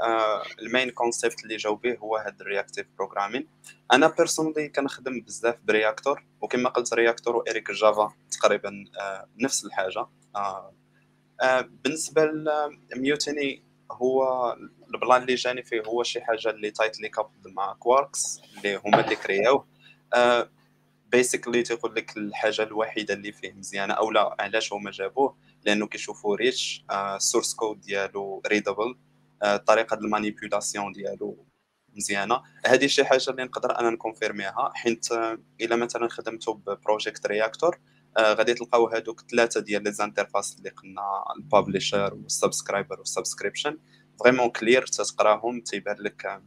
ال main concept اللي جاو به هو هاد ال reactive programming أنا personally كنخدم بزاف ب Reactor وكما قلت Reactor و RxJava تقريبا نفس الحاجة. بالنسبة ل Mutiny هو البلان اللي جاني فيه هو شي حاجة اللي tightly coupled مع Quarkus اللي هما اللي كرياوه basically تيقول لك الحاجة الوحيدة اللي فيه مزيانة أو لا علاش هما جابوه؟ لأنه كيشوفوا ريتش ال source code ديالو readable طريقة ال manipulation ديالو مزيانة. هذه شي حاجة اللي نقدر أنا نكونفيرميها. حيت إلا مثلا خدمتو ب Project Reactor غادي تلقاو هذوك ثلاثة ديال les interfaces اللي قلنا ال publisher وال subscriber وال subscription vraiment clairs تتقراهم تيبان لك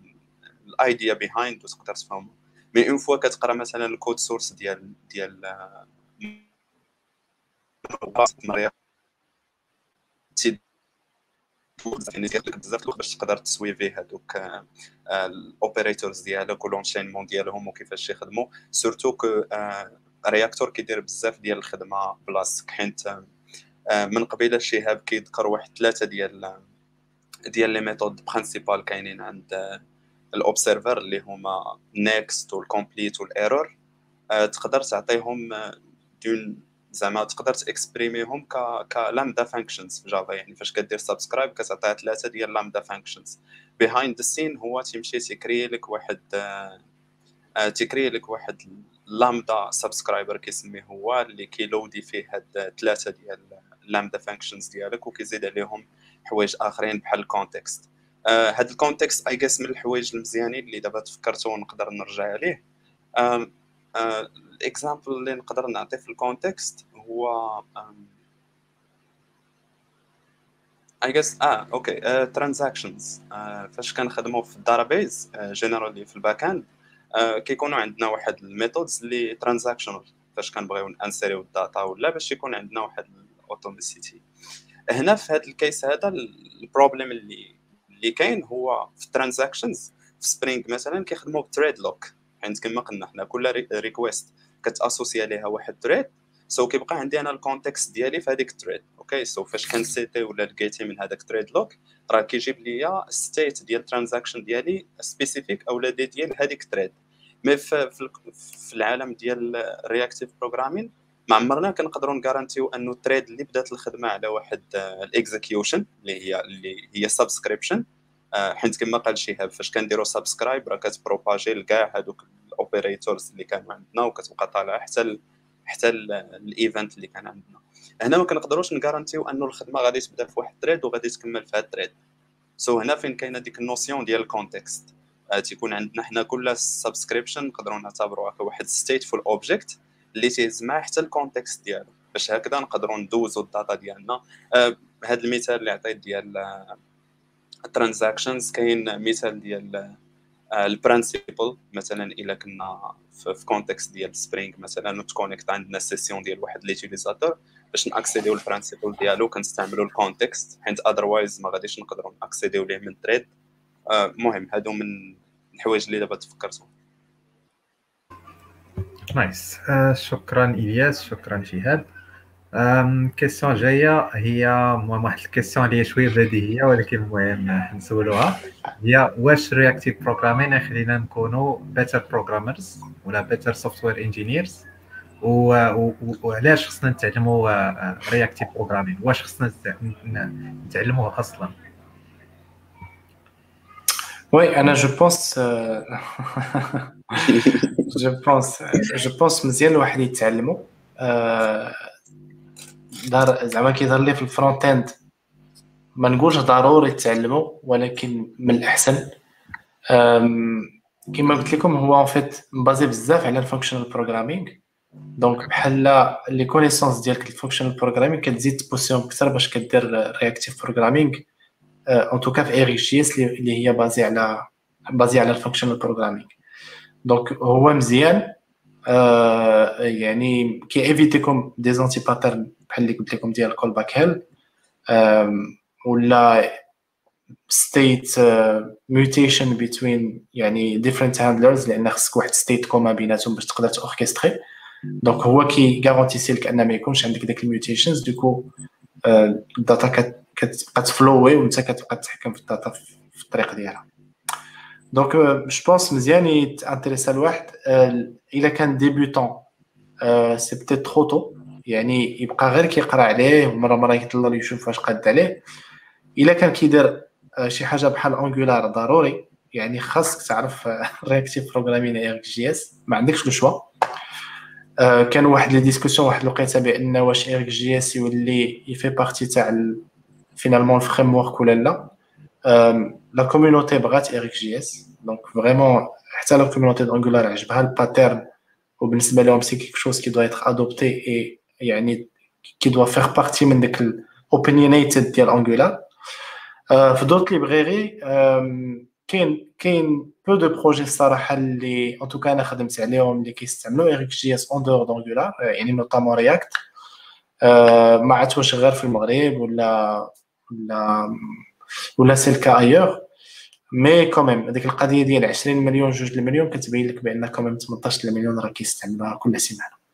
ال idea behind وتقدر تفهم mais une fois كتقرا مثلا ال code source ديال ديال يعني لك بزاف الوقت باش تقدر تسويفي هذوك ال operators ديالك و l'enchaînement ديالهم وكيفاش يخدموا surtout que Reactor كيدير بزاف ديال الخدمة بلاصتك حيت من قبيلة شهاب كيذكر واحد ثلاثة ديال ديال les méthodes principales كاينين عند ال observer اللي هما next وال complete وال error تقدر تعطيهم donc زعما تقدر تأكسبريميهم ك ك lambda functions في Java يعني فاش كدير subscribe كتعطيها ثلاثة ديال lambda functions behind the scene هو تيمشي تيكري لك واحد تيكري لك واحد lambda subscriber كيسميه هو اللي كيلودي فيه هاد ثلاثة ديال lambda functions ديالك وكيزيد عليهم حوايج آخرين بحال ال context هاد ال context اي جاس من الحوايج المزيانين اللي دابا تفكرت ونقدر نرجع عليه. ال example اللي نقدر نعطي في ال context هو اي جاس آه OK transactions فاش كنخدموا في ال database généralement في ال back-end كيكونوا عندنا واحد ال methods اللي transactional فاش كنبغيو انسيريو ال data ولا باش يكون عندنا واحد ال atomicité هنا في هذا ال case هذا ال problème اللي اللي كاين هو في ال transactions في Spring مثلا كيخدموا ب thread lock حيت كما قلنا حنا كل request كت associer عليها واحد thread so كيبقى عندي أنا ال context ديالي في هذيك ال thread okay so فاش kill-iti ولا لقيتي من هذاك thread lock راه كيجيب لي state ديال ال transaction ديالي spécifique au ديال هذيك ال thread mais في, العالم ديال ال reactive programming ما عمرنا كنقدروا ن garanti-و انه ال thread اللي بدات الخدمة على واحد ال execution اللي هي اللي هي subscription آه، حيت كما قال شهاب فاش كنديروا subscribe راه كت propager لكاع هذوك ال operators اللي كانوا عندنا وكتبقى طالعه حتى حتى ال event اللي كان عندنا. هنا ما كنقدروش ن garanti-و أنه الخدمة غادي تبدا في واحد ال thread وغادي تكمل في هاد ال thread so so هنا فين كاينة ديك ال notion ديال ال context آه تيكون عندنا حنا كل subscription نقدروا نعتبروها كواحد stateful object اللي تيهز معاه حتى ال context ديالو. باش هكذا نقدروا ندوزو ال data ديالنا. آه هذا المثال اللي عطيت ديال ال transactions كاين مثال ديال ال principal مثلا إلا كنا في context ديال Spring مثلا وت connecta عندنا session ديال واحد l'utilisateur باش ن accédé-و ال principal ديالو كنستعملوا ال context حيت otherwise ما غاديش نقدروا ن accédé-و ليه من thread المهم هادو من الحوايج اللي دابا تفكرتهم. nice uh, شكرا إلياس شكرا شهاب. question جاية هي واحد ال question اللي هي شوية بديهيه ولكن المهم نسولوها هي واش reactive programming يخلينا نكونوا better programmers ولا better software engineers وعلاش خصنا نتعلموا reactive programming واش خصنا نتعلموه أصلا oui أنا je pense je pense je pense مزيان الواحد يتعلمو دار زعما كيظهر لي في ال front-end ما نقولش ضروري تعلموا ولكن من الأحسن. كما قلت لكم هو en fait م basé بزاف على ال functional programming donc بحال les connaissances ديالك ال functional programming كتزيد ت pousser-هم أكثر باش كدير reactive programming en tout cas في RxJS اللي هي basé على basé على ال functional programming donc هو مزيان. آه يعني كي éviter-كم des anti-patterns بحال اللي قلت لكم ديال callback hell ولا state mutation بين يعني different handlers لأن خصك واحد state commun بيناتهم باش تقدر ت orchestrer donc هو كي garantir لك ان ما يكونش عندك داك ال mutations du coup ال data كتبقى ت flow-ي وانت كتبقى تتحكم في ال data في الطريق ديالها. donc je pense مزيان يت intéressa الواحد. إلا كان débutant c'est peut-être trop tôt يعني يبقى غير كيقرا عليه ومره مرة يطلع يشوف واش قاد عليه. إلا كان كيدير شي حاجة بحال Angular ضروري يعني خاصك تعرف reactive programming RxJS ما عندكش le choix كان واحد les discussions واحد الوقيته بأن واش RxJS يولي يfaire partie تاع finalement ال framework ولا لا. la communauté بغات RxJS donc vraiment حتى la communauté d'Angular عجبها. ال pattern وبالنسبة لهم c'est quelque chose qui doit être adopté et يعني qui doit faire partie من ديك ال opinionated ديال Angular في d'autres libraries كاين كاين beaucoup de projets الصراحه اللي en tout cas أنا خدمت عليهم اللي كيستعملوا RxJS en dehors d'Angular يعني notamment React ما عرفت واش غير في المغرب ولا ولا ولا سي الكا ايور مي كوميم هذيك القضية ديال 20 مليون جوج المليون كتبين لك بان كوميم 18 مليون راه كيستعملوها كل سيمانة.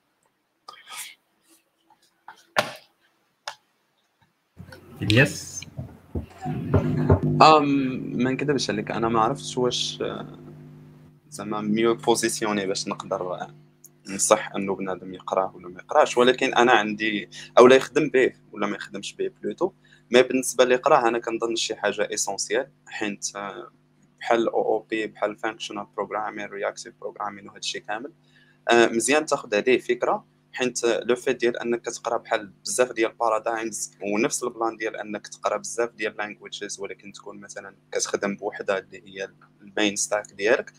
الياس آه ما نكذبش عليك. أنا ما عرفتش واش زعما ميو بوزيسيوني باش نقدر نصح إنه بنادم يقراه ولا ما يقراش. ولكن أنا عندي أو لا يخدم به ولا ما يخدمش به plutôt mais بالنسبة اللي يقراه أنا كنظن شي حاجة essentielle حيت بحال OOP بحال functional programming reactive programming وهذا الشيء كامل مزيان تاخذ عليه فكرة. حيت le fait ديال انك كتقرا بحال بزاف ديال paradigms ونفس ال plan ديال انك تقرا بزاف ديال languages ولكن تكون مثلا كتخدم بوحدة اللي هي ال main stack ديالك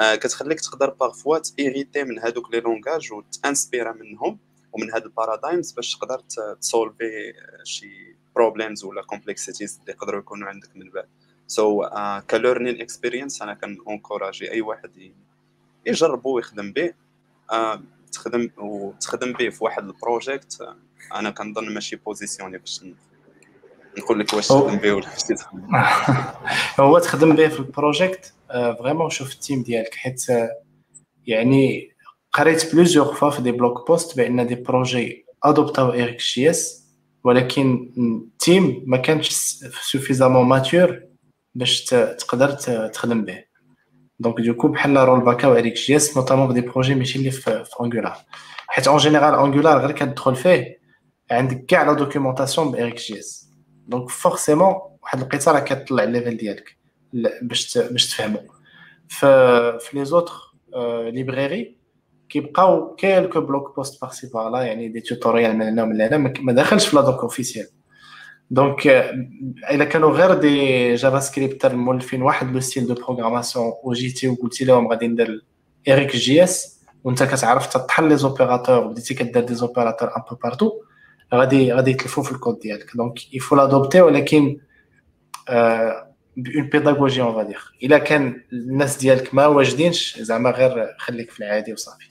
آه كتخليك تقدر parfois t'hériter من هادوك les langages وت inspira منهم ومن هاد ال paradigms باش تقدر ت solve-ي شي problems ولا complexities اللي يقدروا يكونوا عندك من بعد. so so, uh, ك learning experience أنا كان encourager أي واحد يجربو ويخدم به. uh, تخدم وتخدم به في واحد ال project أنا كنظن ماشي positionné باش نقول لك واش تخدم به ولا ماشي تخدم هو تخدم به في ال project vraiment شوف ال team ديالك حيت يعني قريت plusieurs fois في des blog posts بأن des projets adopt-او RxJS ولكن team ما كانش suffisamment mature باش تقدر تخدم به donc du coup بحال رول باكا و اريك جي اس نوتامون دي بروجي ماشي اللي في Angular حيت en général Angular غير كتدخل فيه عندك كاع la documentation ب RxJS donc forcément واحد الوقيته راه كتطلع ال level ديالك باش باش تفهمو. في في les autres librairies كيبقاو quelques blog posts par-ci par-là يعني des tutoriels من هنا ومن هنا ما داخلش في la doc officielle donc الا كانوا غير des JavaScript مولفين واحد le style de programmation وجيتي وقلتي لهم غادي ندير RxJS وانت كتعرف تطحن les opérateurs وبديتي كدير des opérateurs un peu partout غادي غادي يتلفوا في الكود ديالك دونك il faut l'adopter ولكن bon pédagogie on va dire الا كان الناس ديالك ما واجدينش زعما غير خليك في العادي وصافي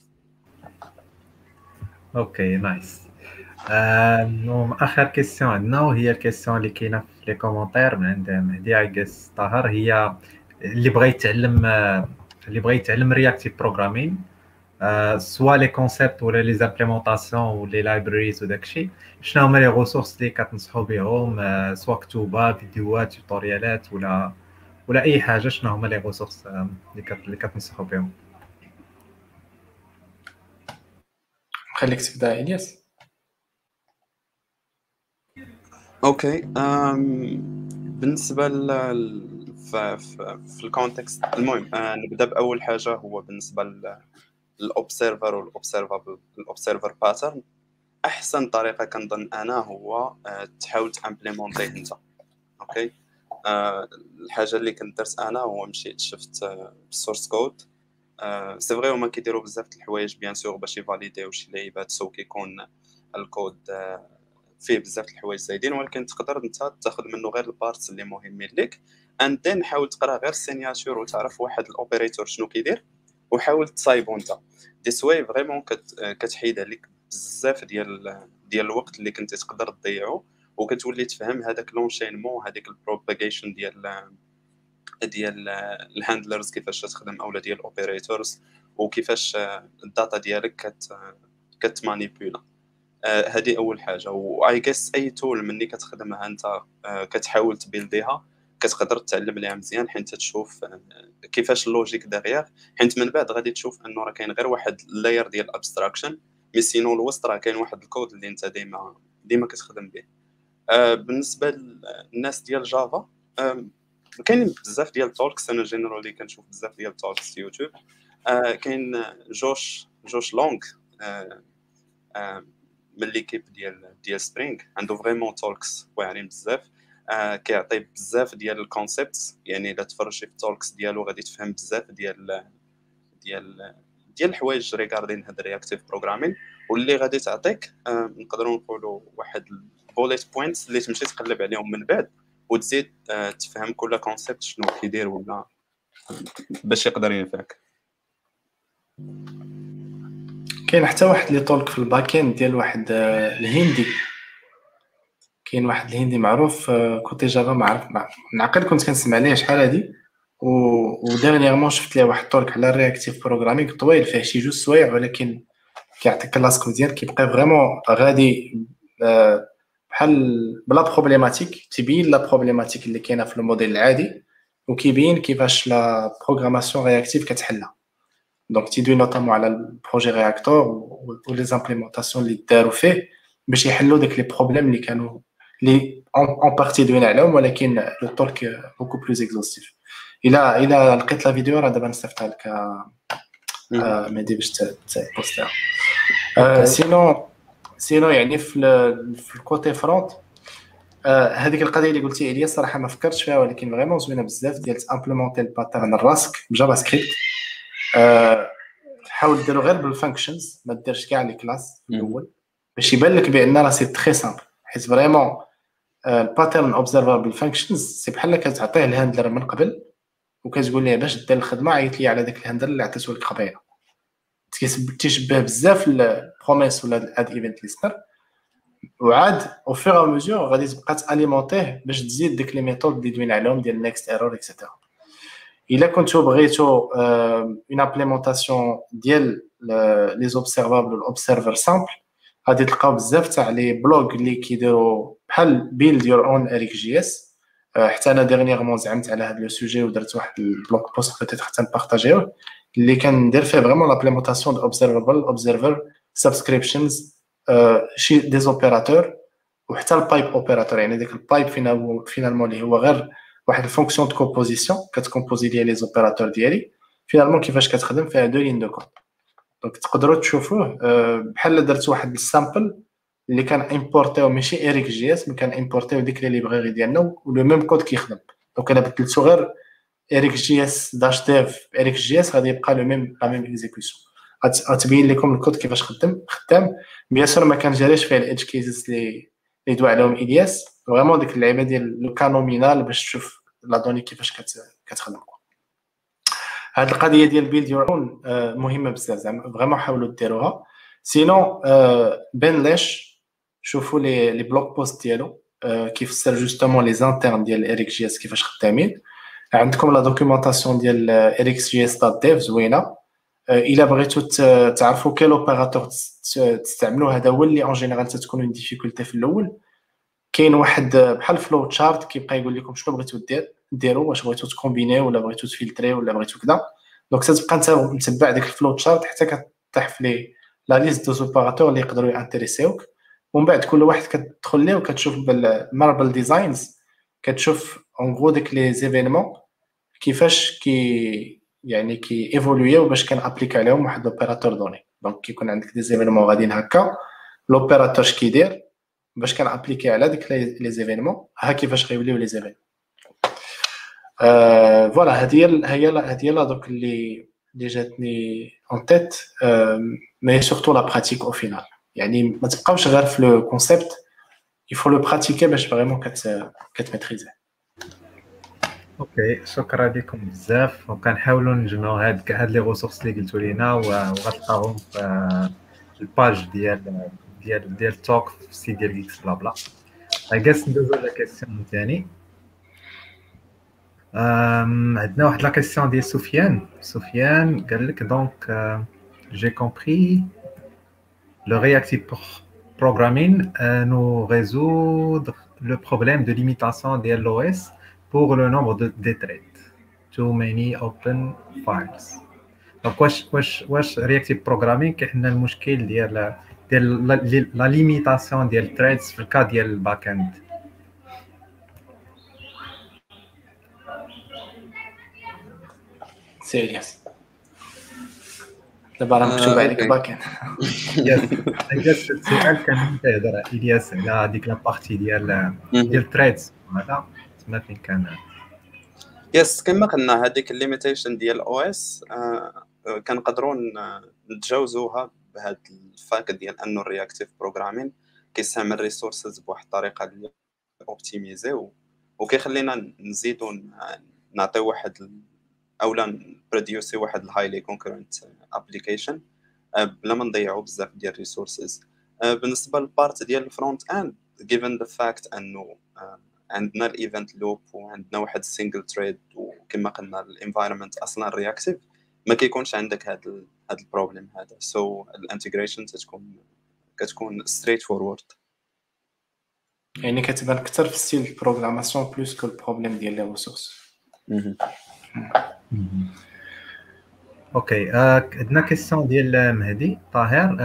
OK nice نو اخر question عندنا وهي ال question اللي كاينة في les commentaires من عند مهدي عقاس طاهر هي اللي بغى يتعلم اللي بغى يتعلم reactive programming soit les concepts ولا les implémentations ولا libraries وداكشي شنو هما les ressources اللي كتنصحوا بهم soit كتوبه فيديوهات توتوريالات ولا ولا اي حاجة شنو هما les ressources اللي كتنصحوا بهم خليك تبدا الياس OK بالنسبة ل في, ال context المهم آه، نبدأ بأول حاجة هو بالنسبة لل observer وال observable ال observer pattern أحسن طريقة كنظن أنا هو آه، تحاول تامبليمونتيه أنت. OK؟ آه، الحاجة اللي كنت درت أنا هو مشيت شفت ال source code c'est vrai هما كيديروا بزاف د الحوايج bien sûr باش يفاليديو شي لعيبات so كيكون الكود فيه بزاف د الحوايج زايدين ولكن تقدر انت تاخذ منه غير ال parts اللي مهمين لك and then حاول تقرا غير ال signature وتعرف واحد ال operator شنو كيدير وحاول تصايبو انت دي سواي vraiment كتحيد عليك بزاف ديال ديال الوقت اللي كنتي تقدر تضيعو وكتولي تفهم هذاك l'enchaînement هذيك ال propagation ديال ديال ال handlers كيفاش تخدم اولا ديال ال operators وكيفاش الداتا ديالك كت كتمانيبيولا هذه أول حاجة. واي جيس أي تول مني كتخدمها أنت كتحاول تبيلديها كتقدر تعلم ليها مزيان حيت تشوف كيفاش اللوجيك داغيغ حيت من بعد غادي تشوف أنه راه كاين غير واحد اللاير ديال الابستراكشن مي سينو الوسط راه كاين واحد الكود اللي أنت ديما ديما كتخدم به. بالنسبة للناس ديال جافا كاين بزاف ديال ال talks أنا جينيرالي كنشوف بزاف ديال ال talks في يوتيوب آه كاين Josh Josh Long. آه آه من l'équipe ديال ديال Spring عنده vraiment talks واعرين بزاف. آه كيعطي بزاف ديال ال concepts يعني إلا تفرجتي في ال talks ديالو غادي تفهم بزاف ديال ديال ديال الحوايج regarding هاد ال reactive programming واللي غادي تعطيك آه نقدروا نقولوا واحد ال bullet points اللي تمشي تقلب عليهم من بعد وتزيد آه، تفهم كل concept شنو كيدير ولا باش يقدر ينفعك. كاين حتى واحد les talks في ال backend ديال واحد آه، الهندي. كاين واحد الهندي معروف آه، côté Java ما عرف نعقل كنت كنسمع ليه شحال هادي. و و dernièrement شفت ليه واحد talk على ال reactive programming طويل فيه شي جوج سوايع ولكن كيعطيك كلاسك مزيان كيبقى vraiment غادي بحال ب la problématique تيبين la problématique اللي كاينة في الموديل العادي وكيبين كيفاش la programmation réactive كتحلها. donc تيدوي notamment على ال projet Reactor و les implémentations اللي داروا فيه باش يحلوا داك les problèmes اللي كانوا اللي en partie دوينا عليهم ولكن le talk beaucoup plus exhaustif إلى إلى لقيت la vidéo راه دابا نصيفطها لك مهدي باش تبوستيها sinon sinon يعني في ال côté front هذيك القضية اللي قلتي عليا الصراحه ما فكرتش فيها ولكن vraiment زوينة بزاف ديال تامبلومونتي ال pattern راسك ب JavaScript آه حاول ديرو غير بال functions ما ديرش كاع les classes الأول باش يبان لك بأن راه c'est très simple حيت vraiment ال pattern observable functions c'est بحال كتعطيه ال handler من قبل وكتقول ليه باش دير الخدمة عيط لي على داك ال handler اللي عطيته لك قبيلة. تيشبه بزاف ال promises ولا add event listener وعاد au fur et à mesure غادي تبقى تاليمونتيه باش تزيد ديك les méthodes اللي دوينا عليهم ديال next error et cetera الا كنتو بغيتو une implémentation ديال les observables وال observer simple غادي تلقاو بزاف تاع les blogs اللي كيديروا بحال build your own RxJS حتى أنا dernièrement زعمت على هذا le sujet ودرت واحد ال blog post peut-être حتى نبارطاجيوه اللي كندير فيه vraiment l'implémentation de observable observer subscriptions شي des opérateurs وحتى ال pipe operator يعني ديك ال pipe finalement اللي هو غير واحد ال fonction de composition كتكومبوزي les les opérateurs ديالي. finalement كيفاش كتخدم فيها deux lignes de code donc تقدروا تشوفوه. بحال درت واحد ال sample اللي كان امبورتيو ماشي RxJS mais كان امبورتيو ديك les librairies ديالنا و le même code كيخدم. donc أنا بدلتو غير اريك جي اس داش ديف اريك جي اس غادي يبقى le même la même exécution غتبين لكم الكود كيفاش خدم خدام. bien sûr ما كنجريش فيه ال edge cases اللي اللي دوا عليهم اي دي اس vraiment ديك اللعيبة ديال le cas nominal باش تشوف la donnée كيفاش كتخدم هاد القضية ديال build your own مهمة بزاف زعما vraiment حاولوا ديروها. sinon ben ليش شوفوا les les blog posts ديالو كيفسر justement les internes ديال RxJS كيفاش خدامين. عندكم لا دوكيومونطاسيون ديال اريك جي اس دات ديف زوينه إلا بغيتو تعرفوا quel opérateur تستعملوا هذا هو اللي en général تتكون une difficulté في الأول. كاين واحد بحال flow chart كيبقى يقول لكم شنو بغيتو دير ديروا واش بغيتو ت combiner ولا بغيتو ت filtrer ولا بغيتو كذا Donc تتبقى انت متبع ديك ال flow chart حتى كطيح في les la liste d'opérateurs اللي يقدروا ي intéresser وك. ومن بعد كل واحد كتدخل ليه وكتشوف بال marble designs كتشوف en gros ديك les événements كيفاش كي يعني كي évoluer و باش كان applique عليهم واحد l'opérateur donné donc كيكون عندك des événements غاديين هكا. L'opérateur اش كيدير باش كان appliqué على ديك les événements. ها كيفاش غ évoluer و les événements Voilà هذه هي هذه لا دوك اللي اللي جاتني en tête mais surtout la pratique au final يعني ما تبقاوش غير في le concept il faut le pratiquer باش vraiment كت كت maîtriser OK شكرا لكم بزاف. وكنحاولوا نجمعوا هاد كاع هاد les ressources اللي قلتوا لينا وغتلقاهم في ال page ديال ديال ديال ال talk في ال site ديال جيكس بلا بلا Et juste ندوزو la question ثاني عندنا واحد la question ديال سفيان سفيان قال لك donc j'ai compris Le reactive programming euh, nous résout le problème de limitation de l'OS pour le nombre de, de threads. Too many open files. Donc, واش واش واش reactive programming كاين المشكل ديال ديال la limitation ديال threads في ال cas ديال ال backend serious دابا راه مكتوب عليك backend Yes السؤال كان تهضر الياس على ديك la partie ديال ديال threads هذا تما فين كان Yes كما قلنا هذيك ال limitation ديال OS كنقدروا نتجاوزوها بهذا ال fact ديال انه ال reactive programming كيستعمل resources بواحد الطريقة اللي optimisée وكيخلينا نزيدو نعطيو واحد اولا ن produce ي واحد ال highly concurrent application بلا ما نضيعوا بزاف ديال ال resources uh, بالنسبة لل part ديال ال frontend given the fact انه uh, عندنا ال event loop وعندنا واحد ال single thread وكما قلنا ال environment أصلا reactive ما كيكونش عندك هذا هذا ال problème هذا. so so, ال integration تتكون كتكون straightforward يعني كتبان أكثر في style ال programmation plus que ال problème ديال les ressources. OK عندنا question ديال مهدي طاهر.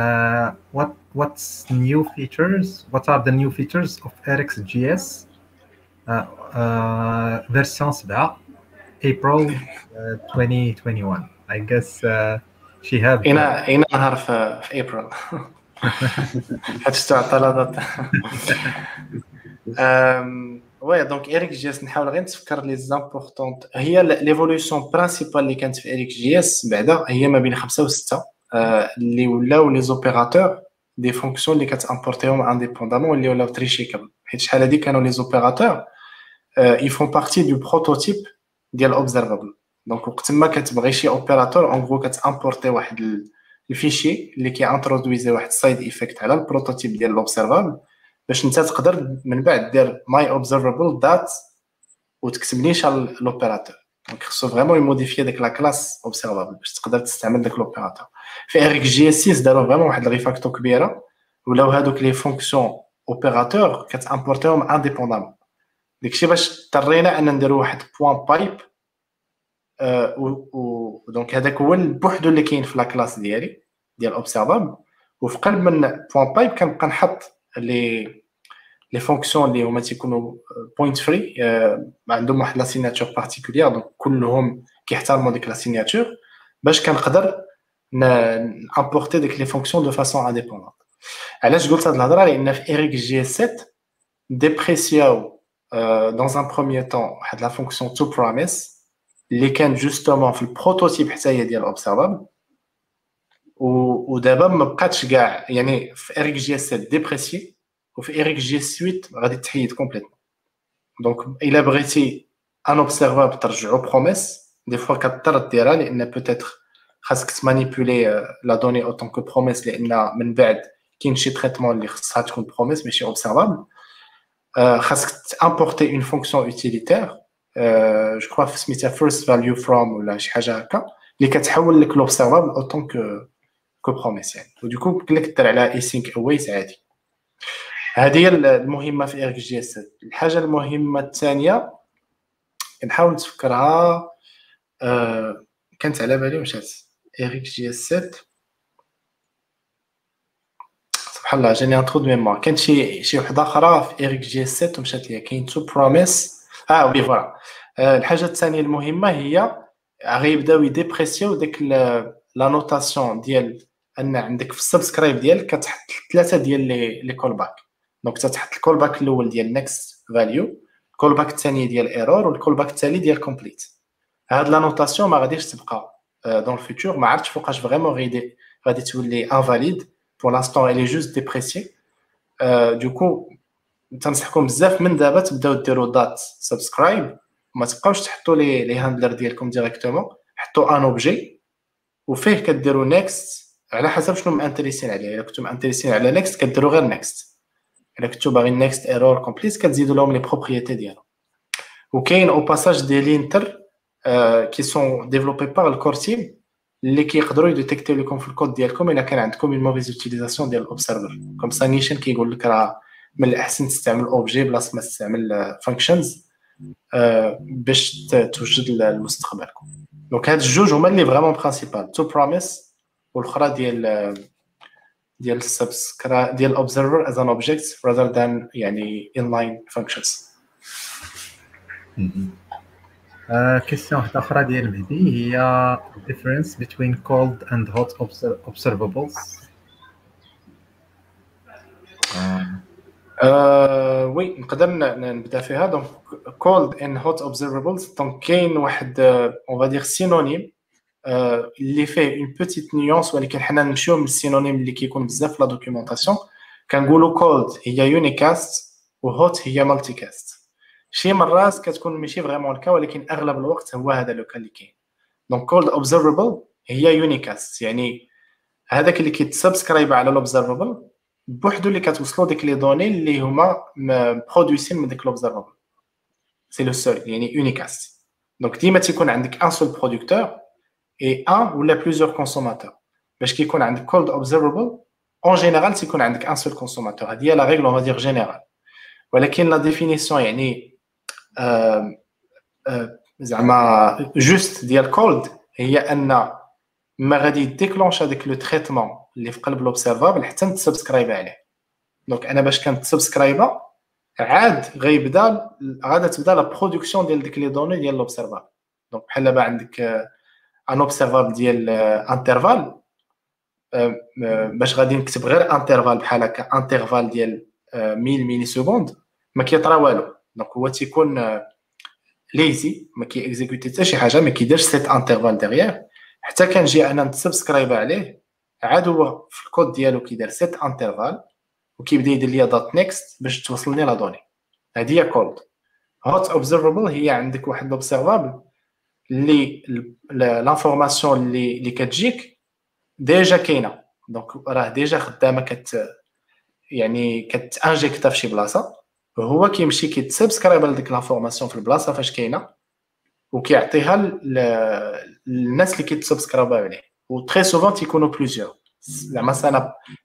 what what's new features? What are the new features of RxJS version 7 April 2021 I guess uh, have اين اين نهار في في ابريل حيت la date oui donc RxJS نحاول غير نتفكر les importantes هي l'évolution principale اللي كانت في RxJS بعدا هي ما بين خمسة وستة. اللي ولاو les opérateurs des fonctions اللي كت importer هم indépendamment واللي ولاو tree-shakable حيت شحال هادي كانوا les opérateurs ي font partie du prototype ديال observable donc وقت ما كتبغي شي opérateur en gros كت importer واحد ال fichier اللي كي introduisait واحد side effect على ال prototype ديال ال observable باش انت تقدر من بعد دير my observable dot وتكتب ليش ال opérateur donc خصو vraiment ي modifier ديك la classe observable باش تقدر تستعمل داك l'opérateur في RxJS 6 داروا vraiment واحد ال refacto كبيرة. ولاو هادوك les fonctions opérateurs كت importer هم indépendamment داكشي باش اضطرينا أن نديرو واحد point pipe donc هذاك هو بوحدو اللي كاين في la classe ديالي ديال observable وفي قلب من point pipe كنبقى نحط les les fonctions اللي هما تيكونوا point-free عندهم واحد la signature particulière donc كلهم كيحترموا ديك la signature باش كنقدر ن importer ديك les fonctions de façon indépendante علاش قلت هاد الهضرة؟ لأن في RxJS 7 déprécier و donc en premier temps واحد la fonction toPromise اللي كان justement في ال prototype حتى هي ديال observable ودابا ما بقاتش كاع يعني في RxJS 7 dépréciée وفي RxJS 8 غادي تحيد complètement donc إلا بغيتي un observable ترجعو promise des fois كضطر ديرها لأن peut-être خاصك ت manipuler la donnée en tant que promise لأن من بعد كاين شي traitements اللي خصها تكون promise ماشي observable خاصك ت importer une fonction utilitaire je crois سميتها firstValueFrom ولا شي حاجة هكا اللي كتحول لك l'observable en tant que que promise يعني ودوكو قلت لك دير على async await عادي هذه هي المهمه في RxJS الحاجة المهمه الثانية نحاول نتفكرها آه كانت على بالي مشات RxJS 7 سبحان الله جاني un trou de mémoire كانت شي شي وحده أخرى في RxJS 7 ومشات ليا كاين toPromise آه oui voilà الحاجة الثانية المهمه هي غيبداو يديبريسيو ديك la notation ديال ان عندك في ال subscribe ديالك كتحط ثلاثة ديال les les callbacks donc تتحط ال callback الأول ديال next value ال callback الثاني ديال error وال callback الثالث ديال complete هاد la notation ما غاديش تبقى dans le futur ما عرفتش فوقاش vraiment غيدي غادي تولي invalide pour l'instant elle est juste dépréciée du coup تنصحكم بزاف من دابا تبداو ديروا dot subscribe ما تبقاوش تحطوا les les handlers ديالكم directement حطوا un objet وفيه كديروا next على حسب شنو مأنتريسين عليه. إلا كنتو مأنتريسين على next كديروا غير next إلا كنتو باغي next error complete كتزيدوا لهم les propriétés ديالهم. وكاين au passage des linters qui sont développés par ال core team اللي كيقدروا يديتيكتيو لكم في الكود ديالكم إلا كان عندكم une mauvaise utilisation ديال ال observer comme ça نيشن كيقول لك راه من الأحسن تستعمل objet بلاص ما تستعمل functions باش توجد المستقبل. donc هاد الجوج هما اللي vraiment principales toPromise والأخرى ديال ديال السبسكرا ديال ال observer as an object rather than يعني inline functions. question واحدة أخرى ديال مهدي. هي difference between cold and hot observables. oui نقدر نبدأ فيها. donc cold and hot observables. donc كاين واحد on va dire synonyme اللي فيه une petite nuance ولكن حنا نمشيو من ال synonyme اللي كيكون بزاف في la documentation. كنقولوا cold هي unicast و hot هي multicast شي مرات كتكون ماشي vraiment le cas ولكن أغلب الوقت هو هذا لو اللي كاين. donc cold observable هي unicast يعني هذاك اللي كيتسبسكرايب على ال observable بوحدو اللي كتوصلوا ديك les données اللي هما برودويسين من ديك ال observable c'est le seul يعني unicast donc ديما تيكون عندك un seul producteur un ou la plusieurs consommateurs. باش كيكون عندك cold observable en général تيكون عندك un seul consommateur. هذه هي règle on va dire générale. ولكن la définition يعني زعما juste ديال cold هي أن ما غادي يديكلونش هذاك le traitement اللي في قلب l'observable حتى تسبسكرايب عليه. donc أنا باش كنت سبسكرايبا عاد غيبدا غادا تبدا la production ديال ديك les données ديال l'observable donc بحال دابا عندك un observable ديال interval باش غادي نكتب غير interval بحال هكا interval ديال 1000 millisecondes ما كيطرا والو. donc هو تيكون lazy ما كيكزيكوتي حتى شي حاجة ما كيديرش setInterval derrière حتى كنجي أنا نتسبسكرايب عليه عاد هو في الكود ديالو كيدير setInterval وكيبدا يدير ليا dot next باش توصلني la donnée. هذه هي cold hot observable هي عندك واحد l'observable اللي l'information اللي اللي كتجيك déjà كاينة. donc راه déjà خدامة كت يعني كتانجيكتا في شي بلاصة هو كيمشي كيتسبسكرايب على ديك l'information في البلاصة فاش كاينة. وكيعطيها للناس اللي كيتسبسكرايبوا عليه. و très souvent تيكونوا plusieurs. زعما أنا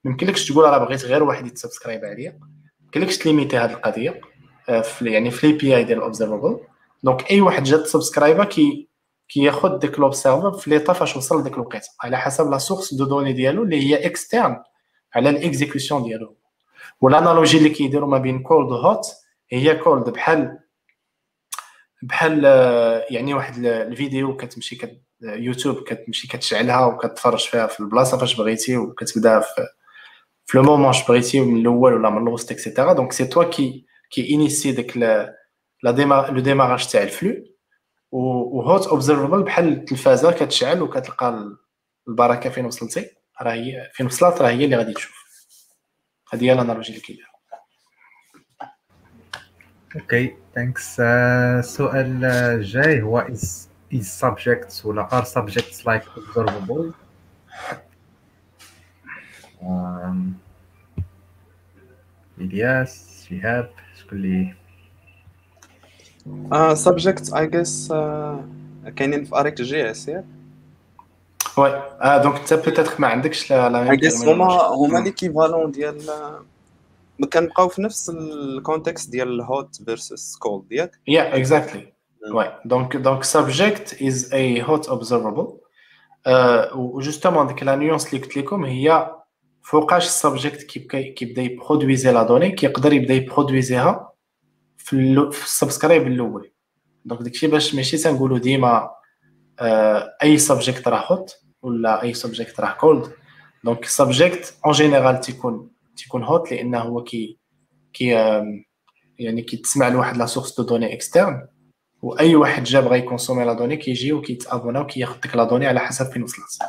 ما يمكنلكش تقول راه بغيت غير واحد يتسبسكرايب عليا. ما يمكنلكش تليميتي هذه القضية آه، في يعني في l'API ديال ال observable donc أي واحد جات سبسكرايبا كي كياخذ ديك l'observer في l'état فاش وصل لديك الوقيتة. على حسب la source de données ديالو اللي هي externe على ال exécution ديالو. وال analogie اللي كيديروا ما بين cold و hot هي cold بحال بحال آه، يعني واحد الفيديو كتمشي كت يوتيوب كتمشي كتشعلها وكتفرج فيها في البلاصة فاش بغيتي وكتبدا في le moment بغيتي من الأول ولا من الوسط et cetera donc c'est toi qui qui initie ديك la le démarrage تاع ال flux. و hot observable بحال التلفازة كتشعل وكتلقى البركة فين وصلتي. راه هي فين وصلت راه هي اللي غادي تشوف. هذه هي ال analogie اللي كيدير ok thanks السؤال الجاي هو is is subjects ولا are subjects like observable? Um, إلياس شهاب شكون اللي Uh, subjects I guess uh, كاينين في RxJS ياك oui donc انت peut-être ما عندكش لا guess هما هما l'équivalent ديال ما كنبقاو في نفس ال contexte ديال ال hot versus cold ياك Yeah, exactly. Ouais. Donc, donc subject is a hot observable. Euh, و justement ديك la nuance اللي قلت لكم هي فوقاش ال subject كيبدا يبرودويزي la donnée كيقدر يبدا يبرودويزيها في, اللو في ال subscribe الأول donc داكشي باش ماشي تنقولوا ديما آه اي subject راه hot ولا اي subject راه cold donc ال subject en général تيكون تيكون hot لأنه هو كي كي يعني كيتسمع لواحد la source de données externe وأي واحد جا بغا ي consommer les données كيجي وكيت abonner وكياخد ديك les données على حسب فين وصلت.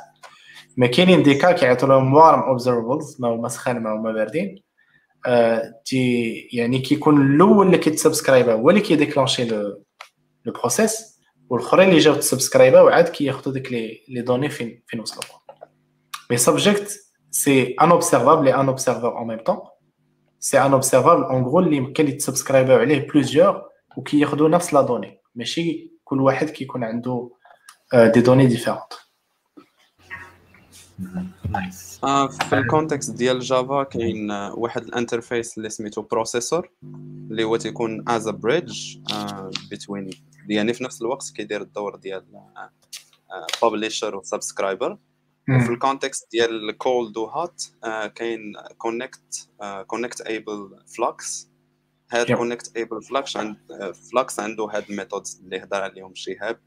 mais كاينين des cas كيعيطوا لهم warm observables ما هما سخان ما هما باردين. آه تي يعني كيكون الأول اللي كيت subscribe ا هو اللي كي déclencher le le processus والأخرين اللي جاو ت subscribe ا وعاد كياخذوا ديك les données فين فين وصلوا. mais subject c'est un observable et un observeur en même temps c'est un observable en gros اللي يمكن يت subscribe او عليه plusieurs وكياخذوا نفس les données ماشي كل واحد كيكون عنده des données différentes nice آه، في ال context ديال جافا كاين آه، واحد ال interface اللي سميتو processor اللي هو تيكون as a bridge بين يعني في نفس الوقت كيدير الدور ديال publisher و subscriber وفي ال context ديال cold و hot كاين connect connectable flux هاد. connectable flux عند flux عنده هاد ال methods اللي هضر عليهم شهاب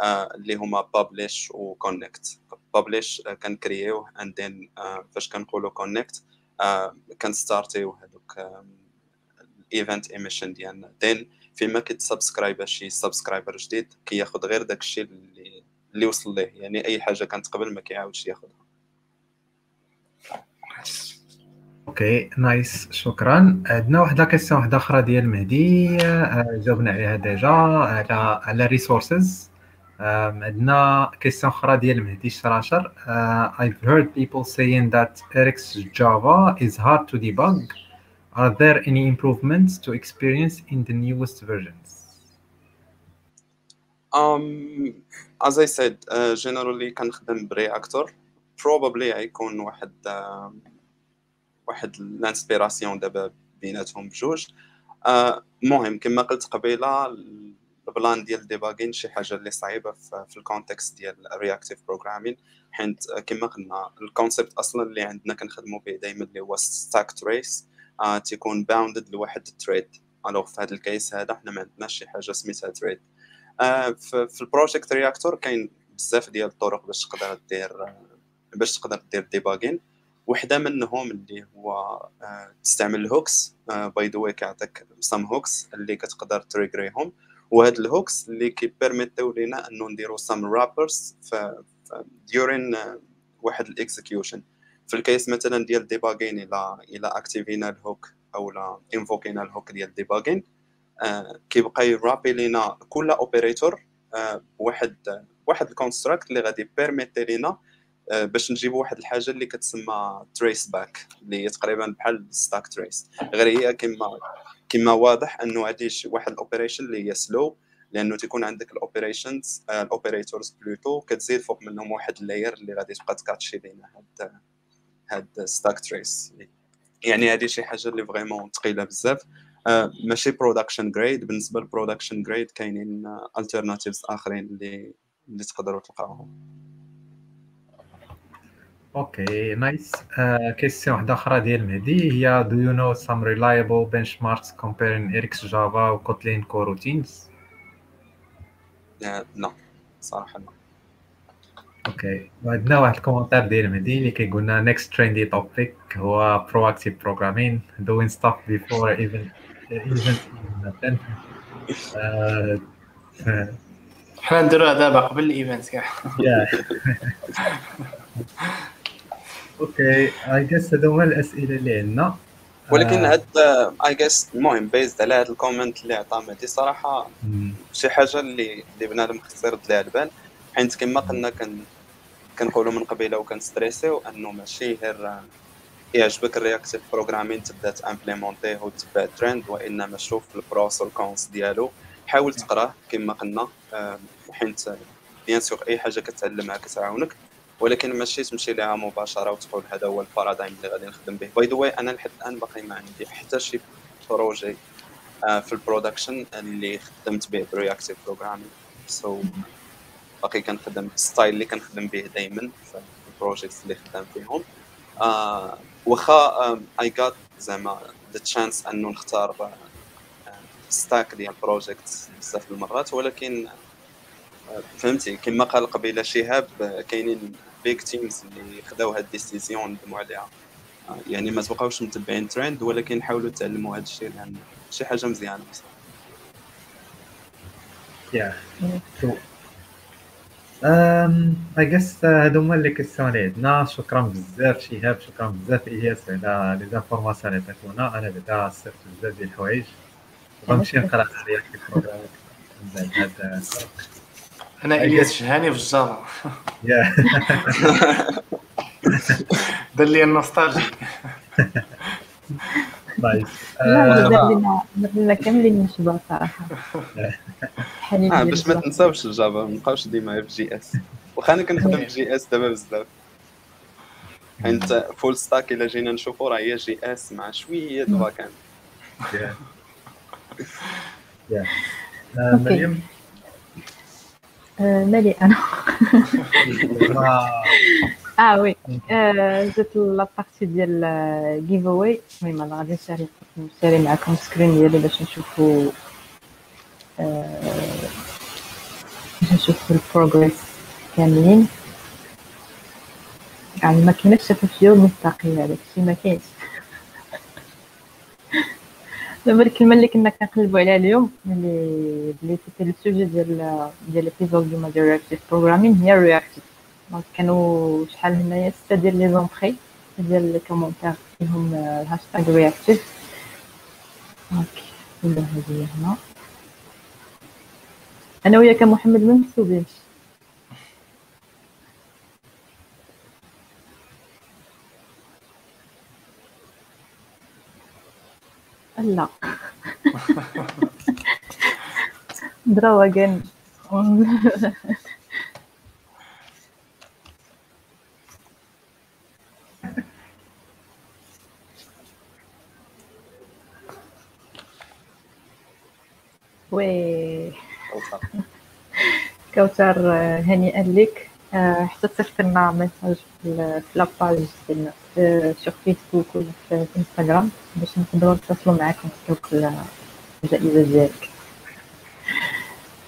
آه، اللي هما publish و connect publish كن créer يوه and then فاش كنقولوا connect كن start يو هذوك ال event emission ديالنا. then فيما كيت subscribe شي subscriber جديد كياخذ غير داك الشيء اللي اللي وصل ليه؟ يعني أي حاجة كانت قبل ما كيعاودش ياخذها okay nice شكرا. عندنا واحد la question واحدة أخرى ديال مهدي. آه، جاوبنا عليها déjà على على resources عندنا question أخرى ديال مهدي الشراشر آه، I've heard people saying that RxJava is hard to debug. Are there any improvements to experience in the newest versions? As I said, uh, generally كنخدم ب Reactor probably غيكون واحد uh, واحد ال inspiration دابا بيناتهم بجوج. Uh, المهم كما قلت قبيلة ال plan ديال debugging شي حاجة اللي صعيبة في, ال context ديال reactive programming حيت كما قلنا ال concept أصلا اللي عندنا كنخدموا به دائما اللي هو stack trace uh, تيكون bounded لواحد ال thread alors في هذا ال case هذا حنا ما عندناش شي حاجة سميتها thread في في ال project Reactor كاين بزاف ديال الطرق باش تقدر دير آه، باش تقدر دير debugging. وحدة منهم اللي هو آه، تستعمل ال hooks. by the way كيعطيك some hooks اللي كتقدر trigger يهم وهاد الهوكس اللي كي permettre يو لينا انه نديرو some wrappers during واحد ال execution في ال case مثلا ديال debugging إلى إلى activer نا ال hook أو لا invoquer نا ال hook ديال debugging. آه، كيبقى ي wrap ي لينا كل operator بواحد واحد ال construct اللي غادي permettre لينا آه، باش نجيبو واحد الحاجة اللي كتسمى traceback اللي هي تقريبا بحال stack trace غير هي كما كما واضح أنه هادي واحد ال operation اللي هي slow لأنه تيكون عندك ال operations ال operators plutôt كتزيد فوق منهم واحد ال layer اللي غادي تبقى ت catch ي لينا هاد هاد stack trace يعني هذه شي حاجة اللي vraiment ثقيله بزاف. آه، ماشي production grade بالنسبة لل production grade كاينين alternatives آخرين اللي اللي تقدروا تلقاوهم. okay nice. question واحدة أخرى ديال مهدي هي do you know some reliable benchmarks comparing RxJava و Kotlin coroutines آه، لا صراحة لا. okay وعندنا واحد ال commentaire ديال مهدي اللي كيقول لنا next trendy topic هو proactive programming doing stuff before even even uh, حنا نديروها دابا قبل ال event كاع yeah. okay I guess هادو هما الأسئلة اللي عندنا. ولكن هاد I guess المهم based على هاد ال comment اللي عطاه مهدي صراحة. شي حاجة اللي اللي بنادم خصو يرد ليها البال حيت كما قلنا كن كنقولوا من قبيلة وكن stresser يو أنه ماشي غير يعجبك ال reactive programming تبدأ ت implémenter يه وتتبع الترند وإنما شوف ال pros وال cons ديالو. حاول تقراه كما قلنا آه، حيت bien sûr أي حاجة كتعلمها كتعاونك. ولكن ماشي تمشي لها مباشرة وتقول هذا هو ال paradigm اللي غادي نخدم به. by the way أنا لحد الآن باقي ما عندي حتى شي projet آه، في ال production اللي خدمت به ب reactive programming so باقي كنخدم style اللي كنخدم به دائما في ال projects اللي خدام فيهم. آه واخا I got زعما the chance أنه نختار stack ديال ال project بزاف المرات. ولكن فهمتي كما قال قبيلة شهاب كاينين big teams اللي خداو هاد ال décision ندموا عليها يعني ما تبقاوش متبعين ترند ولكن حاولوا تعلموا هذا الشيء لأن شي حاجة مزيانة بصراحه Yeah. Um, I guess هادو هما اللي questions اللي عندنا شكرا بزاف شهاب شكرا بزاف الياس على les informations اللي عطيتونا أنا بعدا صرت بزاف ديال الحوايج. غنمشي نقرأ عليا في ال programme. من بعد هاد أنا الياس شهاني في ال Java. يا دار لي ال nostalgie nice لا لنا كاملين نشبع صراحة؟ آه باش ما ال Java. تنساوش ال Java ما نبقاوش ديما في JS واخا أنا كنخدم في JS دابا بزاف. حيت full stack إلا جينا نشوفو راه هي JS مع شوية د back-end yeah yeah آه، مريم؟ آه، مالي أنا. آه، آه oui جات la partie ديال giveaway المهم غادي نشاري نشاري معكم screen ديالي باش نشوفوا باش نشوفوا ال progress كاملين يعني ما كاينش شفافيه مستقله هذاك الشيء ما كاينش دابا الكلمة اللي كنا كنقلبوا عليها اليوم اللي اللي c'était le sujet ديال ديال l'épisode ديال reactive programming هي reactive donc كانوا شحال هنايا ستة ديال les entrées ديال les commentaires فيهم آه، الهاشتاغ reactive donc ولا هذه هنا. أنا وياك محمد ما مسوبينش لا. دراوغن oui كوثر. آه، هنيئا لك آه، حتى صيفط لنا message في la page ديالنا في- فيسبوك ولا في انستغرام باش نقدروا نتواصلوا معاك ونعطيوك الجائزة ديالك.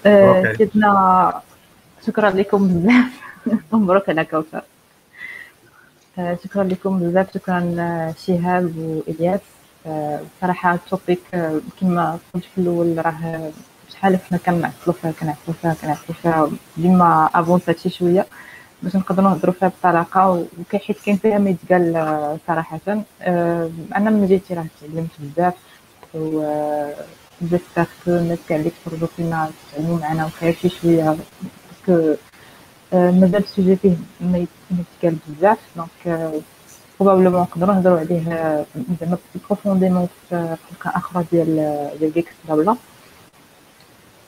آه،. سيدنا شكرا لكم بزاف. مبروك على كوثر. آه، شكرا لكم بزاف. شكرا آه، شهاب وإلياس. آه، صراحة ال topic كما قلت في الأول راه شحال حنا كنعطلوا فيها كنعطلوا فيها كنعطلوا فيها ديما افونسات شي شوية باش نقدروا نهضروا فيها بطلاقة وكاين حيت كاين فيها ما يتقال آه، صراحة آه، أنا من جيتي راه تعلمت بزاف و آه، j'espère que الناس كاع اللي تفرجوا فينا تعلموا معنا وخير شي شوية parce que مازال ال sujet فيه ما يتقال بزاف donc probablement نقدروا نهضروا عليه آه، زعما profondément في حلقة أخرى ديال ديال GeeksBlaBla.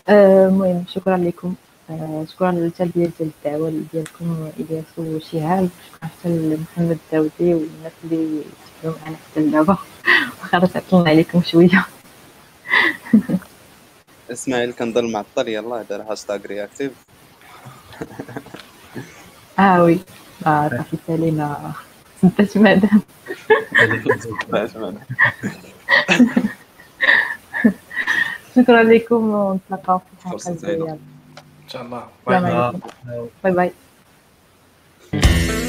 آه، المهم شكرا لكم. آه، شكرا للتلبية ديال الدعوة ديالكم إلياس وشهاب. شكرا حتى لمحمد الداودي والناس اللي تبعوا معنا حتى لدابا واخا تعطلنا عليكم شوية. إسماعيل كنضل معطل يلاه دار هاشتاغ reactive آه وي. آه صافي سالينا não tá de merda. Ficou ali com o Tatal. Tchau, tchau. Bye bye. bye. bye. bye.